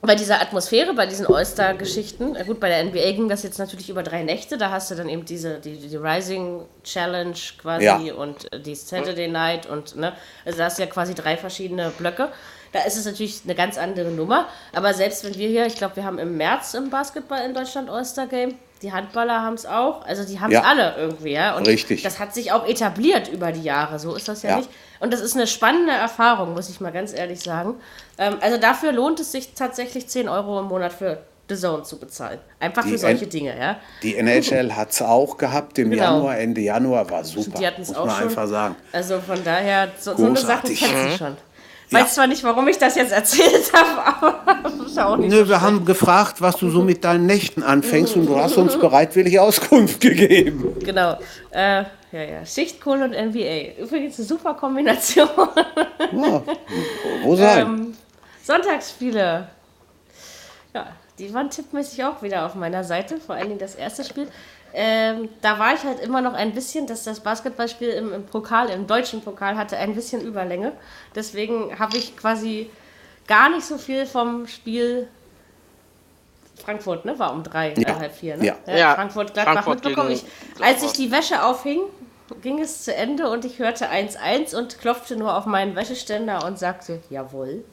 Bei dieser Atmosphäre, bei diesen All-Star-Geschichten, gut, bei der NBA ging das jetzt natürlich über drei Nächte, da hast du dann eben diese, die, die Rising Challenge quasi Ja. und äh, die Saturday Night und, ne, also da hast du ja quasi drei verschiedene Blöcke. Da ist es natürlich eine ganz andere Nummer, aber selbst wenn wir hier, ich glaube, wir haben im März im Basketball in Deutschland All-Star-Game, die Handballer haben es auch, also die haben es Ja. alle irgendwie, ja. Und Richtig. das hat sich auch etabliert über die Jahre, so ist das ja, Ja. nicht. Und das ist eine spannende Erfahrung, muss ich mal ganz ehrlich sagen. Ähm, also dafür lohnt es sich tatsächlich 10 Euro im Monat für The Zone zu bezahlen. Einfach Die für solche N- Dinge, ja. Die NHL hat es auch gehabt im Genau. Januar, Ende Januar, war super. Die hatten es muss auch man schon. einfach sagen. Also von daher, so, so eine Sache kennst Mhm. du schon. Ja. Weiß zwar nicht, warum ich das jetzt erzählt habe, aber das ist auch nicht Nö, so wir haben gefragt, was du so mit deinen Nächten anfängst und du hast uns bereitwillig Auskunft gegeben. Genau. Äh, ja, ja. Schichtkohle und NBA. Übrigens eine super Kombination. Ja, wo sein? ähm, Sonntagsspiele. Ja, die waren tippmäßig auch wieder auf meiner Seite, vor allen Dingen das erste Spiel. Ähm, da war ich halt immer noch ein bisschen, dass das Basketballspiel im, im Pokal, im deutschen Pokal hatte ein bisschen Überlänge. Deswegen habe ich quasi gar nicht so viel vom Spiel Frankfurt, ne? War um drei, Ja. äh, halb vier, ne? Ja. Ja, Frankfurt Gladbach Frankfurt mitbekommen. Ich, als ich die Wäsche aufhing, ging es zu Ende und ich hörte 1-1 und klopfte nur auf meinen Wäscheständer und sagte, jawohl.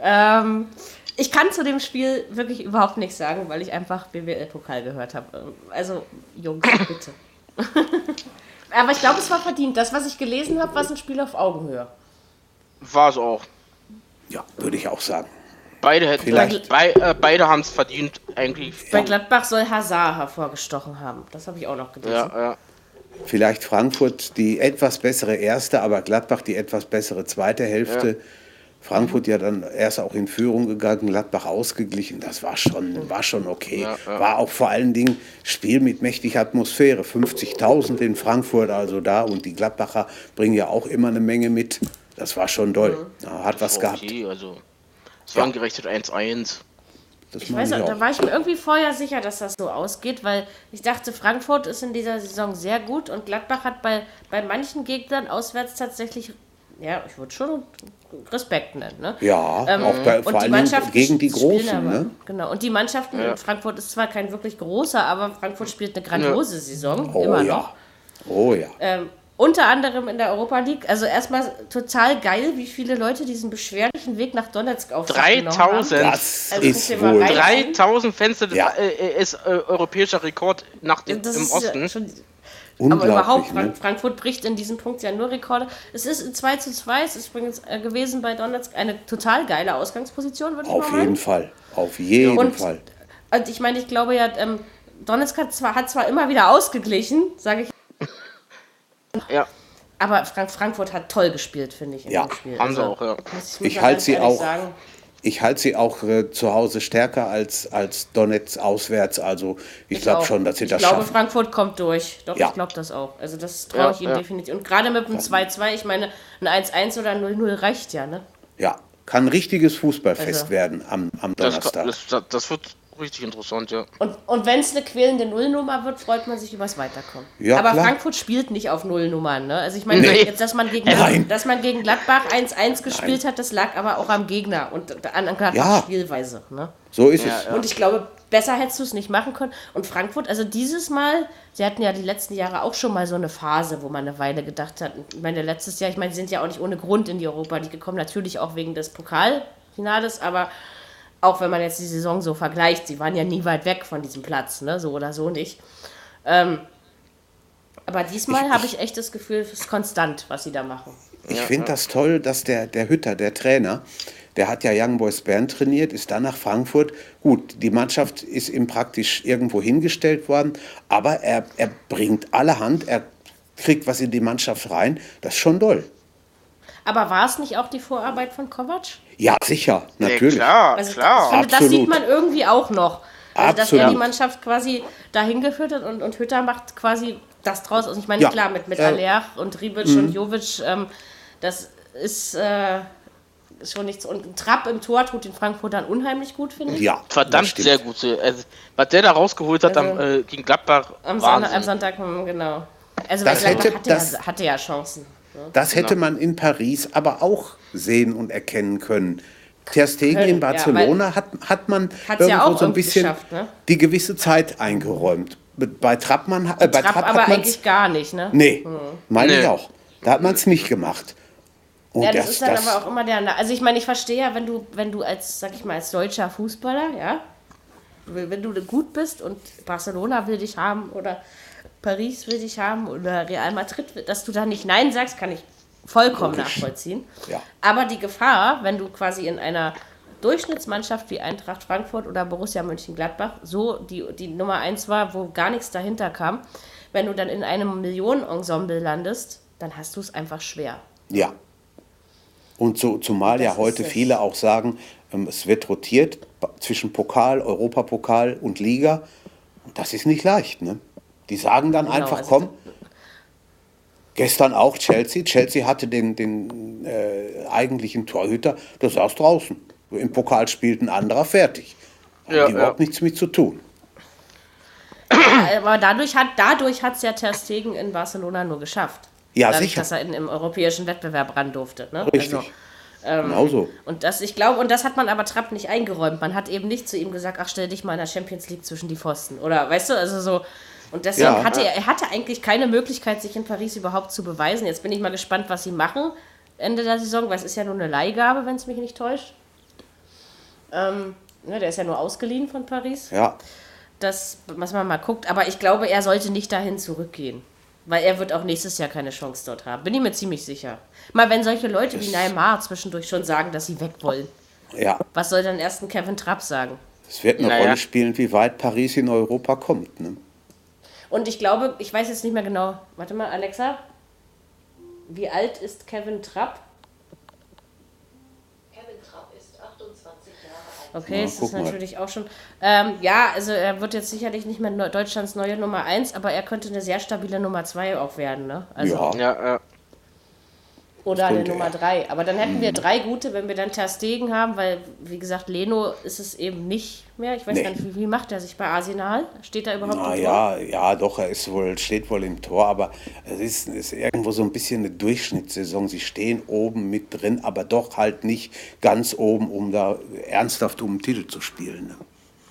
Ähm, ich kann zu dem Spiel wirklich überhaupt nichts sagen, weil ich einfach BWL-Pokal gehört habe. Also, Jungs, bitte. Aber ich glaube, es war verdient. Das, was ich gelesen habe, war ein Spiel auf Augenhöhe. War es auch. Ja, würde ich auch sagen. Beide hätten Vielleicht. Bei, äh, beide haben es verdient, eigentlich. Bei Gladbach soll Hazard hervorgestochen haben. Das habe ich auch noch gelesen. Ja, ja. Vielleicht Frankfurt die etwas bessere erste, aber Gladbach die etwas bessere zweite Hälfte. Frankfurt ja dann erst auch in Führung gegangen, Gladbach ausgeglichen. Das war schon, war schon okay. Ja, ja. War auch vor allen Dingen Spiel mit mächtiger Atmosphäre. 50.000 in Frankfurt also da und die Gladbacher bringen ja auch immer eine Menge mit. Das war schon toll. Ja, hat was gehabt. Okay, also. Es waren gerechnet 1-1. Das Ich weiß auch, da war ich mir irgendwie vorher sicher, dass das so ausgeht, weil ich dachte, Frankfurt ist in dieser Saison sehr gut und Gladbach hat bei, bei manchen Gegnern auswärts tatsächlich, ja, ich würde schon Respekt nennen. Ne? Ja, Ähm, auch bei, und vor Mannschaften gegen die Großen. aber, Ne? Genau, und die Mannschaften, Ja. Frankfurt ist zwar kein wirklich großer, aber Frankfurt spielt eine grandiose Saison, Oh immer ja. noch. Oh ja. Ähm, unter anderem in der Europa League. Also erstmal total geil, wie viele Leute diesen beschwerlichen Weg nach Donetsk auf sich genommen haben. 3000. Das Also ist wohl. rein. 3000 Fenster das Ja. war, äh, ist äh, europäischer Rekord nach dem, Das im ist ja Osten. schon, aber überhaupt, ne? Frankfurt bricht in diesem Punkt ja nur Rekorde. Es ist in 2 zu 2, es ist übrigens äh, gewesen bei Donetsk eine total geile Ausgangsposition, würde ich Auf mal jeden meinen. Fall. Auf jeden Und, Fall. und ich meine, ich glaube ja, ähm, Donetsk hat zwar, hat zwar immer wieder ausgeglichen, sage ich, Ja, aber Frank Frankfurt hat toll gespielt, finde ich, in Ja, dem Spiel. haben sie Also, auch, ja. Ich mal halte sie auch- Sagen. Ich halte sie auch äh, zu Hause stärker als, als Donetsk auswärts. Also ich, Ich glaube schon, dass sie ich das glaube, schaffen. Frankfurt kommt durch. Doch, Ja. ich glaube das auch. Also das traue Ja, ich ihnen ja. definitiv. Und gerade mit einem 2-2, ich meine, ein 1-1 oder 0-0 reicht ja, ne? Ja, kann ein richtiges Fußballfest Also- werden am, am Donnerstag. das, das, das wird richtig interessant, ja. Und, und wenn es eine quälende Nullnummer wird, freut man sich übers Weiterkommen. Ja, Aber klar. Frankfurt spielt nicht auf Nullnummern. Ne? Also ich meine, Nee. jetzt, dass man, gegen, Nein. dass man gegen Gladbach 1-1 gespielt hat, das lag aber auch am Gegner und an an Gladbachs Ja. Spielweise. Ne? so ist Ja, es. ja. Und ich glaube, besser hättest du es nicht machen können. Und Frankfurt, also dieses Mal, sie hatten ja die letzten Jahre auch schon mal so eine Phase, wo man eine Weile gedacht hat, ich meine, letztes Jahr, ich meine, sie sind ja auch nicht ohne Grund in die Europa League gekommen, natürlich auch wegen des Pokalfinales, aber auch wenn man jetzt die Saison so vergleicht, sie waren ja nie weit weg von diesem Platz, ne? so oder so nicht. Ähm, aber diesmal habe ich echt das Gefühl, es ist konstant, was sie da machen. Ich finde das toll, dass der, der Hütter, der Trainer, der hat ja Young Boys Bern trainiert, ist dann nach Frankfurt. Gut, die Mannschaft ist ihm praktisch irgendwo hingestellt worden, aber er, er bringt allerhand, er kriegt was in die Mannschaft rein. Das ist schon toll. Aber war es nicht auch die Vorarbeit von Kovac? Ja, sicher, Ja, natürlich. klar, Also ich klar. finde, das Absolut. sieht man irgendwie auch noch. Also, dass er die Mannschaft quasi dahin geführt hat und, und Hütter macht quasi das draus. Also ich meine, Ja. klar, mit, mit Äh, Aller und Ribic und Jovic, ähm, das ist, äh, schon nichts. Und ein Trapp im Tor tut den Frankfurtern unheimlich gut, finde ich. Ja, Verdammt sehr gut. Also, was der da rausgeholt hat am, Also- äh, gegen Gladbach, Am, Sonntag, am. Sonntag, hm, genau. Also Das weil Gladbach hätte- hatte, das- ja, hatte ja Chancen. Das hätte man in Paris aber auch sehen und erkennen können. Ter Stegen Können, in ja, Barcelona hat, hat man ja irgendwo auch so ein bisschen ne? die gewisse Zeit eingeräumt. Bei Trappmann, äh, bei Trapp Trapp aber hat man eigentlich gar nicht, ne? Nee, meine ich Nee. auch. Da hat man es nicht gemacht. Und Ja, das, das, ist dann das, aber auch immer der. Na- Also ich meine, ich verstehe ja, wenn du, wenn du als, sag ich mal, als deutscher Fußballer, ja, wenn du gut bist und Barcelona will dich haben oder Paris will dich haben oder Real Madrid, dass du da nicht Nein sagst, kann ich vollkommen Logisch. nachvollziehen. Ja. Aber die Gefahr, wenn du quasi in einer Durchschnittsmannschaft wie Eintracht Frankfurt oder Borussia Mönchengladbach so die, die Nummer eins war, wo gar nichts dahinter kam, wenn du dann in einem Millionenensemble landest, dann hast du es einfach schwer. ja. Und so, zumal ja Das heute ist es. viele auch sagen, ähm, es wird rotiert zwischen Pokal, Europapokal und Liga. Und das ist nicht leicht. Ne? Die sagen dann Genau, einfach, also komm, gestern auch Chelsea. Chelsea hatte den, den äh, eigentlichen Torhüter, der saß draußen. Im Pokal spielt ein anderer fertig. Haben Ja, die überhaupt ja. nichts mit zu tun. Aber dadurch hat dadurch hat's ja Ter Stegen in Barcelona nur geschafft. Ja, Dadurch, sicher. dass er in, im europäischen Wettbewerb ran durfte. Ne? Richtig. Also, ähm, genau so. und das, ich glaube, und das hat man aber Trapp nicht eingeräumt. Man hat eben nicht zu ihm gesagt, ach, stell dich mal in der Champions League zwischen die Pfosten. Oder weißt du, also so. Und deswegen Ja. hatte er, er hatte eigentlich keine Möglichkeit, sich in Paris überhaupt zu beweisen. Jetzt bin ich mal gespannt, was sie machen Ende der Saison, weil es ist ja nur eine Leihgabe, wenn es mich nicht täuscht. Ähm, ne, der ist ja nur ausgeliehen von Paris Ja, das, was man mal guckt. Aber ich glaube, er sollte nicht dahin zurückgehen. Weil er wird auch nächstes Jahr keine Chance dort haben. Bin ich mir ziemlich sicher. Mal wenn solche Leute wie Neymar zwischendurch schon sagen, dass sie weg wollen. ja. Was soll dann erst ein Kevin Trapp sagen? Es wird eine Naja. Rolle spielen, wie weit Paris in Europa kommt. Ne? Und ich glaube, ich weiß jetzt nicht mehr genau. Warte mal, Alexa. Wie alt ist Kevin Trapp? Kevin Trapp ist 28 Jahre alt. Okay, Ja, es guck ist mal. natürlich auch schon. Ähm, ja, also er wird jetzt sicherlich nicht mehr Deutschlands neue Nummer 1, aber er könnte eine sehr stabile Nummer 2 auch werden, ne? Also, Ja. Ja, ja. Oder eine Nummer er. drei. Aber dann hätten wir drei gute, wenn wir dann Ter Stegen haben, weil, wie gesagt, Leno ist es eben nicht mehr. Ich weiß Nee. gar nicht, wie, macht er sich bei Arsenal? Steht er überhaupt Na im Tor? ja, ja, doch, er ist wohl, steht wohl im Tor, aber es ist, ist irgendwo so ein bisschen eine Durchschnittssaison. Sie stehen oben mit drin, aber doch halt nicht ganz oben, um da ernsthaft um den Titel zu spielen. Ne?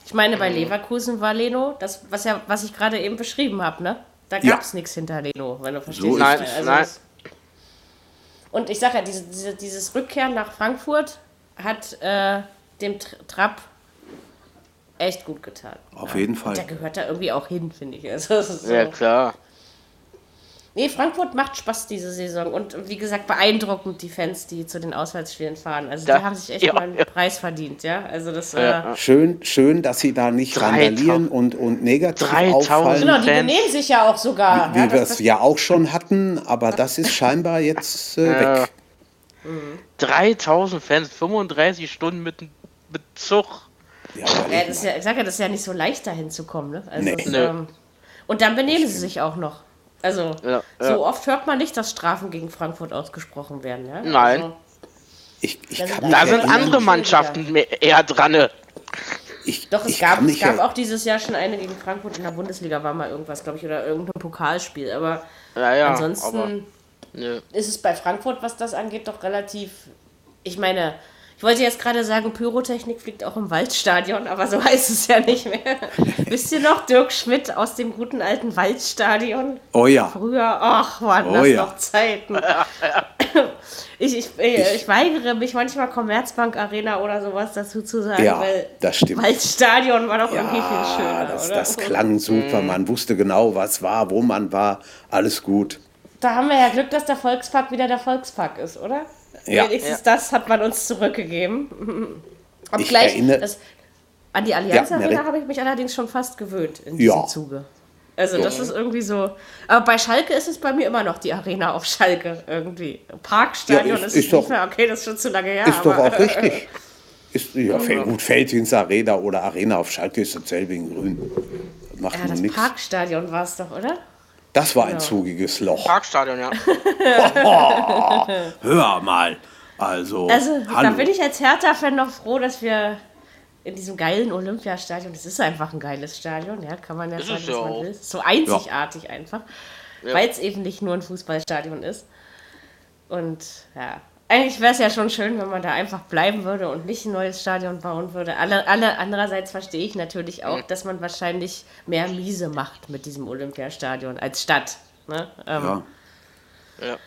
Ich meine, bei Leverkusen war Leno, das, was, ja, was ich gerade eben beschrieben habe, ne? Da Ja. gab es nichts hinter Leno, wenn du verstehst. So es. Also Nein. Und ich sage ja, diese, diese, dieses Rückkehren nach Frankfurt hat äh, dem Tr- Trapp echt gut getan. Auf jeden Fall. Der gehört da irgendwie auch hin, finde ich. Also, das ist so. Ja, klar. Nee, Frankfurt macht Spaß diese Saison. Und wie gesagt, beeindruckend die Fans, die zu den Auswärtsspielen fahren. Also Da- die haben sich echt ja, mal einen ja. Preis verdient, ja. Also das äh, Ja. Schön, schön, dass sie da nicht 3000 randalieren und, und negativ 3000 auffallen, Genau, die benehmen sich ja auch sogar. wie ja, wir es ja auch schon hatten, aber das ist scheinbar jetzt äh, weg. 3000 Fans, 35 Stunden mit, mit Zug. Ja, ja, überleg das ist ja, ich sag ja, das ist ja nicht so leicht, dahin zu kommen. Ne? Also Nee. ähm, und dann benehmen sie sich auch noch. Also Ja, so ja. oft hört man nicht, dass Strafen gegen Frankfurt ausgesprochen werden. Ja? Nein. Also, ich, ich Da kann sind Da sind andere Mannschaften mehr, eher dran. ne? Ich, doch, es ich gab, es gab auch dieses Jahr schon eine gegen Frankfurt in der Bundesliga, war mal irgendwas, glaube ich, oder irgendein Pokalspiel. Aber Ja, ja. ansonsten. aber, nö. ist es bei Frankfurt, was das angeht, doch relativ. Ich meine, ich wollte jetzt gerade sagen, Pyrotechnik fliegt auch im Waldstadion, aber so heißt es ja nicht mehr. Wisst ihr noch, Dirk Schmidt aus dem guten alten Waldstadion? Oh ja, Früher, ach, waren Oh das ja. noch Zeiten. Ich, ich, äh, ich weigere mich manchmal Commerzbank Arena oder sowas dazu zu sagen, Ja, weil das stimmt. Waldstadion war doch irgendwie viel ja schöner, das, oder? das klang super. Man wusste genau, was war, wo man war. Alles gut. Da haben wir ja Glück, dass der Volkspark wieder der Volkspark ist, oder? Ja. Wenigstens das hat man uns zurückgegeben. Ich Obgleich, erinnere- das, an die Allianz Ja, Arena habe ich mich allerdings schon fast gewöhnt in diesem Ja. Zuge. Also das ist irgendwie so. Aber bei Schalke ist es bei mir immer noch die Arena auf Schalke irgendwie. Parkstadion Ja, ist- ist, es ist doch- nicht mehr. Okay, das ist schon zu lange her. Ist doch aber, auch richtig. Ist, ja, Fel- gut, Feldhins Arena oder Arena auf Schalke ist dasselbe in Grün. Macht Ja, das nichts. Parkstadion war es doch, oder? Das war ein zugiges Loch. Parkstadion, ja. Hör mal. Also, Also da bin ich als Hertha-Fan noch froh, dass wir in diesem geilen Olympiastadion, das ist einfach ein geiles Stadion, ja, kann man ja Ist sagen, was ja man auch. will. So einzigartig einfach, weil es eben nicht nur ein Fußballstadion ist. Und ja, eigentlich wäre es ja schon schön, wenn man da einfach bleiben würde und nicht ein neues Stadion bauen würde. Alle, alle andererseits verstehe ich natürlich auch, dass man wahrscheinlich mehr Miese macht mit diesem Olympiastadion als Stadt. Ne? Ähm, ja. ja.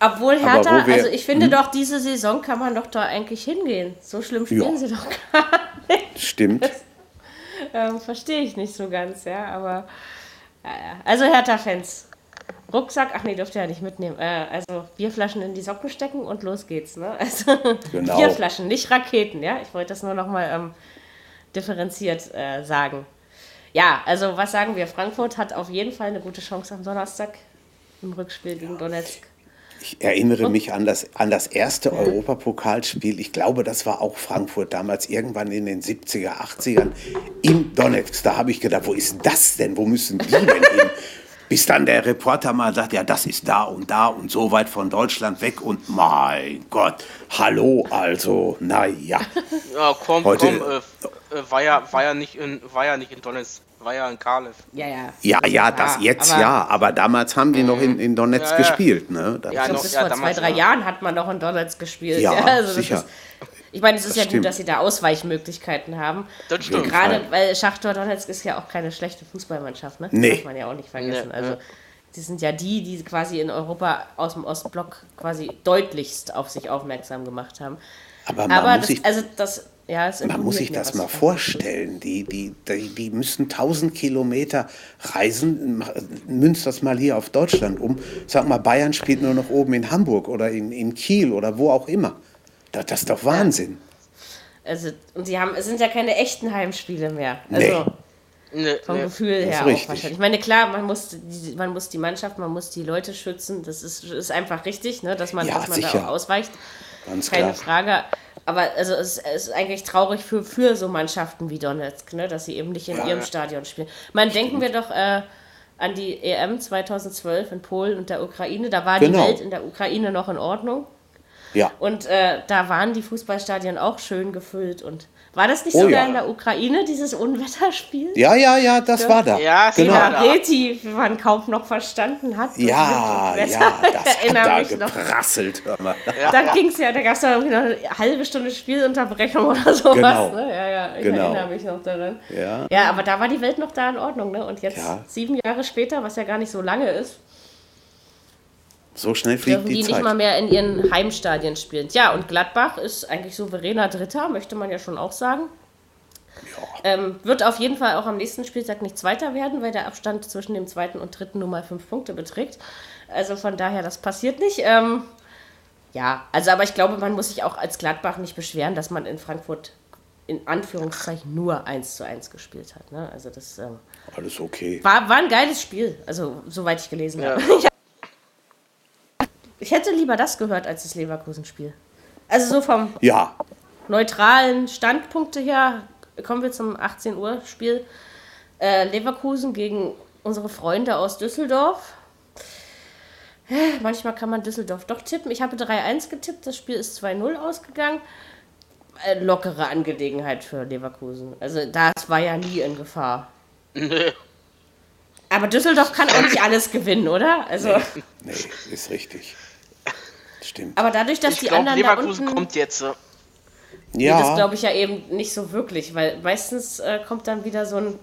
obwohl Hertha, also ich finde Mhm. doch, diese Saison kann man doch da eigentlich hingehen. So schlimm spielen Ja. sie doch gar nicht. Stimmt. Ähm, Verstehe ich nicht so ganz, ja, aber ja, ja. Also Hertha-Fans. Rucksack, ach nee, dürft ihr ja nicht mitnehmen. Äh, also Bierflaschen in die Socken stecken und los geht's, ne? Also Genau. Bierflaschen, nicht Raketen, ja? Ich wollte das nur nochmal ähm, differenziert äh, sagen. Ja, also was sagen wir? Frankfurt hat auf jeden Fall eine gute Chance am Donnerstag im Rückspiel gegen Donetsk. Ich erinnere mich an das, an das erste Europapokalspiel. Ich glaube, das war auch Frankfurt damals, irgendwann in den 70er, 80ern, in Donetsk. Da habe ich gedacht, wo ist das denn? Wo müssen die denn hin? Bis dann der Reporter mal sagt, ja, das ist da und da und so weit von Deutschland weg. Und mein Gott, hallo, also, naja. Ja, komm, Heute- komm. Äh, äh, war ja, war ja nicht in, war ja nicht in Donetsk, war ja in Kalev. Ja, ja. Ja, ja, das jetzt aber ja, aber damals haben die noch in, in Donetsk Ja, ja. gespielt. Ne? Das Ja, noch- bis ja, vor zwei, drei ja. Jahren hat man noch in Donetsk gespielt. Ja, also das sicher. Ist, ich meine, es ist Das ja stimmt. gut, dass sie da Ausweichmöglichkeiten haben. Das stimmt. Gerade weil Schachtor Donetsk ist ja auch keine schlechte Fußballmannschaft, ne? Nee. Darf man ja auch nicht vergessen. Nee, also die sind ja die, die quasi in Europa aus dem Ostblock quasi deutlichst auf sich aufmerksam gemacht haben. Aber man Aber muss das, sich also das, ja, es Man muss sich das mal vorstellen. Die, die, die, die müssen 1000 Kilometer reisen. Münzt das mal hier auf Deutschland um. Sag mal, Bayern spielt nur noch oben in Hamburg oder in, in Kiel oder wo auch immer. Das, das ist doch Wahnsinn. Also, und sie haben, es sind ja keine echten Heimspiele mehr. Nee. Also Nee, vom nee. Gefühl her auch richtig. wahrscheinlich. Ich meine, klar, man muss, die, man muss die Mannschaft, man muss die Leute schützen. Das ist, ist einfach richtig, ne, dass man, Ja, dass man da auch ausweicht. Ganz Keine klar. Frage. Aber also es, es ist eigentlich traurig für, für so Mannschaften wie Donetsk, ne, dass sie eben nicht in ihrem Stadion spielen. Man denken wir doch äh, an die EM 2012 in Polen und der Ukraine. Da war Genau. die Welt in der Ukraine noch in Ordnung. Ja. Und äh, da waren die Fußballstadien auch schön gefüllt. Und war das nicht Oh sogar ja. in der Ukraine, dieses Unwetterspiel? Ja, ja, ja, das war da. Ja, genau. Ja, Reti, wie man kaum noch verstanden hat. Ja, ja, das Ich hat erinnere da mich noch. geprasselt. Hör mal. Da ging es ja, da gab es ja irgendwie noch eine halbe Stunde Spielunterbrechung oder sowas. Genau. Ne? Ja, ja, ich Genau. erinnere mich noch daran. Ja. Ja, aber da war die Welt noch da in Ordnung, ne? Und jetzt, Ja. sieben Jahre später, was ja gar nicht so lange ist, So schnell fliegt dürfen die, die nicht Zeit. mal mehr in ihren Heimstadien spielen. Ja, und Gladbach ist eigentlich souveräner Dritter, möchte man ja schon auch sagen. Ähm, wird auf jeden Fall auch am nächsten Spieltag nicht Zweiter werden, weil der Abstand zwischen dem zweiten und dritten nur mal fünf Punkte beträgt. Also von daher, das passiert nicht. Ähm, ja, also aber ich glaube, man muss sich auch als Gladbach nicht beschweren, dass man in Frankfurt in Anführungszeichen nur 1 zu 1 gespielt hat. Ne? Also das ähm, Alles okay. war, war ein geiles Spiel, also soweit ich gelesen Ja. habe. Ich hätte lieber das gehört als das Leverkusen-Spiel. Also so vom Ja, neutralen Standpunkte her kommen wir zum 18 Uhr Spiel äh, Leverkusen gegen unsere Freunde aus Düsseldorf. Äh, Manchmal kann man Düsseldorf doch tippen. Ich habe 3-1 getippt, das Spiel ist 2-0 ausgegangen. Äh, lockere Angelegenheit für Leverkusen. Also das war ja nie in Gefahr. Nee. Aber Düsseldorf kann auch nicht alles gewinnen, oder? Also, nee, ist richtig. Stimmt. aber dadurch, dass Ich die glaube, anderen da Leverkusen unten... kommt jetzt. Nee, das Ja, glaube ich ja eben nicht so wirklich, weil meistens äh, kommt dann wieder so ein,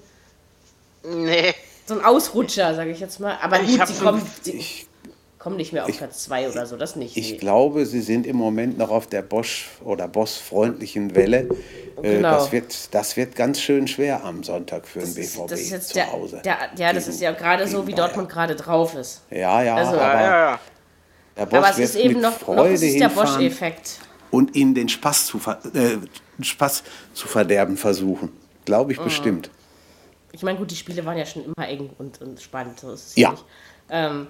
Nee. so ein Ausrutscher, sage ich jetzt mal. Aber Ich gut, so- kommen, sie ich, kommen nicht mehr auf Platz 2 oder so, das nicht. ich nee. glaube, sie sind im Moment noch auf der Bosch- oder Boss-freundlichen Welle. Äh, Genau. Das, wird, das wird ganz schön schwer am Sonntag für den das ist, BVB das ist jetzt zu der, Hause. der, ja, das Gegen- ist ja gerade so, wie Bayern. Dortmund gerade drauf ist. Ja, ja, Also- aber Ja, ja, ja. Der Boss Aber es ist eben noch, noch ist der Bosch-Effekt. und ihnen den Spaß zu, äh, Spaß zu verderben versuchen. Glaube Mhm. ich bestimmt. Ich meine, gut, die Spiele waren ja schon immer eng und, und spannend. So Ja. Ähm,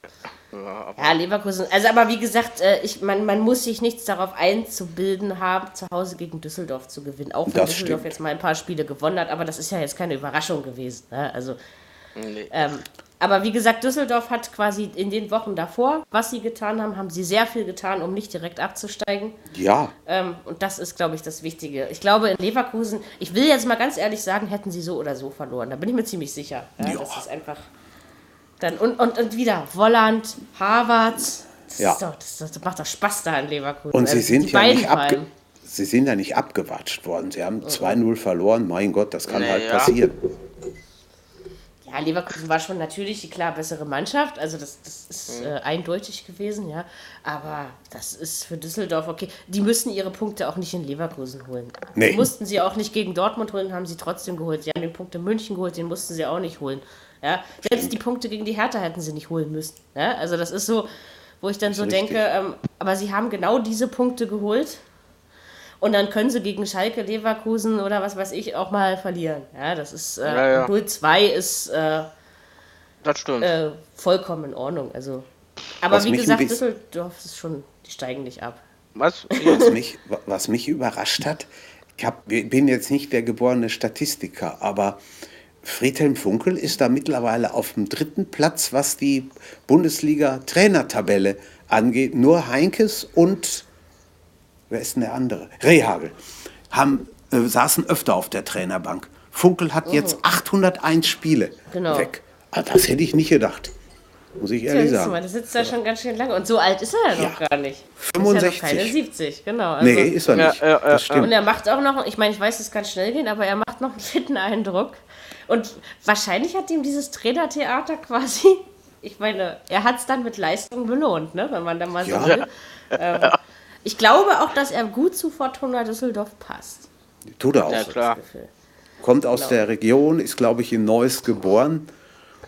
ja, Leverkusen. Also, aber wie gesagt, äh, ich, man, man muss sich nichts darauf einzubilden haben, zu Hause gegen Düsseldorf zu gewinnen. Auch wenn Das Düsseldorf stimmt. jetzt mal ein paar Spiele gewonnen hat, aber das ist ja jetzt keine Überraschung gewesen. Ne? Also, Nee. ähm, aber wie gesagt, Düsseldorf hat quasi in den Wochen davor, was sie getan haben, haben sie sehr viel getan, um nicht direkt abzusteigen. Ja, Ähm, und das ist, glaube ich, das Wichtige. Ich glaube, in Leverkusen, ich will jetzt mal ganz ehrlich sagen, hätten sie so oder so verloren. Da bin ich mir ziemlich sicher. Ja, Ja. Das ist einfach. Dann, und, und, und wieder Volland, Harvard. Das, Ja. doch, das, das macht doch Spaß da in Leverkusen. und sie Also, sind ja nicht abge. Sie sind ja nicht abgewatscht worden. Sie haben 2-0 verloren. Mein Gott, das kann Nee, halt ja. passieren. Ja, Leverkusen war schon natürlich die klar bessere Mannschaft. Also das, das ist äh, eindeutig gewesen, ja. Aber das ist für Düsseldorf okay. Die müssen ihre Punkte auch nicht in Leverkusen holen. Nee. Die mussten sie auch nicht gegen Dortmund holen, haben sie trotzdem geholt. Sie haben den Punkt in München geholt, den mussten sie auch nicht holen. Ja? Selbst die Punkte gegen die Hertha hätten sie nicht holen müssen. Ja? Also das ist so, wo ich dann so richtig. denke, ähm, aber sie haben genau diese Punkte geholt. Und dann können sie gegen Schalke, Leverkusen oder was weiß ich auch mal verlieren. Ja, das ist äh, Ja, ja. 0-2 ist äh, Das stimmt. äh, vollkommen in Ordnung. Also, aber Was wie gesagt, Düsseldorf ist schon, die steigen nicht ab. Was? Was mich, was mich überrascht hat, ich hab, bin jetzt nicht der geborene Statistiker, aber Friedhelm Funkel ist da mittlerweile auf dem dritten Platz, was die Bundesliga-Trainertabelle angeht. Nur Heinkes und, wer ist denn der andere? Rehagel. Haben äh, saßen öfter auf der Trainerbank. Funkel hat jetzt 801 Spiele Oh. Genau. weg. Ah, das hätte ich nicht gedacht. Muss ich Ja, ehrlich du mal, sagen. der sitzt da schon ganz schön lange. Und so alt ist er ja noch Ja. gar nicht. Ist ja 65. noch keine 70, genau. Also, Nee, ist er Ja, nicht. ja, ja, das Und stimmt. er macht auch noch, ich meine, ich weiß, es kann schnell gehen, aber er macht noch einen fitten Eindruck. Und wahrscheinlich hat ihm dieses Trainertheater quasi, ich meine, er hat es dann mit Leistung belohnt, ne, wenn man da mal so Ja. will. Ähm, ich glaube auch, dass er gut zu Fortuna Düsseldorf passt. Tut er auch. Ja, klar. Kommt aus der Region, ist, glaube ich, in Neuss geboren.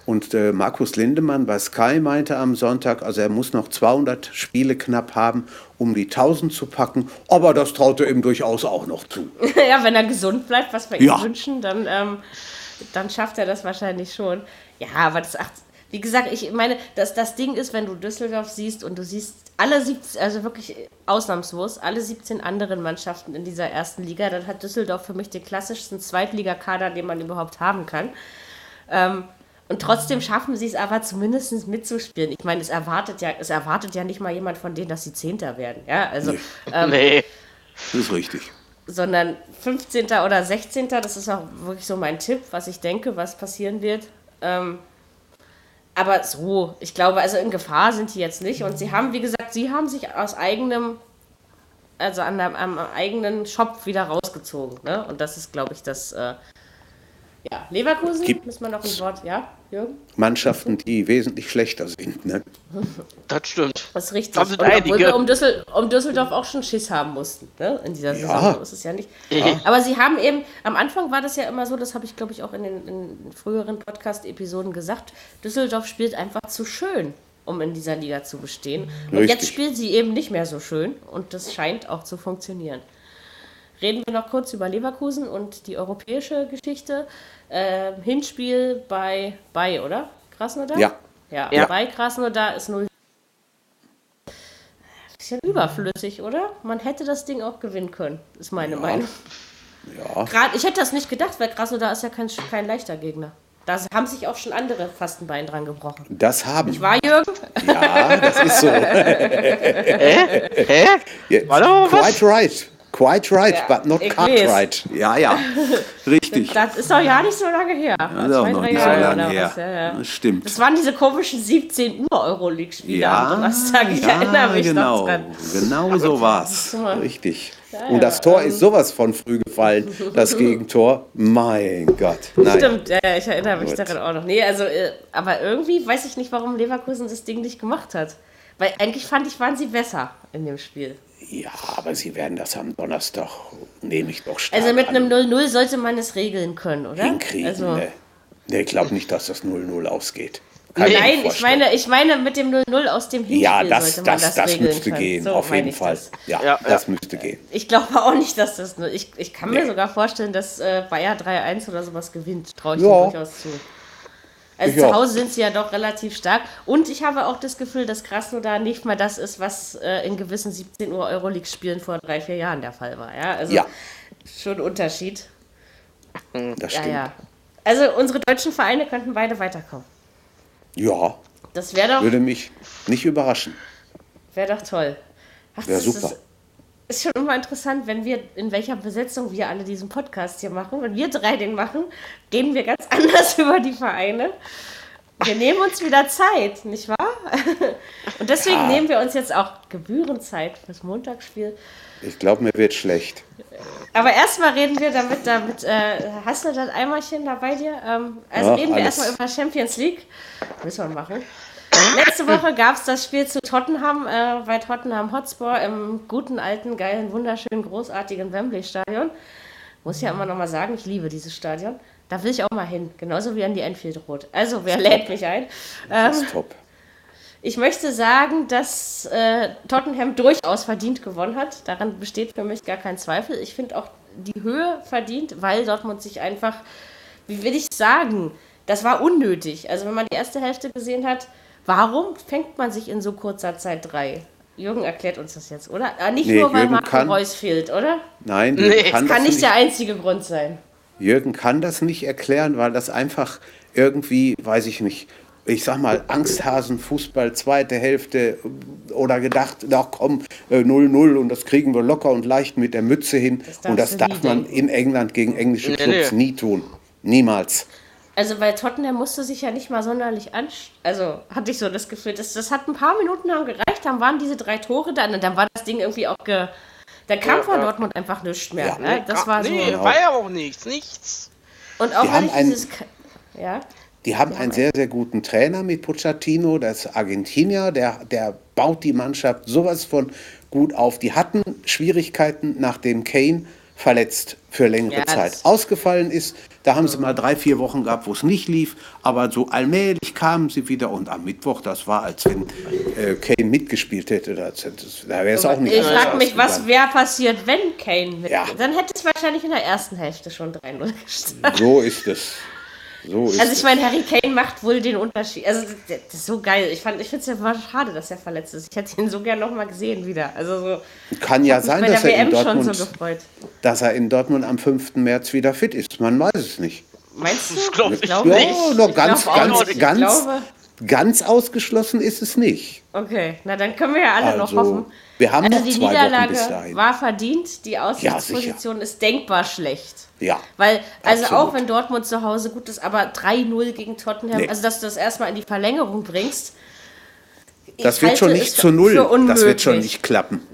Und äh, Markus Lindemann bei Sky meinte am Sonntag, also er muss noch 200 Spiele knapp haben, um die 1000 zu packen. Aber das traut er ihm durchaus auch noch zu. ja, wenn er gesund bleibt, was wir ihm Ja. wünschen, dann, ähm, dann schafft er das wahrscheinlich schon. Ja, aber das wie gesagt, ich meine, das, das Ding ist, wenn du Düsseldorf siehst und du siehst alle 17, also wirklich ausnahmslos, alle 17 anderen Mannschaften in dieser ersten Liga, dann hat Düsseldorf für mich den klassischsten Zweitligakader, den man überhaupt haben kann. Ähm, und trotzdem schaffen sie es aber zumindest mitzuspielen. Ich meine, es erwartet ja, es erwartet ja nicht mal jemand von denen, dass sie Zehnter werden. Ja, also ähm, Nee. Das ist richtig. sondern 15. oder 16. Das ist auch wirklich so mein Tipp, was ich denke, was passieren wird. Ähm, aber so, ich glaube, also in Gefahr sind die jetzt nicht. Und sie haben, wie gesagt, sie haben sich aus eigenem, also an der, am eigenen Shop wieder rausgezogen. Ne? Und das ist, glaube ich, das. Äh, ja, Leverkusen, Gibt- müssen wir noch ein Wort, ja, Jürgen? Mannschaften, die wesentlich schlechter sind. Ne? Das stimmt. Das ist richtig. Da sind Und obwohl einige. wir um, Düssel um Düsseldorf auch schon Schiss haben mussten, ne? In dieser Saison. Ja. So ist es ja nicht. Aber sie haben eben, am Anfang war das ja immer so, das habe ich, glaube ich, auch in den in früheren Podcast-Episoden gesagt, Düsseldorf spielt einfach zu schön, um in dieser Liga zu bestehen. Und Richtig. jetzt spielt sie eben nicht mehr so schön und das scheint auch zu funktionieren. Reden wir noch kurz über Leverkusen und die europäische Geschichte. Ähm, Hinspiel bei, bei, oder? Krasnodar? Ja. Ja, Ja. bei Krasnodar ist 0. Bisschen überflüssig, oder? Man hätte das Ding auch gewinnen können, ist meine Meinung. Ja. Gerade, ich hätte das nicht gedacht, weil Krasnodar ist ja kein, kein leichter Gegner. Da haben sich auch schon andere fast ein Bein dran gebrochen. Das haben. War Jürgen? Ja, das ist so. Hä? Ja, Warte mal, was? quite right. Quite right, Ja, but not quite right. Ja, ja. Richtig. Das ist doch ja nicht so lange her. Das ist auch noch nicht so lange her. was, ja, ja. Das stimmt. Das waren diese komischen 17 Uhr Euroleague-Spiele Ja, am Donnerstag. Ich erinnere mich genau. noch dran. Genau so war's. mal. Richtig. Und das Tor ähm. ist sowas von früh gefallen, das Gegentor. Mein Gott. Nein. Stimmt, ich erinnere mich Gut. daran auch noch. Nee, also, äh, aber irgendwie weiß ich nicht, warum Leverkusen das Ding nicht gemacht hat. Weil eigentlich fand ich, waren sie besser in dem Spiel. Ja, aber sie werden das am Donnerstag, nehme ich doch stark Also mit einem 0-0 sollte man es regeln können, oder? hinkriegen. Also, ne? Nee, ich glaube nicht, dass das 0-0 ausgeht. Kann mir Nein, ich meine, ich meine mit dem 0-0 aus dem Hinspiel Ja, das, sollte man das, das, das, regeln müsste können. gehen, So auf jeden Fall. das. Ja, Ja, das ja. müsste gehen. Ich glaube auch nicht, dass das nur. Ich, ich kann mir Nee. sogar vorstellen, dass äh, Bayer 3-1 oder sowas gewinnt. Traue ich Ja. dir durchaus zu. Also Ich zu auch. Hause sind sie ja doch relativ stark. Und ich habe auch das Gefühl, dass Krasnodar nicht mal das ist, was äh, in gewissen 17 Uhr Euroleague-Spielen vor drei, vier Jahren der Fall war. Ja, also Ja. schon Unterschied. Das Ja, stimmt. ja. Also unsere deutschen Vereine könnten beide weiterkommen. Ja, Das wäre doch, würde mich nicht überraschen. wär doch toll. Wäre super. Ist, ist schon immer interessant, wenn wir, in welcher Besetzung wir alle diesen Podcast hier machen. Wenn wir drei den machen, reden wir ganz anders über die Vereine. Wir nehmen uns wieder Zeit, nicht wahr? Und deswegen Ja. nehmen wir uns jetzt auch Gebührenzeit fürs Montagsspiel. Ich glaube, mir wird schlecht. Aber erstmal reden wir damit, damit äh, hast du das Eimerchen da bei dir? Ähm, also Ja, reden wir alles. erstmal über Champions League. Müssen wir machen. Letzte Woche gab es das Spiel zu Tottenham äh, bei Tottenham Hotspur im guten, alten, geilen, wunderschönen, großartigen Wembley-Stadion. Muss ja immer noch mal sagen, ich liebe dieses Stadion. Da will ich auch mal hin, genauso wie an die Enfield Road. Also, wer lädt mich ein? Das Ähm, ist top. ich möchte sagen, dass äh, Tottenham durchaus verdient gewonnen hat. Daran besteht für mich gar kein Zweifel. Ich finde auch die Höhe verdient, weil Dortmund sich einfach, wie will ich sagen, das war unnötig. Also wenn man die erste Hälfte gesehen hat, warum fängt man sich in so kurzer Zeit drei? Jürgen erklärt uns das jetzt, oder? Ah, nicht Nee, nur, weil Jürgen Marco kann- Reus fehlt, oder? Nein, Nee, kann, Kann das nicht nicht, der einzige Grund sein. Jürgen kann das nicht erklären, weil das einfach irgendwie, weiß ich nicht, ich sag mal, Angsthasen, Fußball, zweite Hälfte oder gedacht, na komm, äh, 0-0 und das kriegen wir locker und leicht mit der Mütze hin. darfst und das darf man denken. in England gegen englische Nee, Clubs nee. nie tun. Niemals. Also bei Tottenham musste sich ja nicht mal sonderlich an. Also hatte ich so das Gefühl, das, das hat ein paar Minuten haben gereicht, dann waren diese drei Tore da und dann war das Ding irgendwie auch ge. Dann kam Ja, von. Dortmund einfach nichts mehr. Ja. Ne? Das war so. nee, war ja auch nichts, nichts. Und auch weil ich ein- dieses. Ja. Die haben einen sehr, sehr guten Trainer mit Pochettino, das ist Argentinier, der, der baut die Mannschaft sowas von gut auf. Die hatten Schwierigkeiten, nachdem Kane verletzt für längere Ja, Zeit ausgefallen ist. Da haben sie mal drei, vier Wochen gehabt, wo es nicht lief, aber so allmählich kamen sie wieder und am Mittwoch, das war, als wenn äh, Kane mitgespielt hätte, das, das, da wäre es auch nicht Ich frage mich, was wäre passiert, wenn Kane mit. Ja. Dann hätte es wahrscheinlich in der ersten Hälfte schon 3-0 gestanden. So ist es. So ist Also ich meine, Harry Kane macht wohl den Unterschied. Also das, ist so geil. Ich, fand- ich finde es ja war schade, dass er verletzt ist. Ich hätte ihn so gern nochmal gesehen wieder. Also so. Kann ja sein, dass er, in WM Dortmund, so gefreut. dass er in Dortmund am 5. März wieder fit ist. Man weiß es nicht. Meinst du? Das glaub ich glaube nicht. Ja, noch Ich ganz, ganz, nicht. Ich ganz, glaube- ganz ausgeschlossen ist es nicht. Okay, na dann können wir ja alle noch Also, hoffen. wir haben also noch die zwei Wochen Niederlage bis dahin. war verdient, die Ausgangsposition ist denkbar schlecht. Ja. Weil, also Absolut. auch wenn Dortmund zu Hause gut ist, aber 3-0 gegen Tottenham, Nee. also dass du das erstmal in die Verlängerung bringst. Das wird schon nicht zu null. Das wird schon nicht klappen.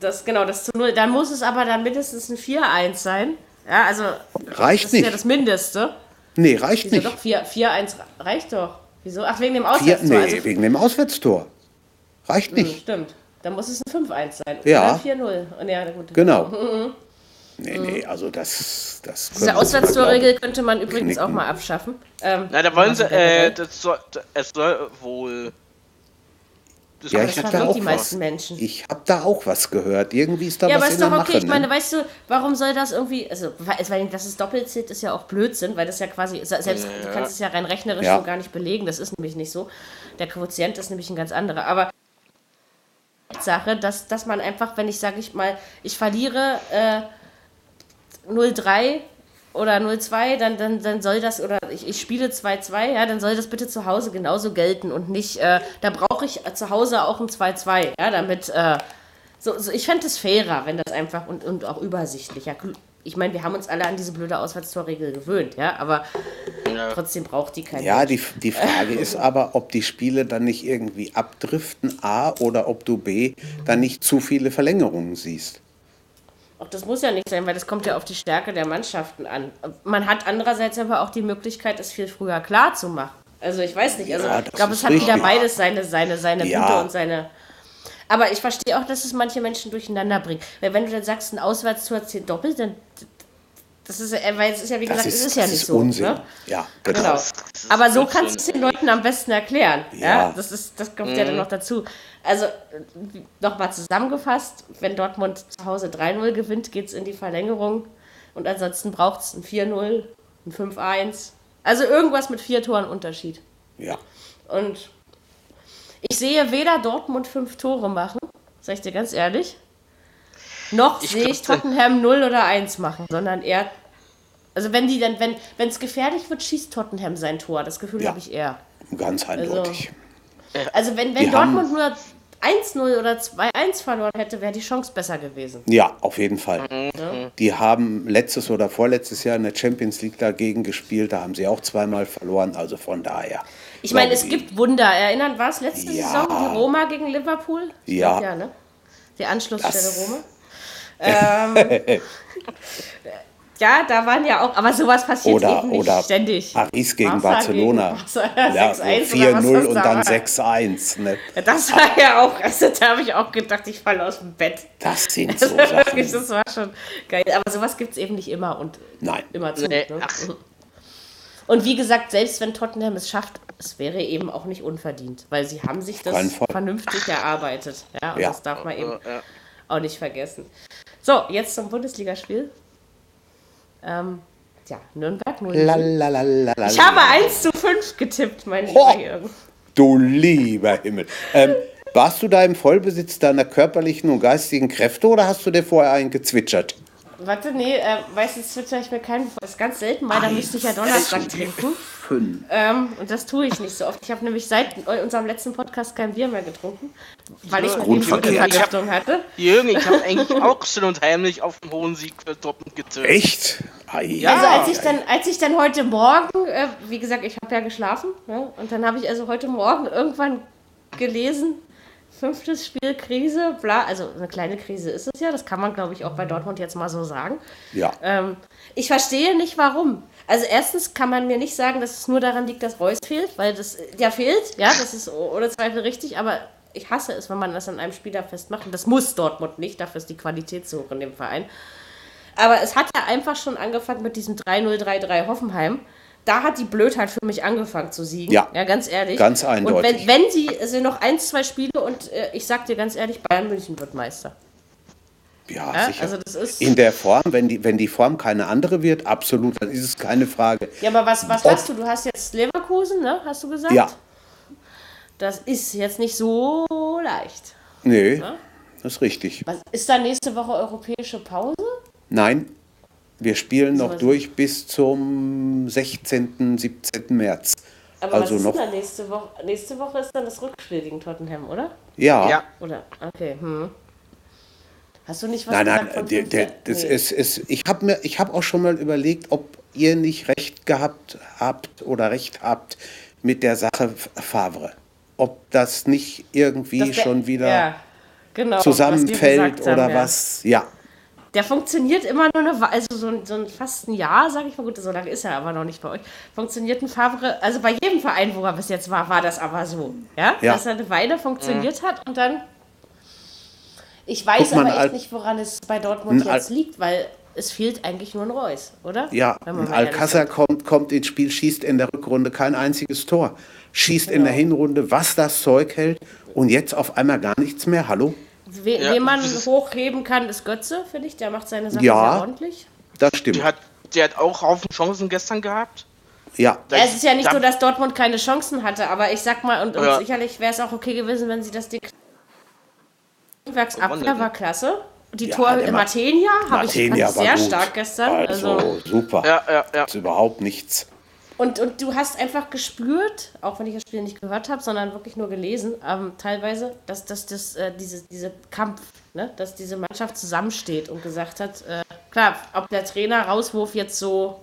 Das, genau, das zu null. Dann muss es aber dann mindestens ein 4-1 sein. Ja, also Reicht das ist ja nicht. das Mindeste. Nee, reicht Wieso nicht. doch? 4 4-1 reicht doch. Wieso? Ach, wegen dem Vier, Auswärtstor. nee, also, wegen dem Auswärtstor. Reicht Hm, nicht. Stimmt. Dann muss es ein 5-1 sein. Ja. Oder 4-0. Und ja, gut. Genau. Mhm. Nee, nee, also das. das Diese Auswärtstorregel könnte man übrigens auch Knicken. mal abschaffen. Ähm, Na, da wollen sie, äh, soll, es soll wohl. Das Ja, ich das da auch die was. meisten Menschen. Ich habe da auch was gehört. Irgendwie ist da Ja, aber was ist in der doch okay. Mache. Ich meine, ne? weißt du, warum soll das irgendwie, also, weil, das ist doppelt zählt, ist ja auch Blödsinn, weil das ja quasi, selbst du kannst es ja rein rechnerisch Ja. so gar nicht belegen, das ist nämlich nicht so. Der Quotient ist nämlich ein ganz anderer. Aber Sache, dass, dass man einfach, wenn ich sage ich mal, ich verliere äh, 0-3 oder 0-2, dann, dann, dann soll das, oder ich, ich spiele 2-2, ja, dann soll das bitte zu Hause genauso gelten und nicht, äh, da brauche ich zu Hause auch ein 2-2, ja, damit, äh, so, so, ich fände es fairer, wenn das einfach und, und auch übersichtlicher. Ich meine, wir haben uns alle an diese blöde Auswärtstorregel gewöhnt, ja, aber trotzdem braucht die kein Ja, die, die Frage ist aber, ob die Spiele dann nicht irgendwie abdriften, A, oder ob du B, dann nicht zu viele Verlängerungen siehst. Auch das muss ja nicht sein, weil das kommt ja auf die Stärke der Mannschaften an. Man hat andererseits aber auch die Möglichkeit, es viel früher klar zu machen. Also ich weiß nicht, also Ja, ich glaube, es hat wieder richtig. beides seine, seine, seine Ja. Gute und seine. Aber ich verstehe auch, dass es manche Menschen durcheinander bringt. Weil wenn du dann sagst, ein Auswärtstor zählt doppelt, dann das ist, äh, weil es ist ja, wie gesagt, Das ist, es ist ja das nicht ist so. Unsinn. Ne? Ja, Genau. genau. Aber so kannst du es den Leuten am besten erklären. Ja. Ja. Das, ist, das kommt ja dann noch dazu. Also, nochmal zusammengefasst: Wenn Dortmund zu Hause 3-0 gewinnt, geht es in die Verlängerung. Und ansonsten braucht es ein 4-0, ein 5-1. Also irgendwas mit vier Toren Unterschied. Ja. Und ich sehe weder Dortmund fünf Tore machen, sag ich dir ganz ehrlich, noch Ich sehe ich Tottenham 0 oder 1 machen, sondern eher. Also wenn die dann, wenn es gefährlich wird, schießt Tottenham sein Tor. Das Gefühl Ja. habe ich eher. Ganz eindeutig. Also wenn, wenn Die haben- Dortmund nur 1-0 oder 2-1 verloren hätte, wäre die Chance besser gewesen. Ja, auf jeden Fall. Die haben letztes oder vorletztes Jahr in der Champions League dagegen gespielt. Da haben sie auch zweimal verloren. Also von daher. Ich meine, es gibt Wunder. Erinnern, war es letzte Ja. Saison die Roma gegen Liverpool? Ja. glaub, ja ne? Die Anschlussstelle Das- Roma. Ähm, ja, da waren ja auch, aber sowas passiert Oder, eben nicht oder ständig. Paris gegen Barca Barcelona. Gegen ja, 6-1 oder was 4-0 das und da dann war. 6-1. Ne? Ja, Das war ja auch, also da habe ich auch gedacht, ich falle aus dem Bett. Das sind Das so Sachen. das war schon geil. Aber sowas gibt es eben nicht immer und Nein. immer zu. Nee, ne? Und wie gesagt, selbst wenn Tottenham es schafft, es wäre eben auch nicht unverdient, weil sie haben sich das vernünftig erarbeitet. Ja, und Ja. das darf man eben Ja. auch nicht vergessen. So, jetzt zum Bundesligaspiel. Ähm, ja, Nürnberg 0 Lalalala. Ich habe 1 zu 5 getippt, mein Ho! lieber Jürgen. Du lieber Himmel. Ähm, warst du da im Vollbesitz deiner körperlichen und geistigen Kräfte oder hast du dir vorher einen gezwitschert? Warte, nee, äh, weißt du, jetzt twitter ich mir keinen. Das ist ganz selten mal, da müsste ich ja Donnerstag trinken. Fünf. Ähm, und das tue ich nicht so oft. Ich habe nämlich seit unserem letzten Podcast kein Bier mehr getrunken, weil ich Grundverkehr. Hatte. Jürgen, ich habe eigentlich auch still und heimlich auf den hohen Sieg für Dortmund getippt. Echt? Ei, Ja. Also als ich dann, als ich dann heute Morgen, äh, wie gesagt, ich habe ja geschlafen, ne? und dann habe ich also heute Morgen irgendwann gelesen, fünftes Spiel Krise, bla, also eine kleine Krise ist es ja, das kann man glaube ich auch bei Dortmund jetzt mal so sagen. Ja. Ähm, ich verstehe nicht warum. Also erstens kann man mir nicht sagen, dass es nur daran liegt, dass Reus fehlt, weil das, der fehlt, ja, das ist ohne Zweifel richtig, aber ich hasse es, wenn man das an einem Spieler festmacht und das muss Dortmund nicht, dafür ist die Qualität so hoch in dem Verein. Aber es hat ja einfach schon angefangen mit diesem 3-0-3-3 Hoffenheim. Da hat die Blödheit für mich angefangen zu siegen. Ja. Ja, ganz ehrlich. Ganz Und eindeutig. wenn, wenn sie, es sind noch ein, zwei Spiele und äh, ich sag dir ganz ehrlich, Bayern München wird Meister. Ja, Ja, sicher. also das ist. In der Form, wenn die, wenn die Form keine andere wird, absolut, dann ist es keine Frage. Ja, aber was, was Ob- hast du? Du hast jetzt Leverkusen, ne? Hast du gesagt? Ja, Das ist jetzt nicht so leicht. nee, das ist richtig. Was, ist da nächste Woche europäische Pause? Nein, wir spielen noch durch bis zum 16., 17. März. Aber Also was ist noch- denn da nächste Woche? Nächste Woche ist dann das Rückspiel gegen Tottenham, oder? Ja, Ja. Oder? Okay, hm. Hast du nicht was nein, nein, gesagt der, 15? das Nee. ist, ist, ich habe mir, ich habe auch schon mal überlegt, ob ihr nicht recht gehabt habt oder recht habt mit der Sache Favre. Ob das nicht irgendwie der- schon wieder ja, genau, was zusammenfällt haben, oder ja. was. Ja, Der funktioniert immer nur eine, Wa- also so ein, so ein fast ein Jahr, sage ich mal, gut, so lange ist er aber noch nicht bei euch. Funktioniert ein Favre, also bei jedem Verein, wo er bis jetzt war, war das aber so, ja, Ja. dass er eine Weile funktioniert hat und dann, ich weiß Guck aber echt Al- nicht, woran es bei Dortmund Al- jetzt liegt, weil es fehlt eigentlich nur ein Reus, oder? ja. Alcázar kommt, kommt ins Spiel, schießt in der Rückrunde kein einziges Tor. Schießt in Genau. der Hinrunde, was das Zeug hält. Und jetzt auf einmal gar nichts mehr. Hallo? We Ja, wen man das hochheben kann, ist Götze, finde ich, der macht seine Sache Ja. sehr ordentlich. Das stimmt. Der hat, der hat auch Haufen Chancen gestern gehabt. Ja, Da- es ist ja nicht da- so, dass Dortmund keine Chancen hatte, aber ich sag mal, und, und Ja. sicherlich wäre es auch okay gewesen, wenn sie das Ding. Abwehr war klasse. Die Ja, Tor der Ma- Matenia habe ich, ich war sehr gut. stark gestern. Also, Also, super. Ja, ja, ja. Ist überhaupt nichts. Und, und du hast einfach gespürt, auch wenn ich das Spiel nicht gehört habe, sondern wirklich nur gelesen, ähm, teilweise, dass, dass das, äh, diese, diese Kampf, ne, dass diese Mannschaft zusammensteht und gesagt hat, äh, klar, ob der Trainer Rauswurf jetzt so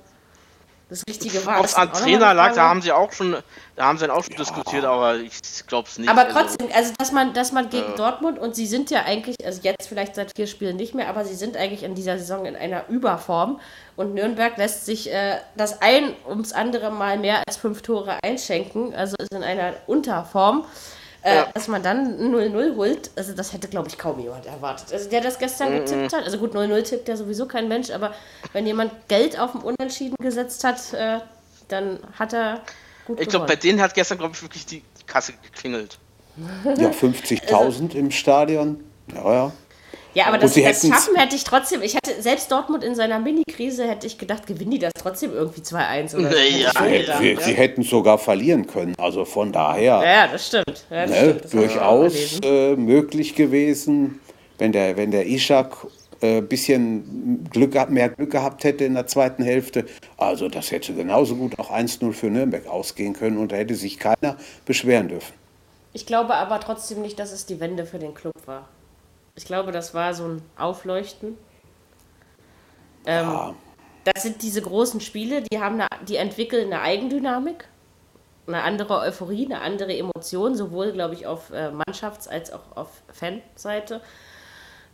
das Richtige war. Ob es an Trainer lag, da haben sie auch schon, da haben sie dann auch schon diskutiert, aber ich glaube es nicht. Aber Also, trotzdem, also dass man, dass man gegen Dortmund und sie sind ja eigentlich, also jetzt vielleicht seit vier Spielen nicht mehr, aber sie sind eigentlich in dieser Saison in einer Überform und Nürnberg lässt sich äh, das ein ums andere Mal mehr als fünf Tore einschenken, also ist in einer Unterform. Äh, Ja. Dass man dann 0-0 holt, also das hätte, glaube ich, kaum jemand erwartet. Also der das gestern getippt hat, also gut, 0-0 tippt ja sowieso kein Mensch, aber wenn jemand Geld auf dem Unentschieden gesetzt hat, äh, dann hat er gut ich glaube, bei denen hat gestern, glaube ich, wirklich die Kasse geklingelt. Ja, 50.000 im Stadion. Ja, ja. Ja, aber das, sie das schaffen hätte ich trotzdem. Ich hätte selbst Dortmund in seiner Mini-Krise hätte ich gedacht, gewinnen die das trotzdem irgendwie 2-1 oder so. Nee, Hätte ich ja, Sie, ja. sie hätten sogar verlieren können. Also von daher. ja, das stimmt. Ja, das ne, stimmt. Das durchaus äh, möglich gewesen, wenn der, wenn der Ishak ein äh, bisschen Glück, mehr Glück gehabt hätte in der zweiten Hälfte. Also das hätte genauso gut auch 1-0 für Nürnberg ausgehen können und da hätte sich keiner beschweren dürfen. Ich glaube aber trotzdem nicht, dass es die Wende für den Club war. Ich glaube, das war so ein Aufleuchten. Ähm, Ja. Das sind diese großen Spiele, die haben eine, die entwickeln eine Eigendynamik, eine andere Euphorie, eine andere Emotion, sowohl, glaube ich, auf äh, Mannschafts- als auch auf Fanseite.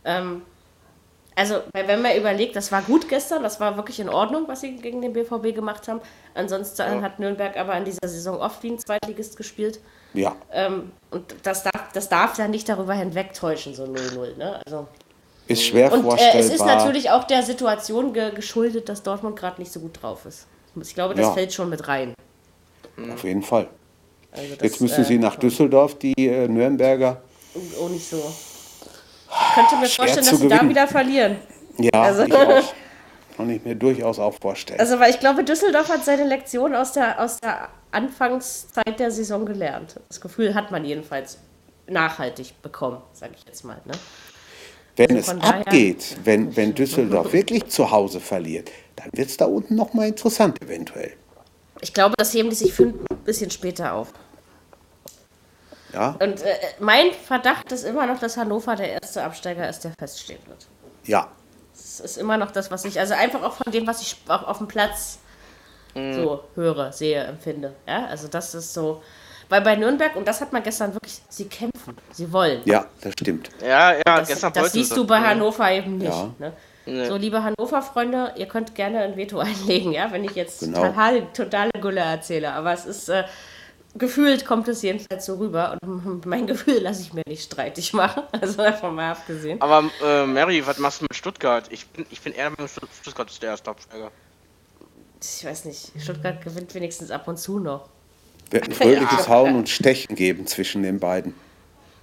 Ähm, also, wenn man überlegt, das war gut gestern, das war wirklich in Ordnung, was sie gegen den BVB gemacht haben. Ansonsten hat Nürnberg aber in dieser Saison oft wie ein Zweitligist gespielt. Ja, Ähm, und das darf, das darf ja nicht darüber hinwegtäuschen, so 0-0. Ne? Also, ist schwer und äh, vorstellbar. es ist natürlich auch der Situation ge geschuldet, dass Dortmund gerade nicht so gut drauf ist. Ich glaube, das Ja. fällt schon mit rein. Auf jeden Fall. Also das, Jetzt müssen äh, sie nach Düsseldorf, die äh, Nürnberger. Auch nicht so. Ich könnte mir vorstellen, dass sie da gewinnen. wieder verlieren. Ja, Also- ich auch. Kann ich mir durchaus auch vorstellen. Also, weil ich glaube, Düsseldorf hat seine Lektion aus der, aus der Anfangszeit der Saison gelernt. Das Gefühl hat man jedenfalls nachhaltig bekommen, sage ich jetzt mal. Ne? Wenn Also es abgeht, wenn, wenn Düsseldorf wirklich zu Hause verliert, dann wird es da unten nochmal interessant eventuell. Ich glaube, das heben die sich für ein bisschen später auf. Ja, Und äh, mein Verdacht ist immer noch, dass Hannover der erste Absteiger ist, der feststehen wird. ja, Das ist immer noch das, was ich, also einfach auch von dem, was ich auch auf dem Platz so höre, sehe, empfinde. Ja, also das ist so. Weil bei Nürnberg, und das hat man gestern wirklich, sie kämpfen, sie wollen. ja, das stimmt. Ja, ja, Das, gestern das siehst sie. du bei Ja. Hannover eben nicht. Ja. Ne? Nee. So, liebe Hannover-Freunde, ihr könnt gerne ein Veto einlegen, ja, wenn ich jetzt Genau. total, totale Gülle erzähle. Aber es ist, äh, gefühlt kommt es jedenfalls so rüber. Und mein Gefühl lasse ich mir nicht streitig machen. Also davon mal abgesehen. Aber äh, Mary, was machst du mit Stuttgart? Ich bin, ich bin eher mit Stutt- Stuttgart ist der erste Absteiger. Ich weiß nicht, Stuttgart gewinnt wenigstens ab und zu noch. Wird ein fröhliches Hauen und Stechen geben zwischen den beiden.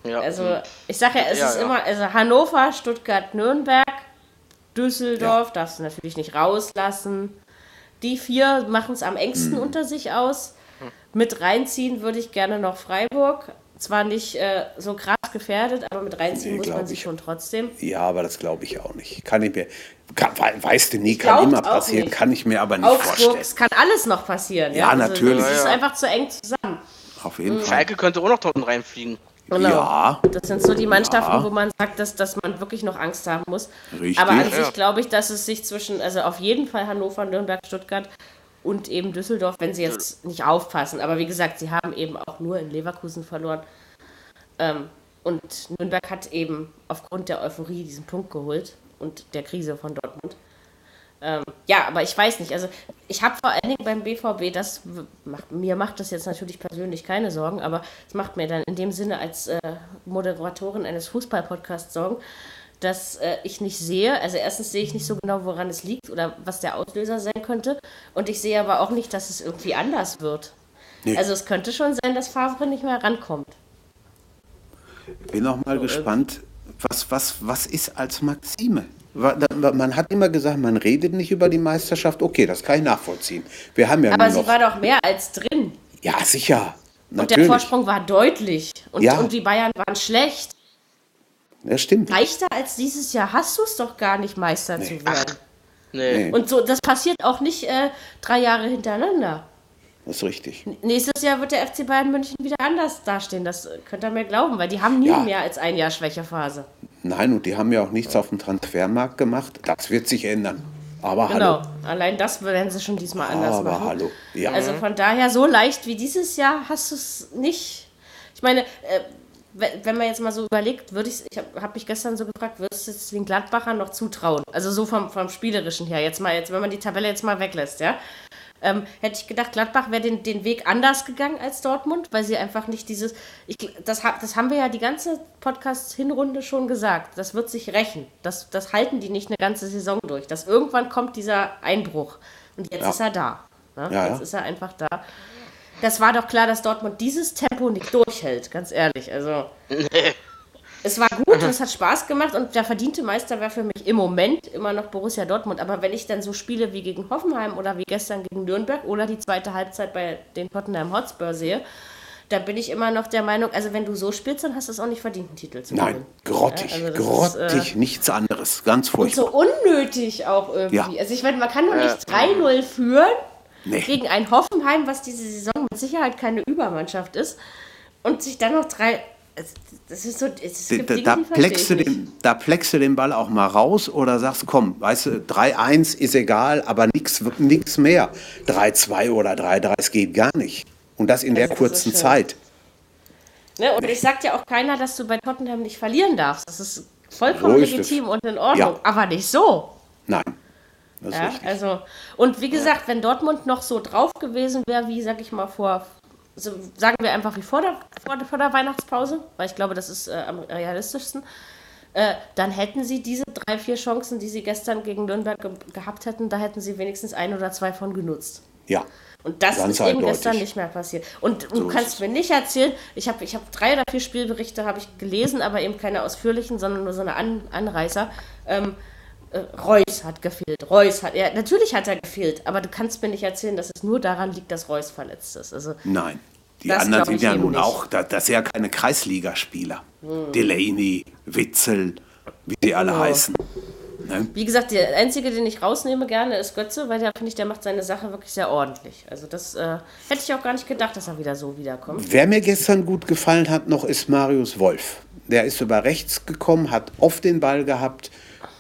Ja. Also, ich sage ja, es Ja, ist ja. immer, also Hannover, Stuttgart, Nürnberg, Düsseldorf, darfst du natürlich nicht rauslassen. Die vier machen es am engsten Hm. unter sich aus. Mit reinziehen würde ich gerne noch Freiburg. Zwar nicht äh, so krass gefährdet, aber mit reinziehen Nee, muss man glaub sie ich. schon trotzdem. Ja, aber das glaube ich auch nicht. Kann ich mir, kann, we- weißt du nie, kann immer passieren, nicht. kann ich mir aber nicht Augsburg, vorstellen. es kann alles noch passieren. Ja, natürlich. Also, das ist Ja, ja. einfach zu eng zusammen. Auf jeden Fall. Schalke könnte auch noch da unten reinfliegen. Genau. Ja, Das sind so die Mannschaften, Ja. wo man sagt, dass, dass man wirklich noch Angst haben muss. Richtig. Aber an Ja. sich glaube ich, dass es sich zwischen, also auf jeden Fall Hannover, Nürnberg, Stuttgart und eben Düsseldorf, wenn sie jetzt nicht aufpassen. Aber wie gesagt, sie haben eben auch nur in Leverkusen verloren. Ähm, und Nürnberg hat eben aufgrund der Euphorie diesen Punkt geholt und der Krise von Dortmund. Ähm, ja, aber ich weiß nicht. Also ich habe vor allen Dingen beim BVB, das macht, mir macht das jetzt natürlich persönlich keine Sorgen, aber es macht mir dann in dem Sinne als äh, Moderatorin eines Fußballpodcasts Sorgen, dass äh, ich nicht sehe, also erstens sehe ich nicht so genau, woran es liegt oder was der Auslöser sein könnte und ich sehe aber auch nicht, dass es irgendwie anders wird. Nee. Also es könnte schon sein, dass Favre nicht mehr rankommt. bin auch mal gespannt, was, was, was ist als Maxime? Man hat immer gesagt, man redet nicht über die Meisterschaft. Okay, das kann ich nachvollziehen. Wir haben ja Aber sie noch. war doch mehr als drin. ja, sicher. Und der Natürlich. Vorsprung war deutlich. Und, Ja. und die Bayern waren schlecht. Das stimmt. Leichter als dieses Jahr hast du es doch gar nicht, Meister zu werden. Nee. Nee. Und so, das passiert auch nicht äh, drei Jahre hintereinander. Das ist richtig. Nächstes Jahr wird der FC Bayern München wieder anders dastehen. Das könnt ihr mir glauben, weil die haben nie Ja. mehr als ein Jahr Schwächephase. Nein, und die haben ja auch nichts auf dem Transfermarkt gemacht. Das wird sich ändern. Aber Genau. hallo. Allein das werden sie schon diesmal anders Aber machen. hallo. Ja. Also von daher, so leicht wie dieses Jahr hast du es nicht. Ich meine, äh, wenn man jetzt mal so überlegt, würde ich, ich habe hab mich gestern so gefragt, würdest du es den Gladbachern noch zutrauen? Also so vom, vom Spielerischen her, jetzt mal, jetzt, wenn man die Tabelle jetzt mal weglässt, ja. Ähm, hätte ich gedacht, Gladbach wäre den, den Weg anders gegangen als Dortmund, weil sie einfach nicht dieses. Ich, das, das haben wir ja die ganze Podcast-Hinrunde schon gesagt. Das wird sich rächen. Das, das halten die nicht eine ganze Saison durch. Dass irgendwann kommt dieser Einbruch. Und jetzt Ja. ist er da. Ne? Ja, jetzt ja. ist er einfach da. Das war doch klar, dass Dortmund dieses Tempo nicht durchhält, ganz ehrlich. Also. Es war gut und es hat Spaß gemacht und der verdiente Meister wäre für mich im Moment immer noch Borussia Dortmund. Aber wenn ich dann so Spiele wie gegen Hoffenheim oder wie gestern gegen Nürnberg oder die zweite Halbzeit bei den Tottenham Hotspur sehe, da bin ich immer noch der Meinung, also wenn du so spielst, dann hast du es auch nicht verdient, einen Titel zu Nein, gewinnen. grottig, Ja, also das ist, grottig, nichts anderes. Ganz Und furchtbar. so unnötig auch irgendwie. Ja. Also ich meine, man kann doch nicht 3-0 führen Nee. gegen ein Hoffenheim, was diese Saison mit Sicherheit keine Übermannschaft ist, und sich dann noch drei. es- Das ist so. Es Da, gibt da, Dinge, da, pleckst du den, da pleckst du den Ball auch mal raus oder sagst, komm, weißt du, 3-1 ist egal, aber nichts mehr. 3-2 oder 3-3, es geht gar nicht. Und das in der Das so kurzen schön. Zeit. Ne? Und ich sagt ja auch keiner, dass du bei Tottenham nicht verlieren darfst. Das ist vollkommen So ist es. legitim und in Ordnung, Ja. aber nicht so. Nein, Ja, richtig. also, und wie gesagt, wenn Dortmund noch so drauf gewesen wäre, wie, sag ich mal, vor, so, sagen wir einfach wie vor der, vor, der- vor der Weihnachtspause, weil ich glaube, das ist äh, am realistischsten, äh, dann hätten sie diese drei, vier Chancen, die sie gestern gegen Nürnberg ge gehabt hätten, da hätten sie wenigstens ein oder zwei von genutzt. Ja, Und das Ganz ist eben eindeutig. gestern nicht mehr passiert. Und du So ist kannst mir nicht erzählen, ich habe ich hab drei oder vier Spielberichte habe ich gelesen, aber eben keine ausführlichen, sondern nur so eine An Anreißer. Ähm, äh, Reus hat gefehlt. Reus hat, ja, natürlich hat er gefehlt, aber du kannst mir nicht erzählen, dass es nur daran liegt, dass Reus verletzt ist. Also, nein. Die anderen sind ja nun nicht. auch, das, das sind ja keine Kreisligaspieler. Delaney, Witzel, wie sie alle Oh. heißen. Ne? Wie gesagt, der einzige, den ich rausnehme gerne, ist Götze, weil der finde ich, der macht seine Sache wirklich sehr ordentlich. Also das äh, hätte ich auch gar nicht gedacht, dass er wieder so wiederkommt. Wer mir gestern gut gefallen hat noch, ist Marius Wolf. Der ist über rechts gekommen, hat oft den Ball gehabt,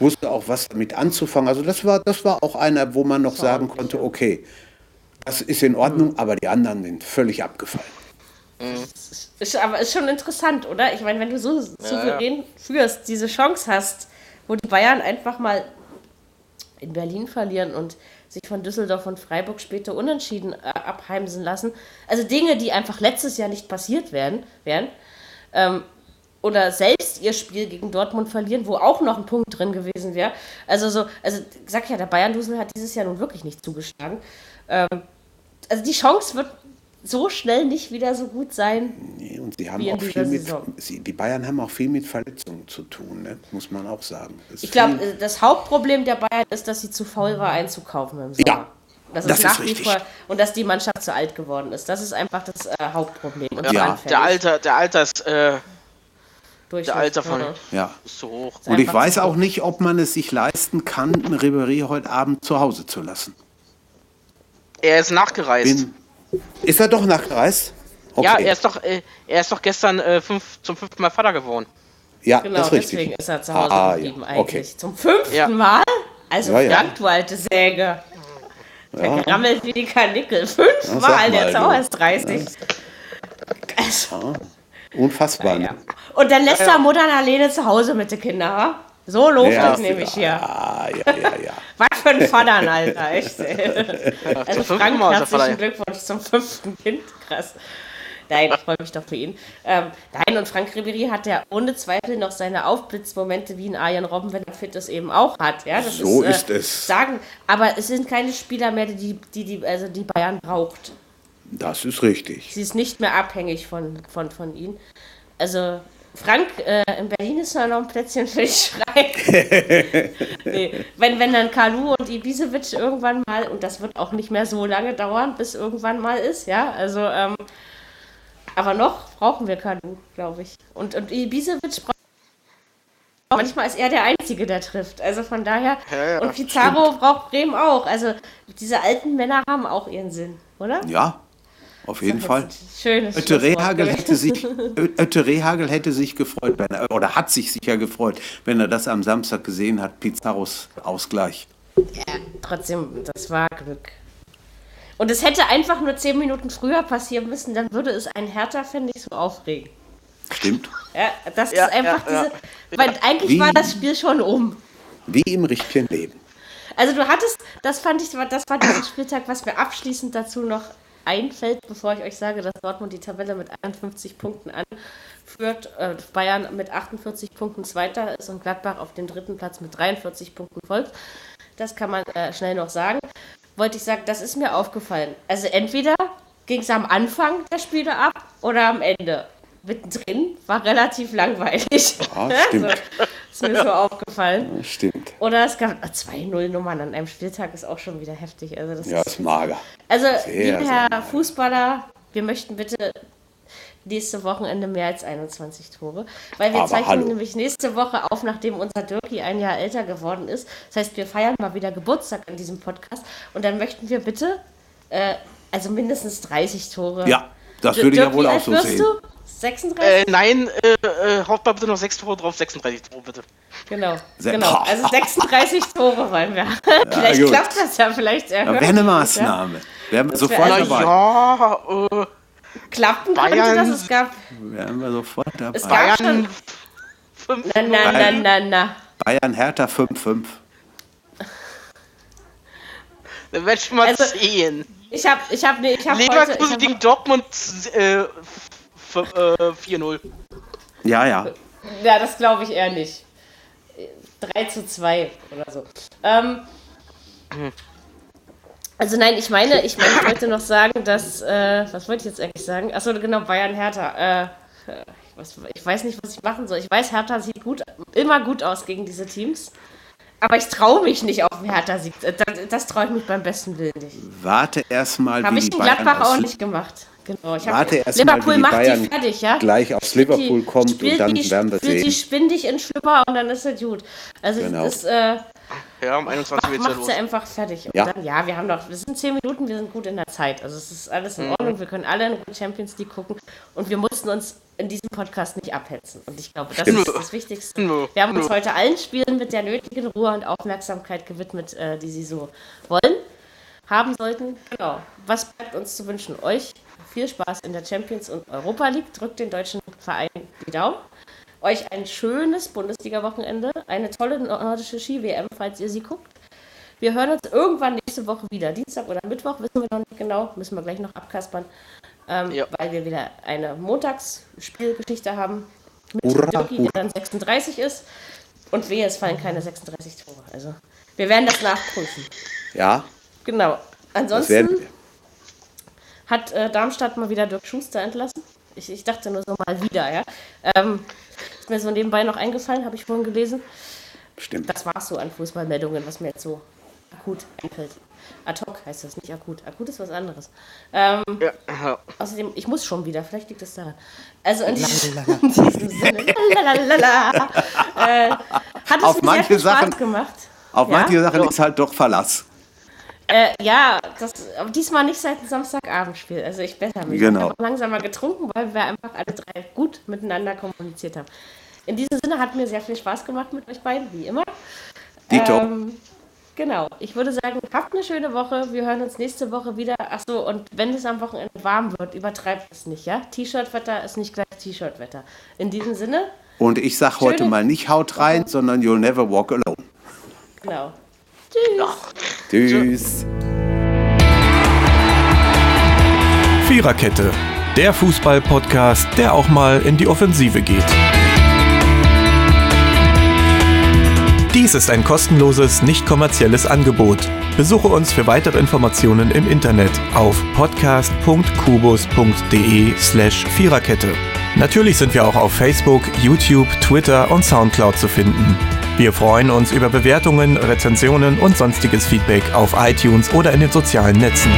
wusste auch, was damit anzufangen. Also das war, das war auch einer, wo man noch sagen konnte, okay, das ist in Ordnung, aber die anderen sind völlig abgefallen. Ist, aber ist schon interessant, oder? Ich meine, wenn du so souverän führst, diese Chance hast, wo die Bayern einfach mal in Berlin verlieren und sich von Düsseldorf und Freiburg später unentschieden äh, abheimsen lassen. Also Dinge, die einfach letztes Jahr nicht passiert wären, wären. Ähm, oder selbst ihr Spiel gegen Dortmund verlieren, wo auch noch ein Punkt drin gewesen wäre. Also so, also ich sag ja, der Bayern-Dusel hat dieses Jahr nun wirklich nicht zugeschlagen. Ähm, also die Chance wird so schnell nicht wieder so gut sein. Nee, Und sie haben Wie in auch viel mit, sie, die Bayern haben auch viel mit Verletzungen zu tun, ne? muss man auch sagen. Das Ich glaube, äh, das Hauptproblem der Bayern ist, dass sie zu faul war, einzukaufen im Sommer. Ja, das, das ist nach wie richtig. vor und dass die Mannschaft zu alt geworden ist. Das ist einfach das äh, Hauptproblem. Und Ja. Der Alter, der Alters, äh. Der Alter von ja. ist zu hoch. Und ich weiß auch nicht, ob man es sich leisten kann, Ribéry heute Abend zu Hause zu lassen. Er ist nachgereist. Bin, ist er doch nachgereist? Okay. Ja, er ist doch, äh, er ist doch gestern äh, fünf, zum fünften Mal Vater geworden. Ja, Genau, das ist richtig. deswegen ist er zu Hause Ah, geblieben ja, eigentlich. okay. Zum fünften Ja. Mal? Also Ja, ja. Frank, du alte Säge. Der gerammelt wie die Karnickel. sag Fünfmal, der mal, ist auch erst 30. Also, Unfassbar. ja. ne? Und dann lässt er Mutter alleine zu Hause mit den Kindern, ha? So läuft Ja, das nämlich hier. Ja, ja, ja, ja. Was für ein Vater, Alter, echt. Also Frank, ist er herzlichen Glückwunsch zum fünften Kind. Krass. Nein, ich freue mich doch für ihn. Ähm, nein, und Frank Ribery hat ja ohne Zweifel noch seine Aufblitzmomente, wie ein Arjen Robben, wenn er fit ist, eben auch hat. Ja, das So äh, ist es. Sagen, aber es sind keine Spieler mehr, die, die, die, also die Bayern braucht. Das ist richtig. Sie ist nicht mehr abhängig von, von, von ihnen. Also, Frank, äh, in Berlin ist noch ein Plätzchen für dich frei. nee, wenn, wenn dann Kalu und Ibisevic irgendwann mal, und das wird auch nicht mehr so lange dauern, bis irgendwann mal ist, ja, also, ähm, aber noch brauchen wir Kalu, glaube ich. Und, und Ibisevic braucht. Manchmal ist er der Einzige, der trifft. Also von daher. Ja, ja, und Pizarro braucht Bremen auch. Also diese alten Männer haben auch ihren Sinn, oder? Ja, auf jeden Fall. Schönes Ötte Schlusswort Rehagel gewesen. hätte sich, hätte sich gefreut, wenn er, oder hat sich sicher gefreut, wenn er das am Samstag gesehen hat, Pizarros Ausgleich. Trotzdem, das war Glück. Und es hätte einfach nur zehn Minuten früher passieren müssen, dann würde es einen Hertha-Fan nicht so aufregen. Stimmt. Ja, das Ja, ist einfach ja, ja. diese. Weil eigentlich Wie? war das Spiel schon um. Wie im richtigen Leben. Also du hattest, das fand ich, das war dieser Spieltag, was mir abschließend dazu noch einfällt, bevor ich euch sage, dass Dortmund die Tabelle mit 51 Punkten anführt, äh, Bayern mit 48 Punkten Zweiter ist und Gladbach auf dem dritten Platz mit 43 Punkten folgt. Das kann man äh, schnell noch sagen. Wollte ich sagen, das ist mir aufgefallen. Also entweder ging es am Anfang der Spiele ab oder am Ende. Mittendrin war relativ langweilig. Ja, stimmt. Also, ist mir so aufgefallen. Stimmt. Oder es gab 2-0 Nummern an einem Spieltag, ist auch schon wieder heftig. Also, das Ja, ist, ist mager. also sehr, lieber Herr. Fußballer, wir möchten bitte nächste Wochenende mehr als 21 Tore. Weil wir Aber zeichnen hallo. nämlich nächste Woche auf, nachdem unser Dirkie ein Jahr älter geworden ist. Das heißt, wir feiern mal wieder Geburtstag an diesem Podcast. Und dann möchten wir bitte, äh, also mindestens 30 Tore. Ja, das würde ich ja Dirk, wohl auch so sehen. Du? 36? Äh, nein, äh, äh, haut mal bitte noch 6 Tore drauf, 36 Tore bitte. Genau, Se- genau. Also 36 Tore wollen wir. vielleicht gut. klappt das ja, vielleicht Ja, Wäre eine Maßnahme. Wären wir wär sofort also- dabei. Ja, äh. Klappen könnte Bayern- das, es gab, Wären wir sofort dabei. es gab schon, Bayern 5 na, na, na, na, na. Bayern Hertha 5-5. Dann werd ich mal Also- sehen. Ich hab, ich hab, nee, ich hab heute, ich Leverkusen hab, gegen Dortmund äh, 4-0. Ja, ja. ja, das glaube ich eher nicht. 3 zu 2 oder so. Ähm, also nein, ich meine, ich meine, ich wollte noch sagen, dass, äh, was wollte ich jetzt eigentlich sagen? Achso, genau, Bayern Hertha. Äh, ich, weiß, ich weiß nicht, was ich machen soll. Ich weiß, Hertha sieht gut, immer gut aus gegen diese Teams. Aber ich traue mich nicht auf den Hertha-Sieg. Das, das traue ich mich beim besten Willen nicht. Warte erstmal, Habe wie ich in Gladbach auch nicht gemacht. Genau, ich Warte erst mal, Liverpool wie die macht Bayern die fertig, ja? gleich aufs Liverpool die- kommt und dann die, werden wir spielt die sehen. spindig in Schlüpper und dann ist es gut. Also Genau. das äh, Ja, um 21 macht, geht's ja macht los. sie einfach fertig. Und Ja. Dann, ja, wir haben noch, wir sind zehn Minuten, wir sind gut in der Zeit. Also es ist alles Mhm. in Ordnung, wir können alle in Ruhe Champions League gucken und wir mussten uns in diesem Podcast nicht abhetzen. Und ich glaube, das Stimmt. ist das Wichtigste. Wir haben uns heute allen Spielen mit der nötigen Ruhe und Aufmerksamkeit gewidmet, äh, die sie so wollen, haben sollten. Genau. Was bleibt uns zu wünschen? Euch viel Spaß in der Champions und Europa League. Drückt den deutschen Verein die Daumen. Euch ein schönes Bundesliga-Wochenende, eine tolle nordische Ski-WM, falls ihr sie guckt. Wir hören uns irgendwann nächste Woche wieder. Dienstag oder Mittwoch, wissen wir noch nicht genau. Müssen wir gleich noch abkaspern. Ähm, Ja. Weil wir wieder eine Montagsspielgeschichte haben. Mit Dirki, hurra. der dann 36 ist. Und wehe, es fallen keine 36 Tore. Also, wir werden das nachprüfen. Ja, Genau. Ansonsten. Hat äh, Darmstadt mal wieder Dirk Schuster entlassen. Ich, ich dachte nur so mal wieder, ja. Ähm, ist mir so nebenbei noch eingefallen, habe ich vorhin gelesen. Stimmt. Das war's so an Fußballmeldungen, was mir jetzt so akut einfällt. Ad hoc heißt das, nicht akut. Akut ist was anderes. Ähm, Ja, ja. außerdem, ich muss schon wieder, vielleicht liegt es daran. Also in, diesem, in diesem Sinne, lalalala, äh, hat es Auf mir sehr manche Spaß Sachen- gemacht. Auf Ja? manche Sachen ist halt doch Verlass. Äh, ja, das, diesmal nicht seit dem Samstagabendspiel. Also ich besser mich. Genau. Ich langsamer getrunken, weil wir einfach alle drei gut miteinander kommuniziert haben. In diesem Sinne hat mir sehr viel Spaß gemacht mit euch beiden, wie immer. Dito. Ähm, genau. Ich würde sagen, habt eine schöne Woche. Wir hören uns nächste Woche wieder. Achso, und wenn es am Wochenende warm wird, übertreibt es nicht, ja? T-Shirt-Wetter ist nicht gleich T-Shirt-Wetter. In diesem Sinne, Und ich sag heute mal nicht haut rein, sondern you'll never walk alone. genau. Tschüss. Tschüss. Viererkette, der Fußball-Podcast, der auch mal in die Offensive geht. Dies ist ein kostenloses, nicht kommerzielles Angebot. Besuche uns für weitere Informationen im Internet auf podcast.kubus.de slash Viererkette. Natürlich sind wir auch auf Facebook, YouTube, Twitter und Soundcloud zu finden. Wir freuen uns über Bewertungen, Rezensionen und sonstiges Feedback auf iTunes oder in den sozialen Netzen.